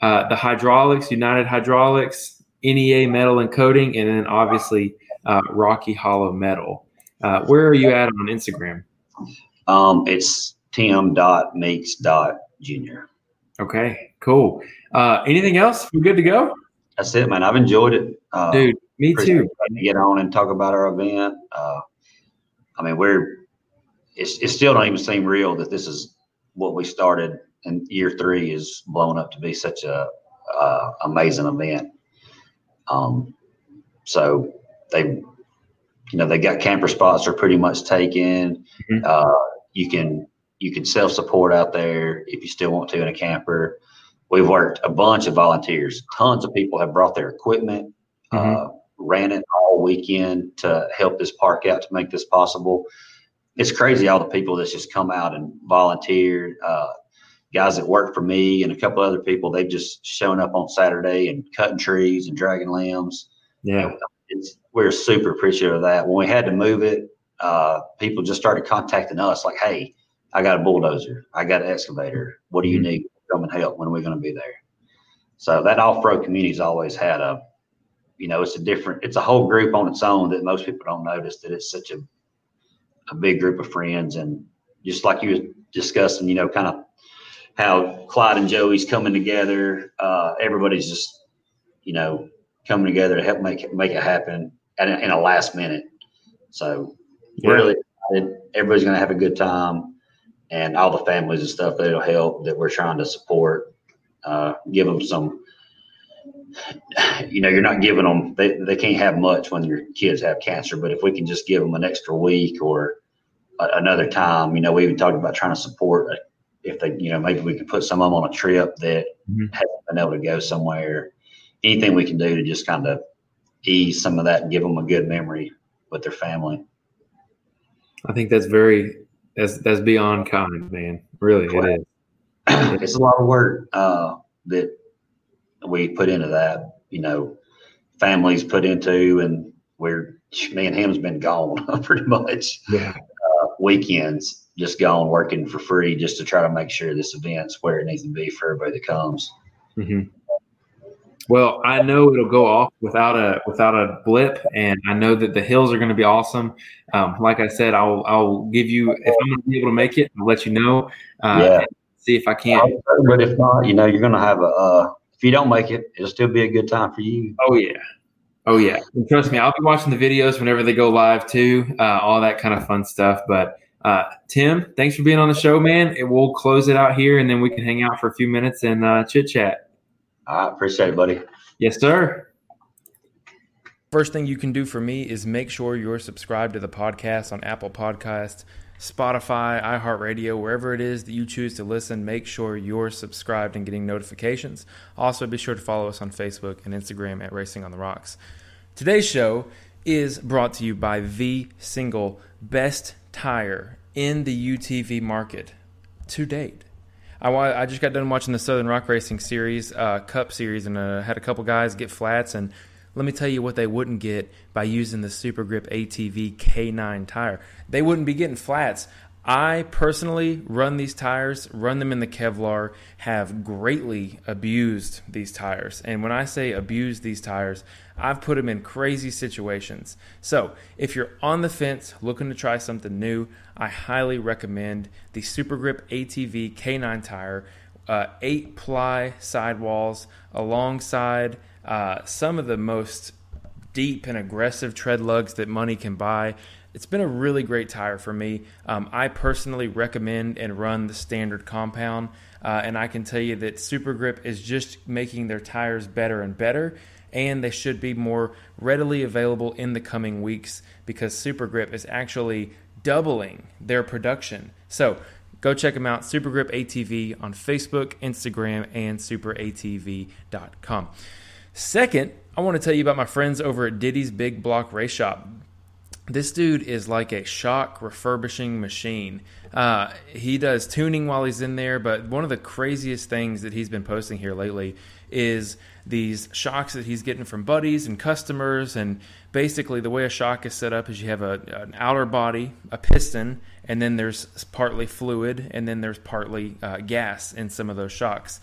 Uh, the Hydraulics, United Hydraulics, NEA Metal and Coating, and then obviously uh, Rocky Hollow Metal. Uh, where are you at on Instagram? Um, it's Tim Meeks Junior. Okay, cool. Uh, anything else? We're good to go, That's it, man. I've enjoyed it. Uh, dude. Me too. to get on and talk about our event. Uh, I mean, we're it's it still don't even seem real that this is what we started, and year three is blown up to be such a uh, amazing event. Um, so they, you know, they got camper spots are pretty much taken. Mhm. Uh, you can you can self support out there if you still want to in a camper. We've worked a bunch of volunteers. Tons of people have brought their equipment, uh, ran it all weekend to help this park out to make this possible. It's crazy all the people that's just come out and volunteered. Uh, guys that work for me and a couple other people, they've just shown up on Saturday and cutting trees and dragging limbs. Yeah. It's, we're super appreciative of that. When we had to move it, uh, people just started contacting us like, "Hey, I got a bulldozer, I got an excavator. What do you Mhm. need? Come and help. When are we going to be there?" So that off-road community's always had a, you know, it's a different, it's a whole group on its own that most people don't notice that it's such a, a big group of friends and just like you were discussing, you know, kind of how Clyde and Joey's coming together. Uh, everybody's just, you know, coming together to help make it make it happen at a, in a last minute. So Yeah. really excited. Everybody's going to have a good time, and all the families and stuff that'll help that we're trying to support. Uh, give them some. You know, you're not giving them. They they can't have much when your kids have cancer, but if we can just give them an extra week or another time, you know, we even talked about trying to support. If they, you know, maybe we could put some of them on a trip that Mhm. haven't been able to go somewhere. Anything we can do to just kind of ease some of that and give them a good memory with their family. I think that's very that's that's beyond kind, man. Really, it is. it's a lot of work uh, that we put into that. You know, families put into, and we're me and him's been gone pretty much Yeah. uh, weekends, just gone working for free just to try to make sure this event's where it needs to be for everybody that comes. hmm Well, I know it'll go off without a without a blip, and I know that the hills are going to be awesome. Um, like I said, I'll I'll give you if I'm going to be able to make it. I'll let you know. Uh, Yeah. see if I can. But if not, you know, you're gonna have a. Uh, if you don't make it, it'll still be a good time for you. Oh yeah, oh yeah. And trust me, I'll be watching the videos whenever they go live too. Uh, all that kind of fun stuff. But uh, Tim, thanks for being on the show, man. It, we'll close it out here, and then we can hang out for a few minutes and uh, chit chat. I appreciate it, buddy. Yes, sir. First thing you can do for me is make sure you're subscribed to the podcast on Apple Podcasts, Spotify, iHeartRadio, wherever it is that you choose to listen. Make sure you're subscribed and getting notifications. Also, be sure to follow us on Facebook and Instagram at Racing on the Rocks. Today's show is brought to you by the single best tire in the UTV market to date. I, I just got done watching the Southern Rock Racing Series, uh, Cup Series, and uh, had a couple guys get flats. And let me tell you what they wouldn't get by using the Super Grip ATV K9 tire. They wouldn't be getting flats. I personally run these tires, run them in the Kevlar, have greatly abused these tires. And when I say abuse these tires, I've put them in crazy situations. So, if you're on the fence looking to try something new, I highly recommend the Super Grip ATV K9 tire, uh, eight ply sidewalls alongside uh, some of the most deep and aggressive tread lugs that money can buy it's been a really great tire for me. Um, I personally recommend and run the standard compound, uh, and I can tell you that Super Grip is just making their tires better and better, and they should be more readily available in the coming weeks because Super Grip is actually doubling their production. So go check them out, Super Grip ATV on Facebook, Instagram, and superatv.com. Second, I want to tell you about my friends over at Diddy's Big Block Race Shop this dude is like a shock refurbishing machine. Uh, he does tuning while he's in there, but one of the craziest things that he's been posting here lately is these shocks that he's getting from buddies and customers. And basically, the way a shock is set up is you have a, an outer body, a piston, and then there's partly fluid, and then there's partly uh, gas in some of those shocks.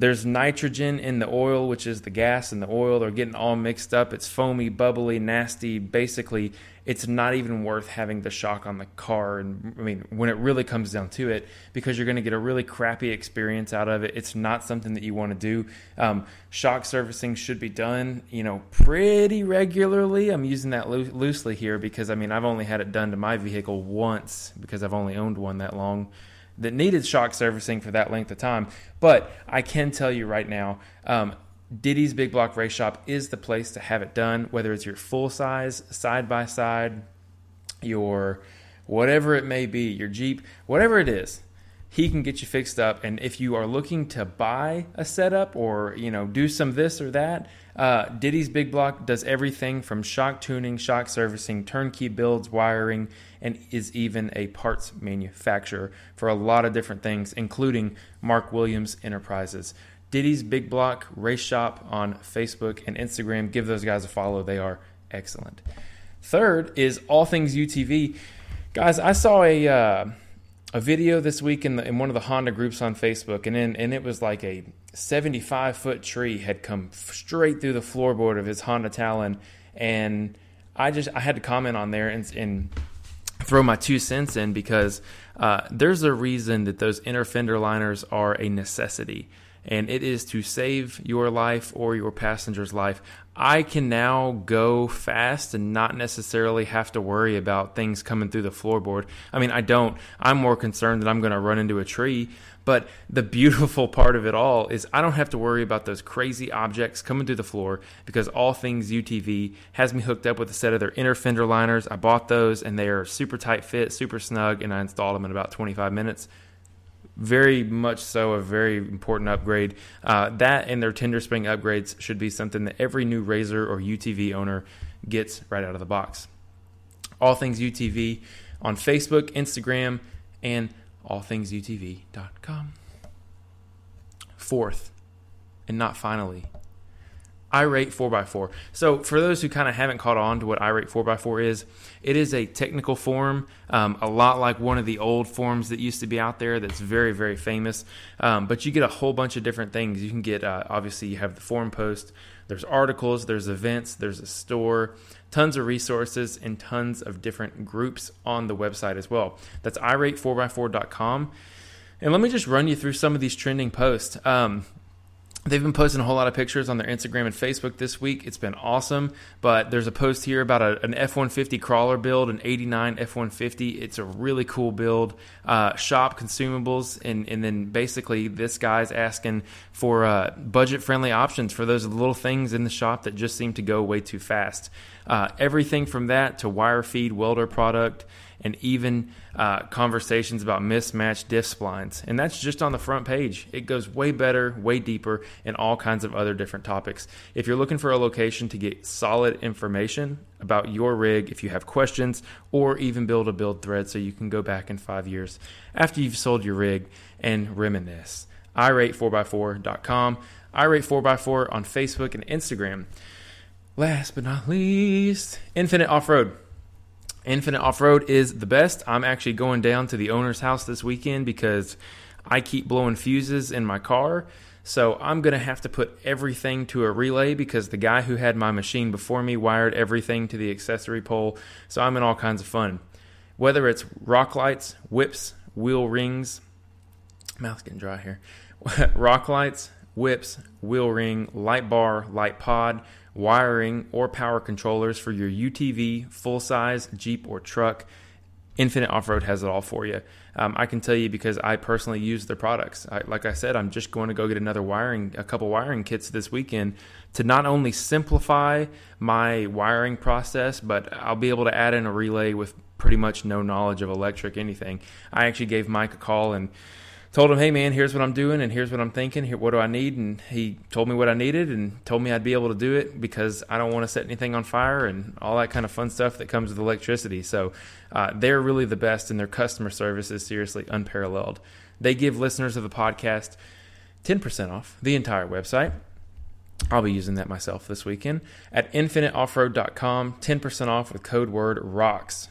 There's nitrogen in the oil, which is the gas and the oil. They're getting all mixed up. It's foamy, bubbly, nasty. Basically, it's not even worth having the shock on the car. And I mean, when it really comes down to it, because you're going to get a really crappy experience out of it. It's not something that you want to do. Um, shock servicing should be done, you know, pretty regularly. I'm using that loo- loosely here because I mean, I've only had it done to my vehicle once because I've only owned one that long that needed shock servicing for that length of time. But I can tell you right now, um, Diddy's Big Block Race Shop is the place to have it done, whether it's your full size, side by side, your whatever it may be, your Jeep, whatever it is. He can get you fixed up, and if you are looking to buy a setup or you know do some this or that, uh, Diddy's Big Block does everything from shock tuning, shock servicing, turnkey builds, wiring, and is even a parts manufacturer for a lot of different things, including Mark Williams Enterprises. Diddy's Big Block Race Shop on Facebook and Instagram. Give those guys a follow. They are excellent. Third is All Things UTV. Guys, I saw a uh, a video this week in, the, in one of the Honda groups on Facebook, and in, and it was like a 75 foot tree had come straight through the floorboard of his Honda Talon, and I just I had to comment on there and, and throw my two cents in because uh, there's a reason that those inner fender liners are a necessity, and it is to save your life or your passenger's life. I can now go fast and not necessarily have to worry about things coming through the floorboard. I mean, I don't. I'm more concerned that I'm going to run into a tree but the beautiful part of it all is I don't have to worry about those crazy objects coming through the floor because All Things UTV has me hooked up with a set of their inner fender liners. I bought those and they are super tight fit, super snug, and I installed them in about 25 minutes. Very much so, a very important upgrade. Uh, that and their tender spring upgrades should be something that every new RZR or UTV owner gets right out of the box. All Things UTV on Facebook, Instagram, and allthingsutv.com. Fourth, and not finally, irate 4x4. So, for those who kind of haven't caught on to what irate 4x4 is, it is a technical forum, um, a lot like one of the old forums that used to be out there that's very, very famous. Um, but you get a whole bunch of different things. You can get, uh, obviously, you have the forum post, there's articles, there's events, there's a store, tons of resources, and tons of different groups on the website as well. That's irate4x4.com. And let me just run you through some of these trending posts. Um, They've been posting a whole lot of pictures on their Instagram and Facebook this week. It's been awesome. But there's a post here about a, an F 150 crawler build, an 89 F 150. It's a really cool build. Uh, shop consumables, and, and then basically this guy's asking for uh, budget friendly options for those little things in the shop that just seem to go way too fast. Uh, everything from that to wire feed welder product and even uh, conversations about mismatched diff splines. And that's just on the front page. It goes way better, way deeper, and all kinds of other different topics. If you're looking for a location to get solid information about your rig, if you have questions, or even build a build thread so you can go back in five years after you've sold your rig and reminisce, irate4x4.com, irate4x4 on Facebook and Instagram. Last but not least, Infinite Off Road. Infinite Off Road is the best. I'm actually going down to the owner's house this weekend because I keep blowing fuses in my car. So I'm going to have to put everything to a relay because the guy who had my machine before me wired everything to the accessory pole. So I'm in all kinds of fun. Whether it's rock lights, whips, wheel rings, mouth's getting dry here. rock lights, whips, wheel ring, light bar, light pod, wiring, or power controllers for your UTV, full size, Jeep, or truck. Infinite Off Road has it all for you. Um, I can tell you because I personally use their products. I, like I said, I'm just going to go get another wiring, a couple wiring kits this weekend to not only simplify my wiring process, but I'll be able to add in a relay with pretty much no knowledge of electric anything. I actually gave Mike a call and told him, "Hey man, here's what I'm doing and here's what I'm thinking. Here, what do I need?" And he told me what I needed and told me I'd be able to do it because I don't want to set anything on fire and all that kind of fun stuff that comes with electricity. So uh, they're really the best, and their customer service is seriously unparalleled. They give listeners of the podcast 10% off the entire website. I'll be using that myself this weekend at infiniteoffroad.com. 10% off with code word ROCKS.